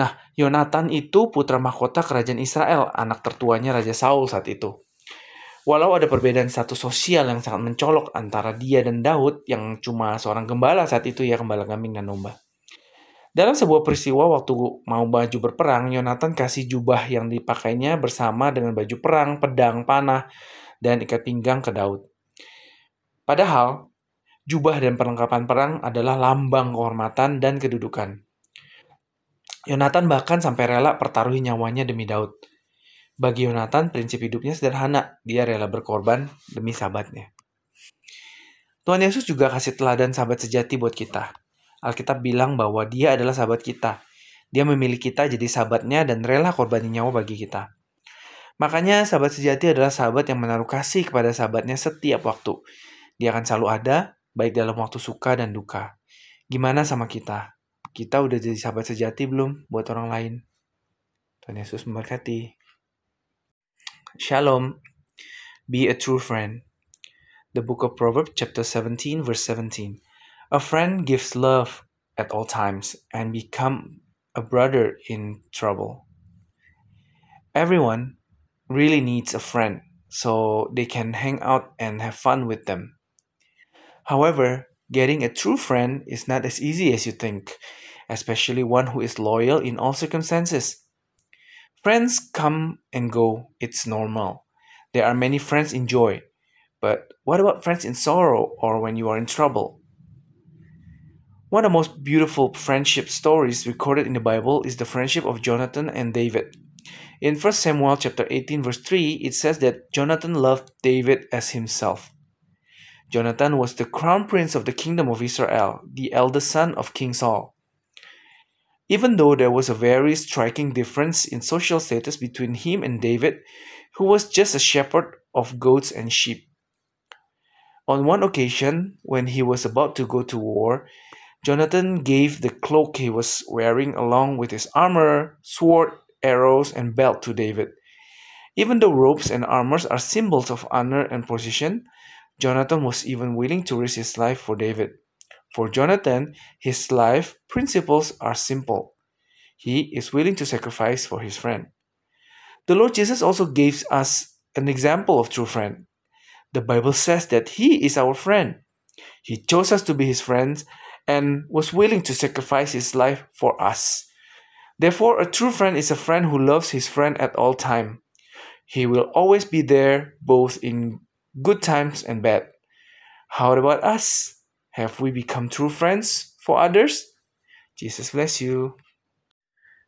[SPEAKER 2] Nah, Yonatan itu putra mahkota kerajaan Israel, anak tertuanya Raja Saul saat itu. Walau ada perbedaan status sosial yang sangat mencolok antara dia dan Daud yang cuma seorang gembala saat itu ya gembala kambing dan domba. Dalam sebuah peristiwa waktu mau baju berperang, Yonatan kasih jubah yang dipakainya bersama dengan baju perang, pedang, panah, dan ikat pinggang ke Daud. Padahal, jubah dan perlengkapan perang adalah lambang kehormatan dan kedudukan. Yonatan bahkan sampai rela pertaruhi nyawanya demi Daud. Bagi Yonatan, prinsip hidupnya sederhana. Dia rela berkorban demi sahabatnya. Tuhan Yesus juga kasih teladan sahabat sejati buat kita. Alkitab bilang bahwa dia adalah sahabat kita. Dia memilih kita jadi sahabatnya dan rela korban nyawa bagi kita. Makanya sahabat sejati adalah sahabat yang menaruh kasih kepada sahabatnya setiap waktu.
[SPEAKER 1] Dia akan selalu ada, baik dalam waktu suka dan duka. Gimana sama kita? Kita udah jadi sahabat sejati belum buat orang lain? Tuhan Yesus memberkati. Shalom. Be a true friend. The book of Proverbs chapter 17 verse 17. A friend gives love at all times and become a brother in trouble. Everyone really needs a friend so they can hang out and have fun with them. However, getting a true friend is not as easy as you think, especially one who is loyal in all circumstances. Friends come and go, it's normal. There are many friends in joy, but what about friends in sorrow or when you are in trouble? One of the most beautiful friendship stories recorded in the Bible is the friendship of Jonathan and David. In 1 Samuel chapter 18 verse 3, it says that Jonathan loved David as himself. Jonathan was the crown prince of the kingdom of Israel, the eldest son of King Saul. Even though there was a very striking difference in social status between him and David, who was just a shepherd of goats and sheep. On one occasion, when he was about to go to war, Jonathan gave the cloak he was wearing along with his armor, sword, arrows, and belt to David. Even though robes and armors are symbols of honor and position, Jonathan was even willing to risk his life for David. For Jonathan, his life principles are simple. He is willing to sacrifice for his friend. The Lord Jesus also gives us an example of true friend. The Bible says that he is our friend. He chose us to be his friends and was willing to sacrifice his life for us. Therefore, a true friend is a friend who loves his friend at all time. He will always be there both in good times and bad. How about us? Have we become true friends for others? Jesus bless you.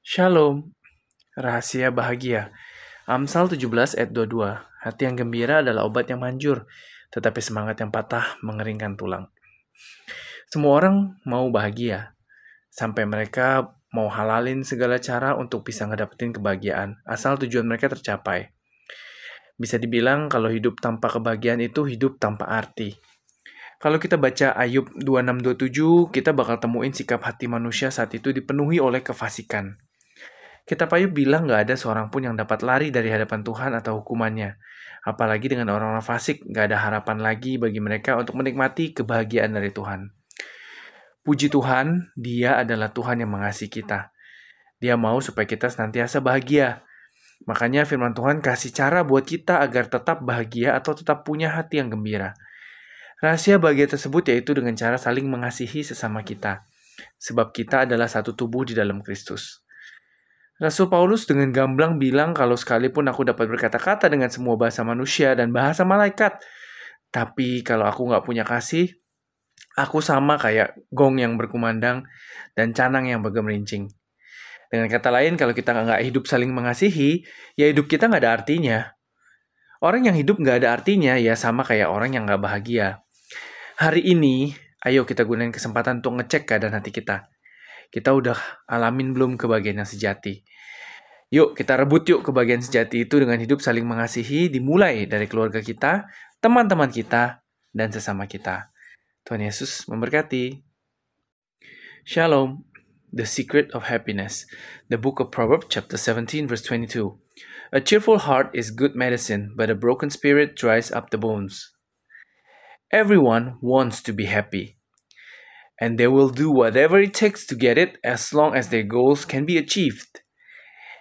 [SPEAKER 2] Shalom. Rahasia bahagia. Amsal 17 ayat 22. Hati yang gembira adalah obat yang manjur, tetapi semangat yang patah mengeringkan tulang. Semua orang mau bahagia, sampai mereka mau halalin segala cara untuk bisa ngedapetin kebahagiaan, asal tujuan mereka tercapai. Bisa dibilang kalau hidup tanpa kebahagiaan itu hidup tanpa arti. Kalau kita baca Ayub 2627, kita bakal temuin sikap hati manusia saat itu dipenuhi oleh kefasikan. Kitab Ayub bilang gak ada seorang pun yang dapat lari dari hadapan Tuhan atau hukumannya. Apalagi dengan orang-orang fasik, gak ada harapan lagi bagi mereka untuk menikmati kebahagiaan dari Tuhan. Puji Tuhan, dia adalah Tuhan yang mengasihi kita. Dia mau supaya kita senantiasa bahagia. Makanya firman Tuhan kasih cara buat kita agar tetap bahagia atau tetap punya hati yang gembira. Rahasia bahagia tersebut yaitu dengan cara saling mengasihi sesama kita, sebab kita adalah satu tubuh di dalam Kristus. Rasul Paulus dengan gamblang bilang kalau sekalipun aku dapat berkata-kata dengan semua bahasa manusia dan bahasa malaikat, tapi kalau aku nggak punya kasih, aku sama kayak gong yang berkumandang dan canang yang bergemerincing. Dengan kata lain, kalau kita nggak hidup saling mengasihi, ya hidup kita nggak ada artinya. Orang yang hidup nggak ada artinya, ya sama kayak orang yang nggak bahagia. Hari ini, ayo kita gunain kesempatan untuk ngecek keadaan hati kita. Kita udah alamin belum kebahagiaan yang sejati? Yuk, kita rebut yuk kebahagiaan sejati itu dengan hidup saling mengasihi dimulai dari keluarga kita, teman-teman kita, dan sesama kita. Tuhan Yesus memberkati. Shalom. The Secret of Happiness. The Book of Proverbs chapter 17 verse 22. A cheerful heart is good medicine, but a broken spirit dries up the bones. Everyone wants to be happy, and they will do whatever it takes to get it as long as their goals can be achieved.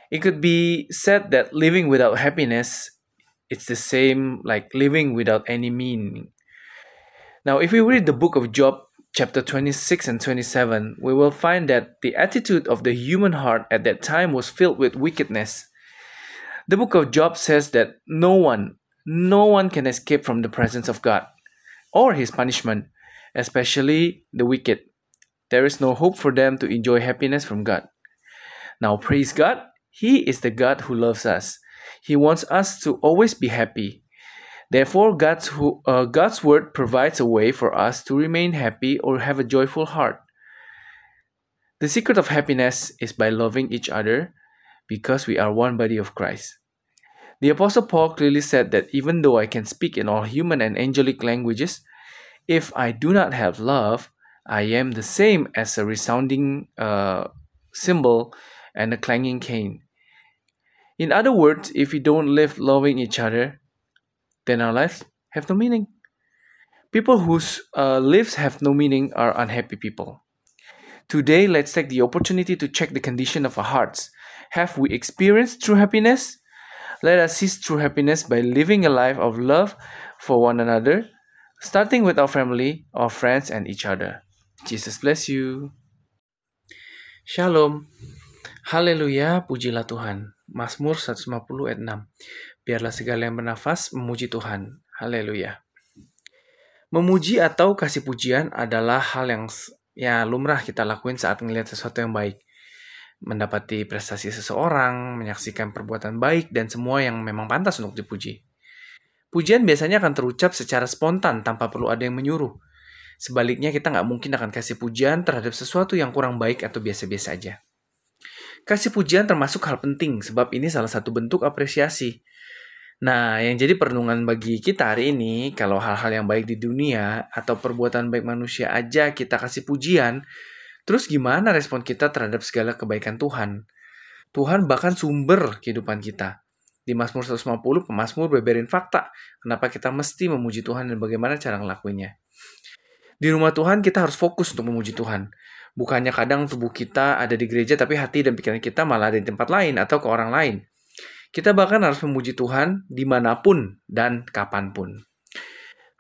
[SPEAKER 2] It could be said that living without happiness it's the same like living without any meaning. Now, if we read the book of Job, chapter 26 and 27, we will find that the attitude of the human heart at that time was filled with wickedness. The book of Job says that no one, no one can escape from the presence of God or his punishment, especially the wicked. There is no hope for them to enjoy happiness from God. Now, praise God, He is the God who loves us. He wants us to always be happy. Therefore, God's, who, uh, God's word provides a way for us to remain happy or have a joyful heart. The secret of happiness is by loving each other because we are one body of Christ. The Apostle Paul clearly said that even though I can speak in all human and angelic languages If I do not have love, I am the same as a resounding uh, cymbal and a clanging cane. In other words, if we don't live loving each other, then our lives have no meaning. People whose uh, lives have no meaning are unhappy people. Today, let's take the opportunity to check the condition of our hearts. Have we experienced true happiness? Let us seize true happiness by living a life of love for one another, starting with our family, our friends, and each other. Jesus bless you. Shalom. Haleluya, pujilah Tuhan. Mazmur 150 ayat 6. Biarlah segala yang bernafas memuji Tuhan. Haleluya. Memuji atau kasih pujian adalah hal yang ya lumrah kita lakuin saat melihat sesuatu yang baik. Mendapati prestasi seseorang, menyaksikan perbuatan baik, dan semua yang memang pantas untuk dipuji. Pujian biasanya akan terucap secara spontan tanpa perlu ada yang menyuruh. Sebaliknya kita nggak mungkin akan kasih pujian terhadap sesuatu yang kurang baik atau biasa-biasa aja. Kasih pujian termasuk hal penting sebab ini salah satu bentuk apresiasi Nah, yang jadi perenungan bagi kita hari ini, kalau hal-hal yang baik di dunia atau perbuatan baik manusia aja kita kasih pujian, terus gimana respon kita terhadap segala kebaikan Tuhan? Tuhan bahkan sumber kehidupan kita. Di Mazmur 150, pemazmur beberin fakta. Kenapa kita mesti memuji Tuhan dan bagaimana cara ngelakuinnya. Di rumah Tuhan kita harus fokus untuk memuji Tuhan. Bukannya kadang tubuh kita ada di gereja tapi hati dan pikiran kita malah ada di tempat lain atau ke orang lain. Kita bahkan harus memuji Tuhan di mana pun dan kapan pun.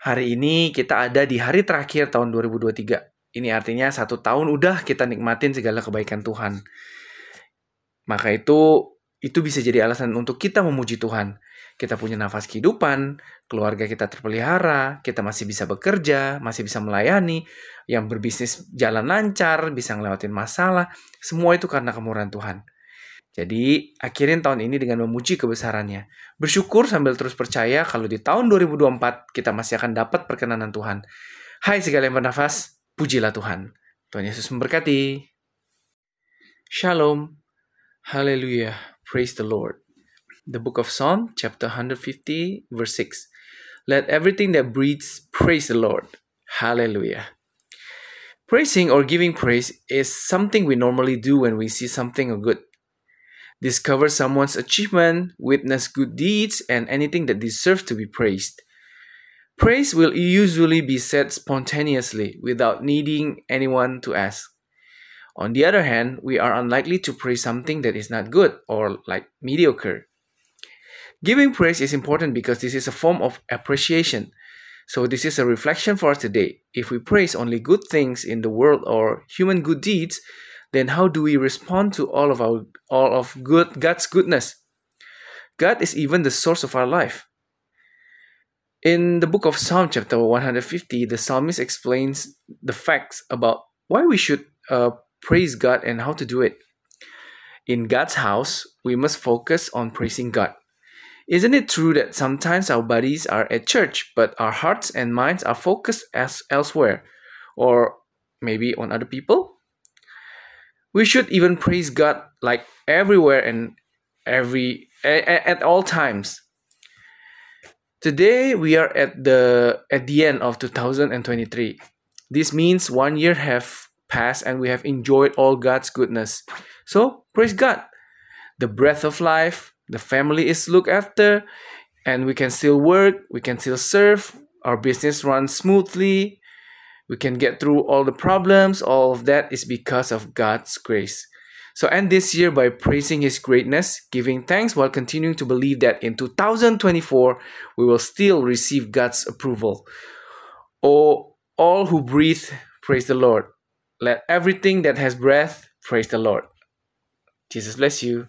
[SPEAKER 2] Hari ini kita ada di hari terakhir tahun 2023. Ini artinya satu tahun udah kita nikmatin segala kebaikan Tuhan. Maka itu itu bisa jadi alasan untuk kita memuji Tuhan. Kita punya nafas kehidupan, keluarga kita terpelihara, kita masih bisa bekerja, masih bisa melayani, yang berbisnis jalan lancar, bisa ngelewatin masalah, semua itu karena kemurahan Tuhan. Jadi, akhirin tahun ini dengan memuji kebesarannya. Bersyukur sambil terus percaya kalau di tahun 2024 kita masih akan dapat perkenanan Tuhan. Hai segala yang bernafas, pujilah Tuhan. Tuhan Yesus memberkati. Shalom. Hallelujah. Praise the Lord. The book of Psalm, chapter 150, verse 6. Let everything that breathes praise the Lord. Hallelujah. Praising or giving praise is something we normally do when we see something good discover someone's achievement, witness good deeds, and anything that deserves to be praised. Praise will usually be said spontaneously without needing anyone to ask. On the other hand, we are unlikely to praise something that is not good or like mediocre. Giving praise is important because this is a form of appreciation. So, this is a reflection for us today. If we praise only good things in the world or human good deeds, then how do we respond to all of our all of good God's goodness? God is even the source of our life. In the book of Psalm chapter 150, the psalmist explains the facts about why we should uh, praise God and how to do it. In God's house, we must focus on praising God. Isn't it true that sometimes our bodies are at church, but our hearts and minds are focused as elsewhere, or maybe on other people? we should even praise God like everywhere and every at, at all times. Today we are at the at the end of 2023. This means one year have passed and we have enjoyed all God's goodness. So praise God. The breath of life, the family is looked after, and we can still work, we can still serve, our business runs smoothly, we can get through all the problems. All of that is because of God's grace. So end this year by praising His greatness, giving thanks while continuing to believe that in 2024 we will still receive God's approval. Oh, all who breathe, praise the Lord. Let everything that has breath praise the Lord. Jesus bless you.